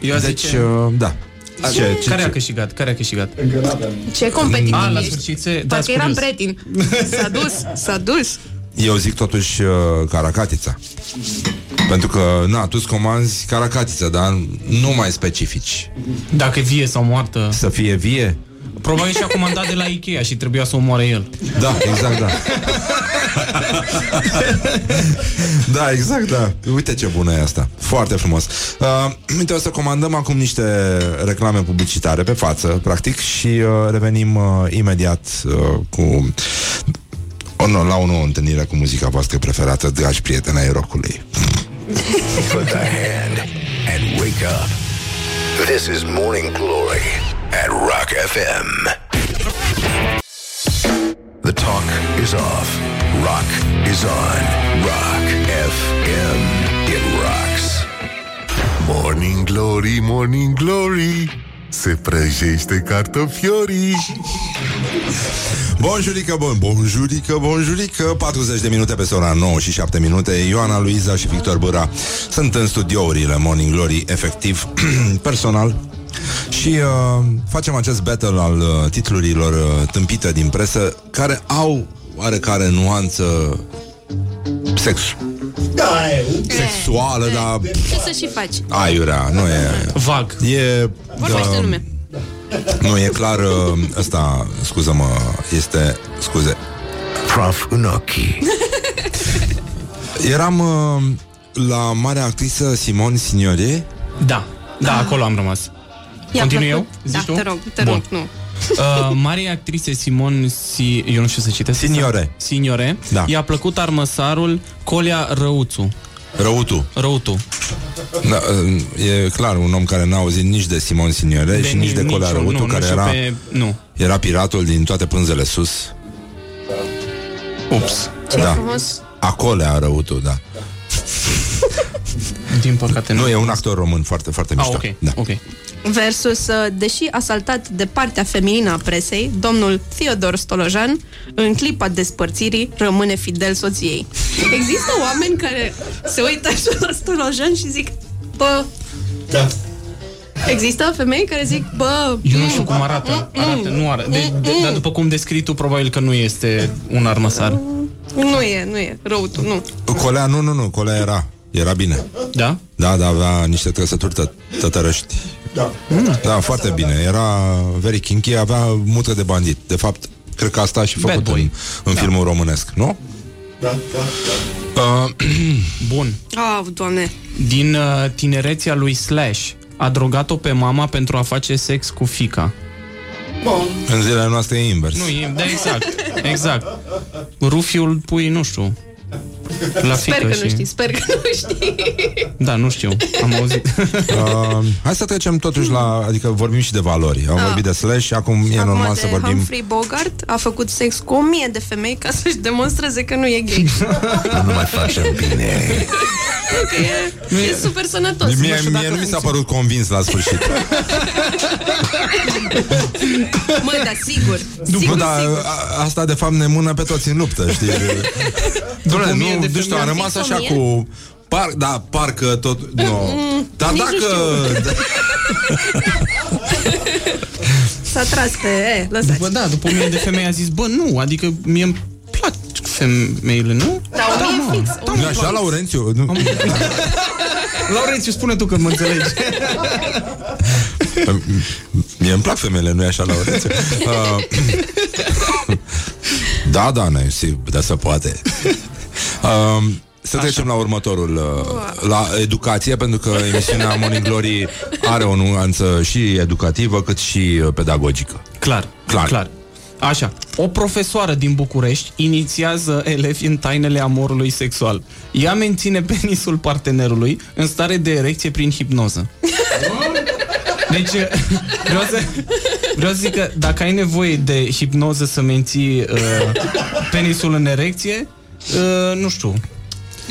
[SPEAKER 14] Eu
[SPEAKER 1] Deci,
[SPEAKER 14] zice...
[SPEAKER 1] uh, da. Ce, ce,
[SPEAKER 14] Care a
[SPEAKER 1] ce?
[SPEAKER 14] câștigat? Care a câștigat?
[SPEAKER 13] Ce competitiv
[SPEAKER 14] A, la
[SPEAKER 13] ești.
[SPEAKER 14] sfârșit se... Da,
[SPEAKER 13] Parcă eram
[SPEAKER 14] curios.
[SPEAKER 13] pretin. S-a dus, s-a dus.
[SPEAKER 1] Eu zic totuși uh, caracatița. Pentru că, na, tu îți comanzi caracatița, dar nu mai specifici.
[SPEAKER 14] Dacă e vie sau moartă...
[SPEAKER 1] Să fie vie?
[SPEAKER 14] Probabil și-a comandat de la Ikea și trebuia să o moare el.
[SPEAKER 1] Da, exact, da. da, exact, da. Uite ce bună e asta. Foarte frumos. Uh, uite, o să comandăm acum niște reclame publicitare pe față, practic, și uh, revenim uh, imediat uh, cu o, no, la o nouă întâlnire cu muzica voastră preferată, dragi prieteni ai rockului.
[SPEAKER 2] Put the hand and wake up. This is Morning Glory at Rock FM. The talk is off. Rock is on. Rock FM. It rocks.
[SPEAKER 4] Morning Glory, Morning Glory Se prăjește cartofiorii.
[SPEAKER 1] Bonjurică, bun, bonjurică, bonjurică 40 de minute pe ora 9 și 7 minute. Ioana, Luiza și Victor Băra Sunt în studiourile Morning Glory Efectiv, personal. Și uh, facem acest battle al uh, titlurilor uh, tâmpite din presă Care au oarecare nuanță Sex
[SPEAKER 5] Da, e.
[SPEAKER 1] Sexuală, dar
[SPEAKER 13] Ce să și faci?
[SPEAKER 1] Aiurea, nu e
[SPEAKER 14] Vag
[SPEAKER 1] E
[SPEAKER 13] Vorbește
[SPEAKER 1] uh,
[SPEAKER 13] lume.
[SPEAKER 1] Nu, e clar uh, Ăsta, scuză-mă, este Scuze
[SPEAKER 2] Prof în ochii.
[SPEAKER 1] Eram uh, la marea actrisă Simone Signore
[SPEAKER 14] Da, da, acolo am rămas.
[SPEAKER 13] I-a
[SPEAKER 14] Continui eu?
[SPEAKER 13] plăcut?
[SPEAKER 14] Zici
[SPEAKER 13] Da,
[SPEAKER 14] tu?
[SPEAKER 13] te rog, te
[SPEAKER 14] Bun.
[SPEAKER 13] rog, nu.
[SPEAKER 14] Uh, mare actrițe Simon si... Eu nu știu să citesc
[SPEAKER 1] Signore.
[SPEAKER 14] Signore
[SPEAKER 1] Da.
[SPEAKER 14] I-a plăcut armăsarul Colia Răuțu.
[SPEAKER 1] Răutu.
[SPEAKER 14] Răutu.
[SPEAKER 1] Da, uh, E clar un om care n-a auzit nici de Simone Signore Și nici de Colea
[SPEAKER 14] nici eu,
[SPEAKER 1] Răutu
[SPEAKER 14] nu, nu
[SPEAKER 1] Care
[SPEAKER 14] știu
[SPEAKER 1] era,
[SPEAKER 14] pe... Nu,
[SPEAKER 1] era piratul din toate pânzele sus.
[SPEAKER 14] Ups.
[SPEAKER 13] Ce
[SPEAKER 1] Da.
[SPEAKER 13] frumos.
[SPEAKER 1] Acolea Răutu, da.
[SPEAKER 14] Din păcate
[SPEAKER 1] Nu, e un actor român foarte, foarte
[SPEAKER 14] Ah,
[SPEAKER 1] mișto.
[SPEAKER 14] ok,
[SPEAKER 1] da.
[SPEAKER 14] ok
[SPEAKER 13] Versus, uh, deși asaltat de partea feminină a presei, domnul Theodor Stolojan, în clipa despărțirii, rămâne fidel soției. Există oameni care se uită așa la Stolojan și zic, bă,
[SPEAKER 5] Da.
[SPEAKER 13] există femei care zic, bă,
[SPEAKER 14] Eu nu știu cum arată. arată nu arată. De, de, dar după cum descrii tu, probabil că nu este un armăsar.
[SPEAKER 13] nu e, nu e, răutul, nu.
[SPEAKER 1] Colea, nu, nu, nu, Colea era. Era bine.
[SPEAKER 14] Da?
[SPEAKER 1] Da, da, avea niște trăsături tă- tătărăști.
[SPEAKER 5] Da.
[SPEAKER 1] Da, foarte bine. Era very kinky, avea mută de bandit. De fapt, cred că asta a și
[SPEAKER 14] Bad
[SPEAKER 1] făcut
[SPEAKER 14] boy.
[SPEAKER 1] în, în filmul românesc, nu?
[SPEAKER 5] Da, da, da.
[SPEAKER 1] Uh,
[SPEAKER 14] Bun.
[SPEAKER 13] Ah, doamne.
[SPEAKER 14] Din uh, tinerețea lui Slash, a drogat-o pe mama pentru a face sex cu fica.
[SPEAKER 13] Bun.
[SPEAKER 1] în zilele noastre e invers.
[SPEAKER 14] Nu, e, da, exact. Exact. Rufiul pui, nu știu, la fică
[SPEAKER 13] Sper că
[SPEAKER 14] și...
[SPEAKER 13] nu știi, sper că nu știi.
[SPEAKER 14] Da, nu știu, am auzit.
[SPEAKER 1] Uh, hai să trecem totuși la... Adică vorbim și de valori. Am
[SPEAKER 13] Ah.
[SPEAKER 1] vorbit de Slash, acum e
[SPEAKER 13] Acum
[SPEAKER 1] normal
[SPEAKER 13] de
[SPEAKER 1] să vorbim...
[SPEAKER 13] Humphrey Bogart a făcut sex cu o mie de femei ca să-și demonstreze că nu e gay.
[SPEAKER 1] Nu mai facem bine.
[SPEAKER 13] că e, e super sănătos.
[SPEAKER 1] Mie, mie nu mi s-a părut convins la sfârșit.
[SPEAKER 13] Mă, da, sigur.
[SPEAKER 1] După,
[SPEAKER 13] sigur,
[SPEAKER 1] da,
[SPEAKER 13] sigur.
[SPEAKER 1] a, asta de fapt ne mână pe toți în luptă, știi? Doamne,
[SPEAKER 14] o mie
[SPEAKER 1] nu,
[SPEAKER 14] de
[SPEAKER 1] nu știu, a
[SPEAKER 14] femei.
[SPEAKER 1] rămas
[SPEAKER 13] Fix o
[SPEAKER 1] așa
[SPEAKER 13] mie?
[SPEAKER 1] cu... Par, da, parcă tot... Nu. Dar
[SPEAKER 13] nici nu
[SPEAKER 1] dacă...
[SPEAKER 13] S-a tras pe... E, lăsați.
[SPEAKER 14] După, da, după o mie de femei a zis, bă, nu, adică mie îmi plac femeile, nu?
[SPEAKER 13] Da, o mie fix. o
[SPEAKER 1] Nu
[SPEAKER 13] mie.
[SPEAKER 1] așa, Laurențiu? Nu.
[SPEAKER 14] Laurențiu, spune tu că mă înțelegi.
[SPEAKER 1] Mie îmi plac femeile, nu-i așa, Laurențiu? Uh, da, da, ne, si, da, se poate. Uh, să trecem la următorul, uh, la educație, pentru că emisiunea Morning Glory are o nuanță și educativă, cât și uh, pedagogică.
[SPEAKER 14] Clar,
[SPEAKER 1] Clar.
[SPEAKER 14] clar. Așa, o profesoară din București inițiază elevi în tainele amorului sexual. Ea menține penisul partenerului în stare de erecție prin hipnoză. Deci, vreau să, vreau să zic că dacă ai nevoie de hipnoză să menții uh, penisul în erecție, uh, nu știu.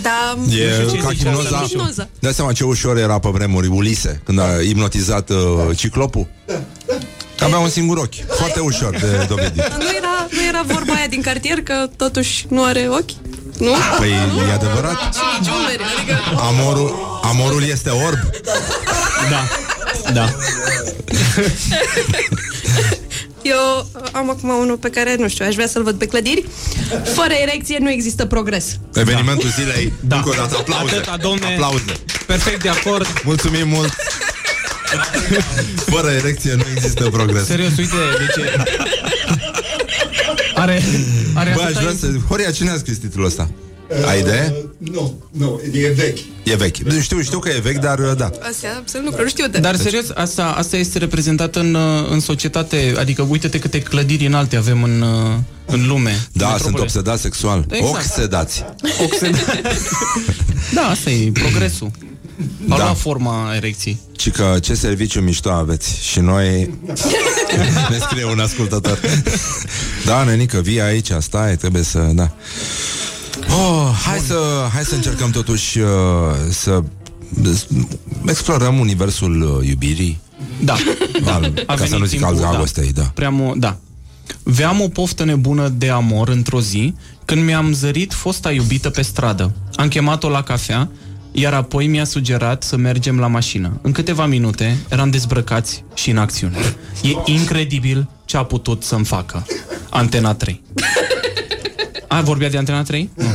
[SPEAKER 13] Da,
[SPEAKER 1] E
[SPEAKER 14] Nu știu ce
[SPEAKER 1] ca
[SPEAKER 14] zice
[SPEAKER 1] hipnoza.
[SPEAKER 14] asta, nu știu.
[SPEAKER 13] hipnoza.
[SPEAKER 1] Dai seama ce ușor era pe vremuri Ulise Când a ipnotizat uh, ciclopul Că avea un singur ochi Foarte ușor de dovedit
[SPEAKER 13] Dar nu era, nu era vorba aia din cartier că totuși nu are ochi? Nu?
[SPEAKER 1] Păi e adevărat
[SPEAKER 13] Și nici umeri, adică...
[SPEAKER 1] Amorul, amorul este orb
[SPEAKER 14] Da, da.
[SPEAKER 13] Eu am acum unul pe care, nu știu, aș vrea să-l văd pe clădiri. Fără erecție nu există progres.
[SPEAKER 1] Evenimentul zilei
[SPEAKER 14] Da.
[SPEAKER 1] Încă o dată aplauze
[SPEAKER 14] Atâta, domne.
[SPEAKER 1] Aplauze
[SPEAKER 14] Perfect de acord.
[SPEAKER 1] Mulțumim mult Fără erecție nu există progres
[SPEAKER 14] Serios, uite, deci... Are, are
[SPEAKER 1] Bă, aș
[SPEAKER 14] atâta
[SPEAKER 1] vrea să... Horia, cine a scris titlul ăsta? Ai idee?
[SPEAKER 5] Nu, nu, e vechi.
[SPEAKER 1] E vechi Știu, știu că e vechi, dar uh, da
[SPEAKER 13] Astea sunt lucruri știute.
[SPEAKER 14] Dar serios, asta, asta este reprezentat în, uh, în societate Adică uite-te câte clădiri înalte avem în, uh, în lume
[SPEAKER 1] Da,
[SPEAKER 14] Metropole.
[SPEAKER 1] sunt obsedați sexual
[SPEAKER 14] Exact.
[SPEAKER 1] Oxedați
[SPEAKER 14] Oxida- Da, asta e progresul A
[SPEAKER 1] Da.
[SPEAKER 14] luat forma erecției
[SPEAKER 1] Ci că ce serviciu mișto aveți Și noi Ne scrie un ascultător Da, nenică, vii aici, stai, trebuie să, da oh, hai, să, hai să încercăm totuși uh, Să explorăm universul uh, iubirii
[SPEAKER 14] Da, da.
[SPEAKER 1] al,
[SPEAKER 14] A
[SPEAKER 1] Ca să
[SPEAKER 14] venit
[SPEAKER 1] nu zic al
[SPEAKER 14] timpul, da.
[SPEAKER 1] dragostei, da.
[SPEAKER 14] Prea mo- da. Veam o poftă nebună de amor într-o zi când mi-am zărit fosta iubită pe stradă. Am chemat-o la cafea, iar apoi mi-a sugerat să mergem la mașină. În câteva minute eram dezbrăcați și în acțiune. E incredibil ce a putut să-mi facă. Antena 3. A, vorbea de Antena 3? Nu.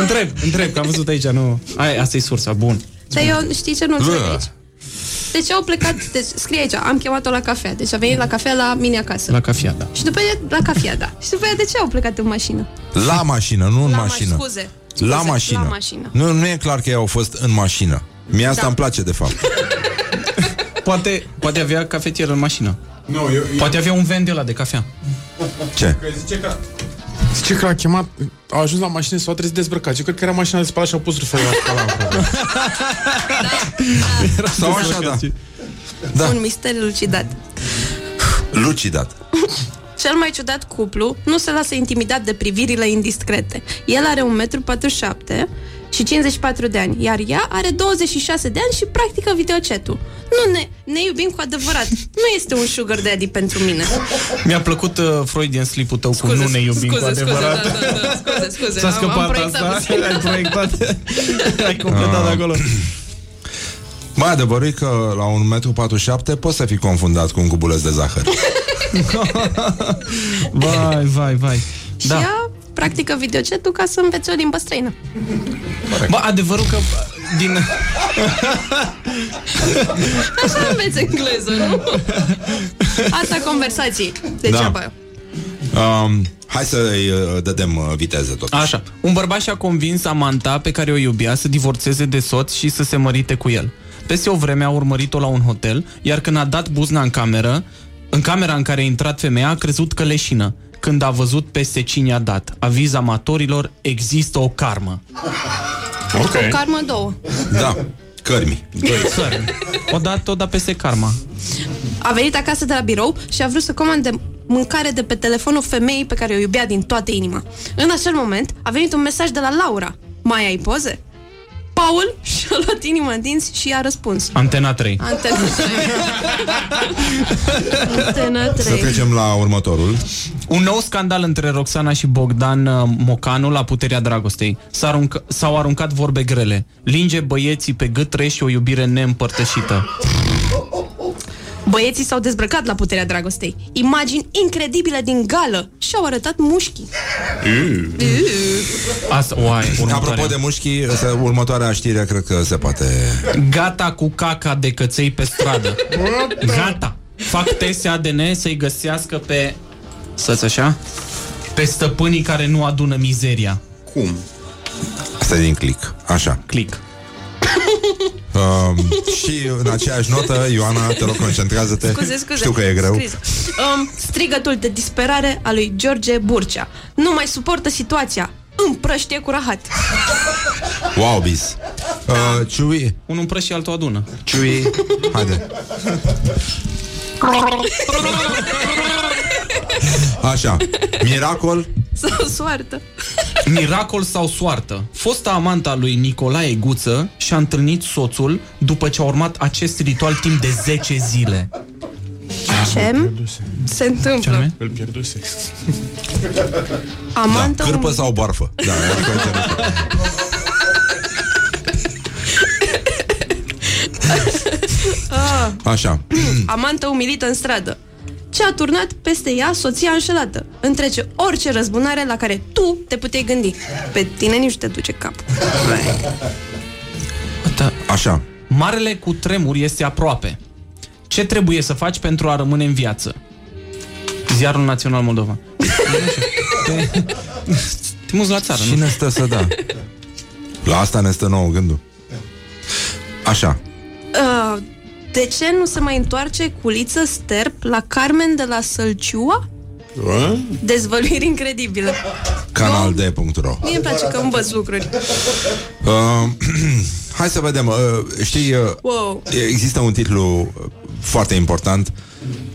[SPEAKER 14] întreb, întreb, că am văzut aici, nu... Ai, asta e sursa, bun.
[SPEAKER 13] Dar eu știi ce nu înțeleg
[SPEAKER 1] Bă.
[SPEAKER 13] aici? Deci au plecat, deci scrie aici, am chemat-o la cafea. Deci a venit la cafea la mine acasă.
[SPEAKER 14] La cafea, da.
[SPEAKER 13] Și după aia, la cafea, da. Și după aia, de ce au plecat în mașină?
[SPEAKER 1] La mașină, nu în
[SPEAKER 13] la
[SPEAKER 1] mașină
[SPEAKER 13] Scuze.
[SPEAKER 1] La
[SPEAKER 13] Scuze,
[SPEAKER 1] mașină.
[SPEAKER 13] La mașină.
[SPEAKER 1] Nu, nu e clar că ei au fost în mașină Mie asta
[SPEAKER 13] Da.
[SPEAKER 1] îmi place de fapt
[SPEAKER 14] Poate, poate avea cafetieră în mașină.
[SPEAKER 9] Nu, eu, eu,
[SPEAKER 14] Poate avea un vent de la de cafea.
[SPEAKER 1] Ce?
[SPEAKER 9] că zice că Zice că l-a chemat, a ajuns la mașină și s-a trezit dezbrăcat. Eu cred că era mașina de spălat și au pus rufele la scala.
[SPEAKER 1] Sau așa, da Da.
[SPEAKER 13] Un mister lucidat.
[SPEAKER 1] Lucidat
[SPEAKER 13] Cel mai ciudat cuplu nu se lasă intimidat de privirile indiscrete. El are 1,47 m și 54 de ani, iar ea are 26 de ani și practică videocetul. Nu ne, ne iubim cu adevărat. Nu este un sugar daddy pentru mine.
[SPEAKER 14] Mi-a plăcut uh, Freudian slip-ul tău cu nu ne iubim
[SPEAKER 13] scuze,
[SPEAKER 14] cu adevărat.
[SPEAKER 13] Scuze, da, da, da, scuze, scuze.
[SPEAKER 14] S-a
[SPEAKER 13] Am- am
[SPEAKER 14] scăpat
[SPEAKER 13] proiectat
[SPEAKER 14] asta,
[SPEAKER 13] puțin.
[SPEAKER 14] ai proiectat, ai completat
[SPEAKER 1] Ah.
[SPEAKER 14] acolo.
[SPEAKER 1] Mai adevărul e că la 1,47 m poți să fii confundat cu un cubuleț de zahăr.
[SPEAKER 14] Vai, vai, vai.
[SPEAKER 13] Și
[SPEAKER 14] Da.
[SPEAKER 13] ea practică videocetul ca să învețe o limbă străină.
[SPEAKER 14] Bă, adevărul că din...
[SPEAKER 13] Așa înveți engleză, nu? Asta conversații. Degeaba.
[SPEAKER 1] Da. Um, hai să-i uh, dădem uh, viteză tot.
[SPEAKER 14] Așa. Un bărbat și-a convins amanta pe care o iubea să divorțeze de soț și să se mărite cu el. Peste o vreme a urmărit-o la un hotel, iar când a dat buzna în cameră, în camera în care a intrat femeia, a crezut că leșină. Când a văzut peste cine a dat. Aviz amatorilor, există o karmă.
[SPEAKER 13] O karmă două.
[SPEAKER 1] Da, cărmi.
[SPEAKER 14] Cărmi. O dat, o dat peste karma.
[SPEAKER 13] A venit acasă de la birou și a vrut să comande mâncare de pe telefonul femeii pe care o iubea din toată inima. În acel moment a venit un mesaj de la Laura. Mai ai poze? Paul și-a luat inima în dinți și i-a răspuns.
[SPEAKER 14] Antena 3.
[SPEAKER 13] Antena 3. Antena
[SPEAKER 1] Să
[SPEAKER 13] 3.
[SPEAKER 1] trecem la următorul.
[SPEAKER 14] Un nou scandal între Roxana și Bogdan uh, Mocanu la puterea dragostei. S-au arunca, s-au aruncat vorbe grele. Linge băieții pe gât trăiește o iubire neîmpărtășită.
[SPEAKER 13] Băieții s-au dezbrăcat la puterea dragostei. Imagini incredibile din gală și-au arătat mușchii.
[SPEAKER 14] Asta, oai, următoarea.
[SPEAKER 1] Apropo de mușchi, să- următoarea știre cred că se poate...
[SPEAKER 14] Gata cu caca de căței pe stradă. Gata. Fac teste ADN să-i găsească pe... Să-ți așa? Pe stăpânii care nu adună mizeria.
[SPEAKER 1] Cum? Asta e din click. Așa.
[SPEAKER 14] Click.
[SPEAKER 1] Um, și în aceeași notă, Ioana, te rog, concentrează-te.
[SPEAKER 13] Scuze, scuze.
[SPEAKER 1] Știu că e greu.
[SPEAKER 13] Scris. Um, strigătul de disperare a lui George Burcea. Nu mai suportă situația. Împrăștie cu rahat.
[SPEAKER 1] Wow, bis. Uh, Ciui,
[SPEAKER 14] Unul împrăști și altul adună.
[SPEAKER 1] Ciui, haide. Așa. Miracol.
[SPEAKER 13] Sau soartă.
[SPEAKER 14] Miracol sau soartă. Fosta amanta lui Nicolae Guță și-a întâlnit soțul după ce a urmat acest ritual timp de 10 zile.
[SPEAKER 13] Ce se întâmplă?
[SPEAKER 9] Îl pierduse.
[SPEAKER 13] Amantă
[SPEAKER 1] Da, cârpă
[SPEAKER 13] um-
[SPEAKER 1] sau barfă? Da, adică genul.
[SPEAKER 13] Ah,
[SPEAKER 1] Așa.
[SPEAKER 13] amantă umilită în stradă. Ce a turnat peste ea soția înșelată. Întrece orice răzbunare la care tu te puteai gândi. Pe tine nici nu te duce cap.
[SPEAKER 1] Așa.
[SPEAKER 14] Marele cu tremur este aproape. Ce trebuie să faci pentru a rămâne în viață? Ziarul Național Moldova. Te, te muți la țară, nu?
[SPEAKER 1] Cine stă să da? La asta ne stă nouă gândul. Așa.
[SPEAKER 13] Uh, de ce nu se mai întoarce culiță sterp la Carmen de la Sălciua? Dezvăluiri incredibile.
[SPEAKER 1] Canalde.ro
[SPEAKER 13] Mie îmi place că învăț lucruri.
[SPEAKER 1] uh, Hai să vedem. Uh, știi, uh,
[SPEAKER 13] Wow.
[SPEAKER 1] există un titlu uh, foarte important.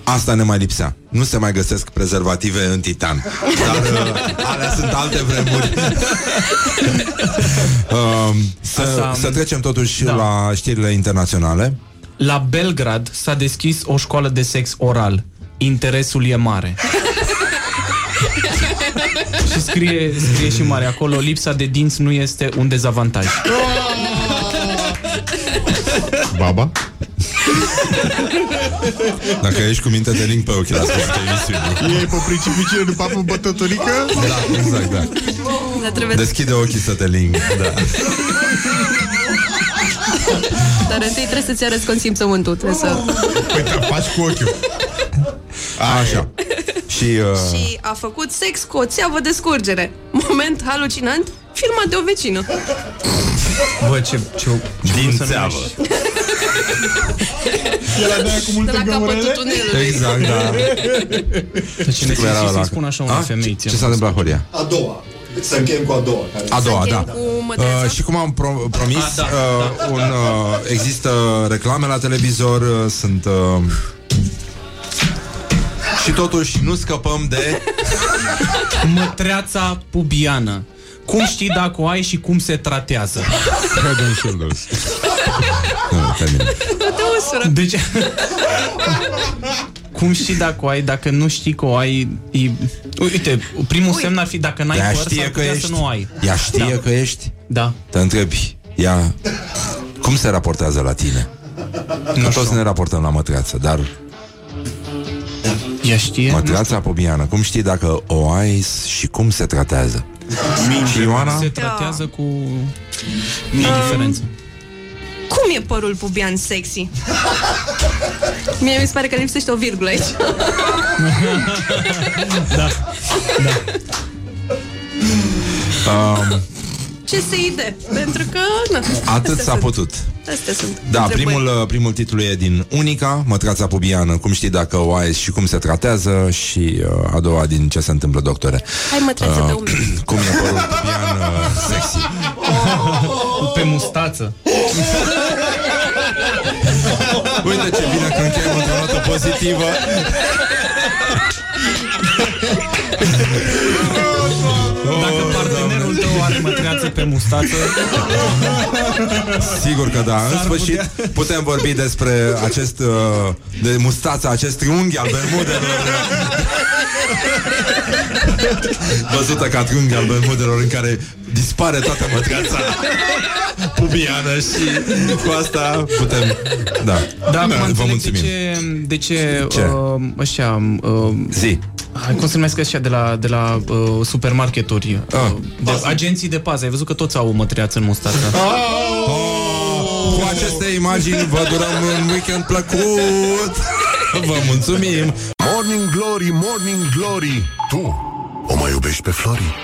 [SPEAKER 1] Asta ne mai lipsea. Nu se mai găsesc prezervative în titan. Dar uh, alea sunt alte vremuri. uh, să,
[SPEAKER 14] Asta-
[SPEAKER 1] să trecem totuși
[SPEAKER 14] Da.
[SPEAKER 1] la știrile internaționale.
[SPEAKER 14] La Belgrad s-a deschis o școală de sex oral. Interesul e mare. și scrie, scrie și mare acolo, lipsa de dinți nu este un dezavantaj.
[SPEAKER 9] Baba?
[SPEAKER 1] Dacă ești cu minte de link pe ochii la sfârșitul emisiunii.
[SPEAKER 9] E pe principiu după apă bătăturică?
[SPEAKER 1] Da, exact, da.
[SPEAKER 13] Dar trebuie
[SPEAKER 1] Deschide ochii să te ling. Da.
[SPEAKER 13] Dar întâi trebuie să-ți arăți consimțământul. Trebuie să...
[SPEAKER 9] Păi te faci cu ochiul.
[SPEAKER 1] Așa. Și, uh,
[SPEAKER 13] Și a făcut sex cu o țeavă de scurgere. Moment halucinant, filmat de o vecină.
[SPEAKER 14] Bă, ce... ce, ce
[SPEAKER 1] din
[SPEAKER 14] să
[SPEAKER 1] țeavă.
[SPEAKER 9] Era de aia cu multe
[SPEAKER 13] De la capătul
[SPEAKER 9] găurele?
[SPEAKER 13] tunelului.
[SPEAKER 1] Exact, da.
[SPEAKER 14] Dar cine
[SPEAKER 1] cum era
[SPEAKER 14] să-i
[SPEAKER 1] ăla?
[SPEAKER 14] spun așa
[SPEAKER 1] A?
[SPEAKER 14] unei femei?
[SPEAKER 1] Ce s-a întâmplat, Horia?
[SPEAKER 5] A doua. Să încheiem cu a doua. Care...
[SPEAKER 1] A doua,
[SPEAKER 13] încheiem
[SPEAKER 1] da.
[SPEAKER 13] cu mătreața.
[SPEAKER 1] Uh, și cum am pro- promis,
[SPEAKER 14] Ah, da,
[SPEAKER 1] uh, un, uh, există reclame la televizor, uh, sunt... Uh, și totuși nu scăpăm de...
[SPEAKER 14] Mătreața pubiană. Cum știi dacă o ai și cum se tratează?
[SPEAKER 9] Head and shoulders.
[SPEAKER 1] Nu, termin.
[SPEAKER 13] Te usură.
[SPEAKER 14] Deci... Cum știi dacă o ai, dacă nu știi că o ai... E... Uite, primul semn ar fi dacă n-ai
[SPEAKER 1] Ea
[SPEAKER 14] păr,
[SPEAKER 1] știe
[SPEAKER 14] s-ar
[SPEAKER 1] că
[SPEAKER 14] putea
[SPEAKER 1] ești.
[SPEAKER 14] să nu o ai.
[SPEAKER 1] Ea știe
[SPEAKER 14] Da.
[SPEAKER 1] că ești?
[SPEAKER 14] Da.
[SPEAKER 1] Te întrebi, ea cum se raportează la tine? Nu că toți ne raportăm la mătreață, dar
[SPEAKER 14] Ea știe?
[SPEAKER 1] mătreața pobiană, cum știi dacă o ai și cum se tratează? Și Ioana?
[SPEAKER 14] Se tratează cu indiferență.
[SPEAKER 13] Cum e părul pubian sexy? Mie mi se pare că lipsește o virgulă aici.
[SPEAKER 14] da.
[SPEAKER 1] Um,
[SPEAKER 13] Ce se ide? Pentru că, na,
[SPEAKER 1] atât
[SPEAKER 13] astea
[SPEAKER 1] s-a
[SPEAKER 13] sunt.
[SPEAKER 1] putut.
[SPEAKER 13] Astea sunt.
[SPEAKER 1] Da,
[SPEAKER 13] întrebări.
[SPEAKER 1] primul, primul titlu e din Unica, mătrața pubiană, cum știi dacă o ai și cum se tratează și uh, a doua din ce se întâmplă, doctore.
[SPEAKER 13] Hai mătreață pe umeri.
[SPEAKER 1] Cum e părul pubian uh, sexy.
[SPEAKER 14] Pe mustață.
[SPEAKER 1] Uite ce bine că încheiem într-o notă pozitivă.
[SPEAKER 14] Dacă partenerul tău are mătreață pe mustață,
[SPEAKER 1] Sigur că da. În
[SPEAKER 14] S-ar
[SPEAKER 1] sfârșit
[SPEAKER 14] putea.
[SPEAKER 1] putem vorbi despre acest uh, de mustață, acest triunghi al Bermudelor. Văzută ca triunghi al Bermudelor în care dispare toată mătreața pubiană și cu asta putem... Da.
[SPEAKER 14] da, acum
[SPEAKER 1] Vă
[SPEAKER 14] înțeleg de
[SPEAKER 1] mulțumim.
[SPEAKER 14] ce, de ce,
[SPEAKER 1] Ce?
[SPEAKER 14] Uh, ăștia, uh,
[SPEAKER 1] Zi.
[SPEAKER 14] Hai, cum se numesc ăștia de la, de la uh, supermarketuri?
[SPEAKER 1] Ah.
[SPEAKER 14] Uh, de, agenții de pază. Ai văzut că toți au o mătreață în mustață.
[SPEAKER 1] Cu aceste imagini vă durăm un weekend plăcut. Vă mulțumim.
[SPEAKER 4] Morning Glory, Morning Glory Tu o mai iubești pe Flori?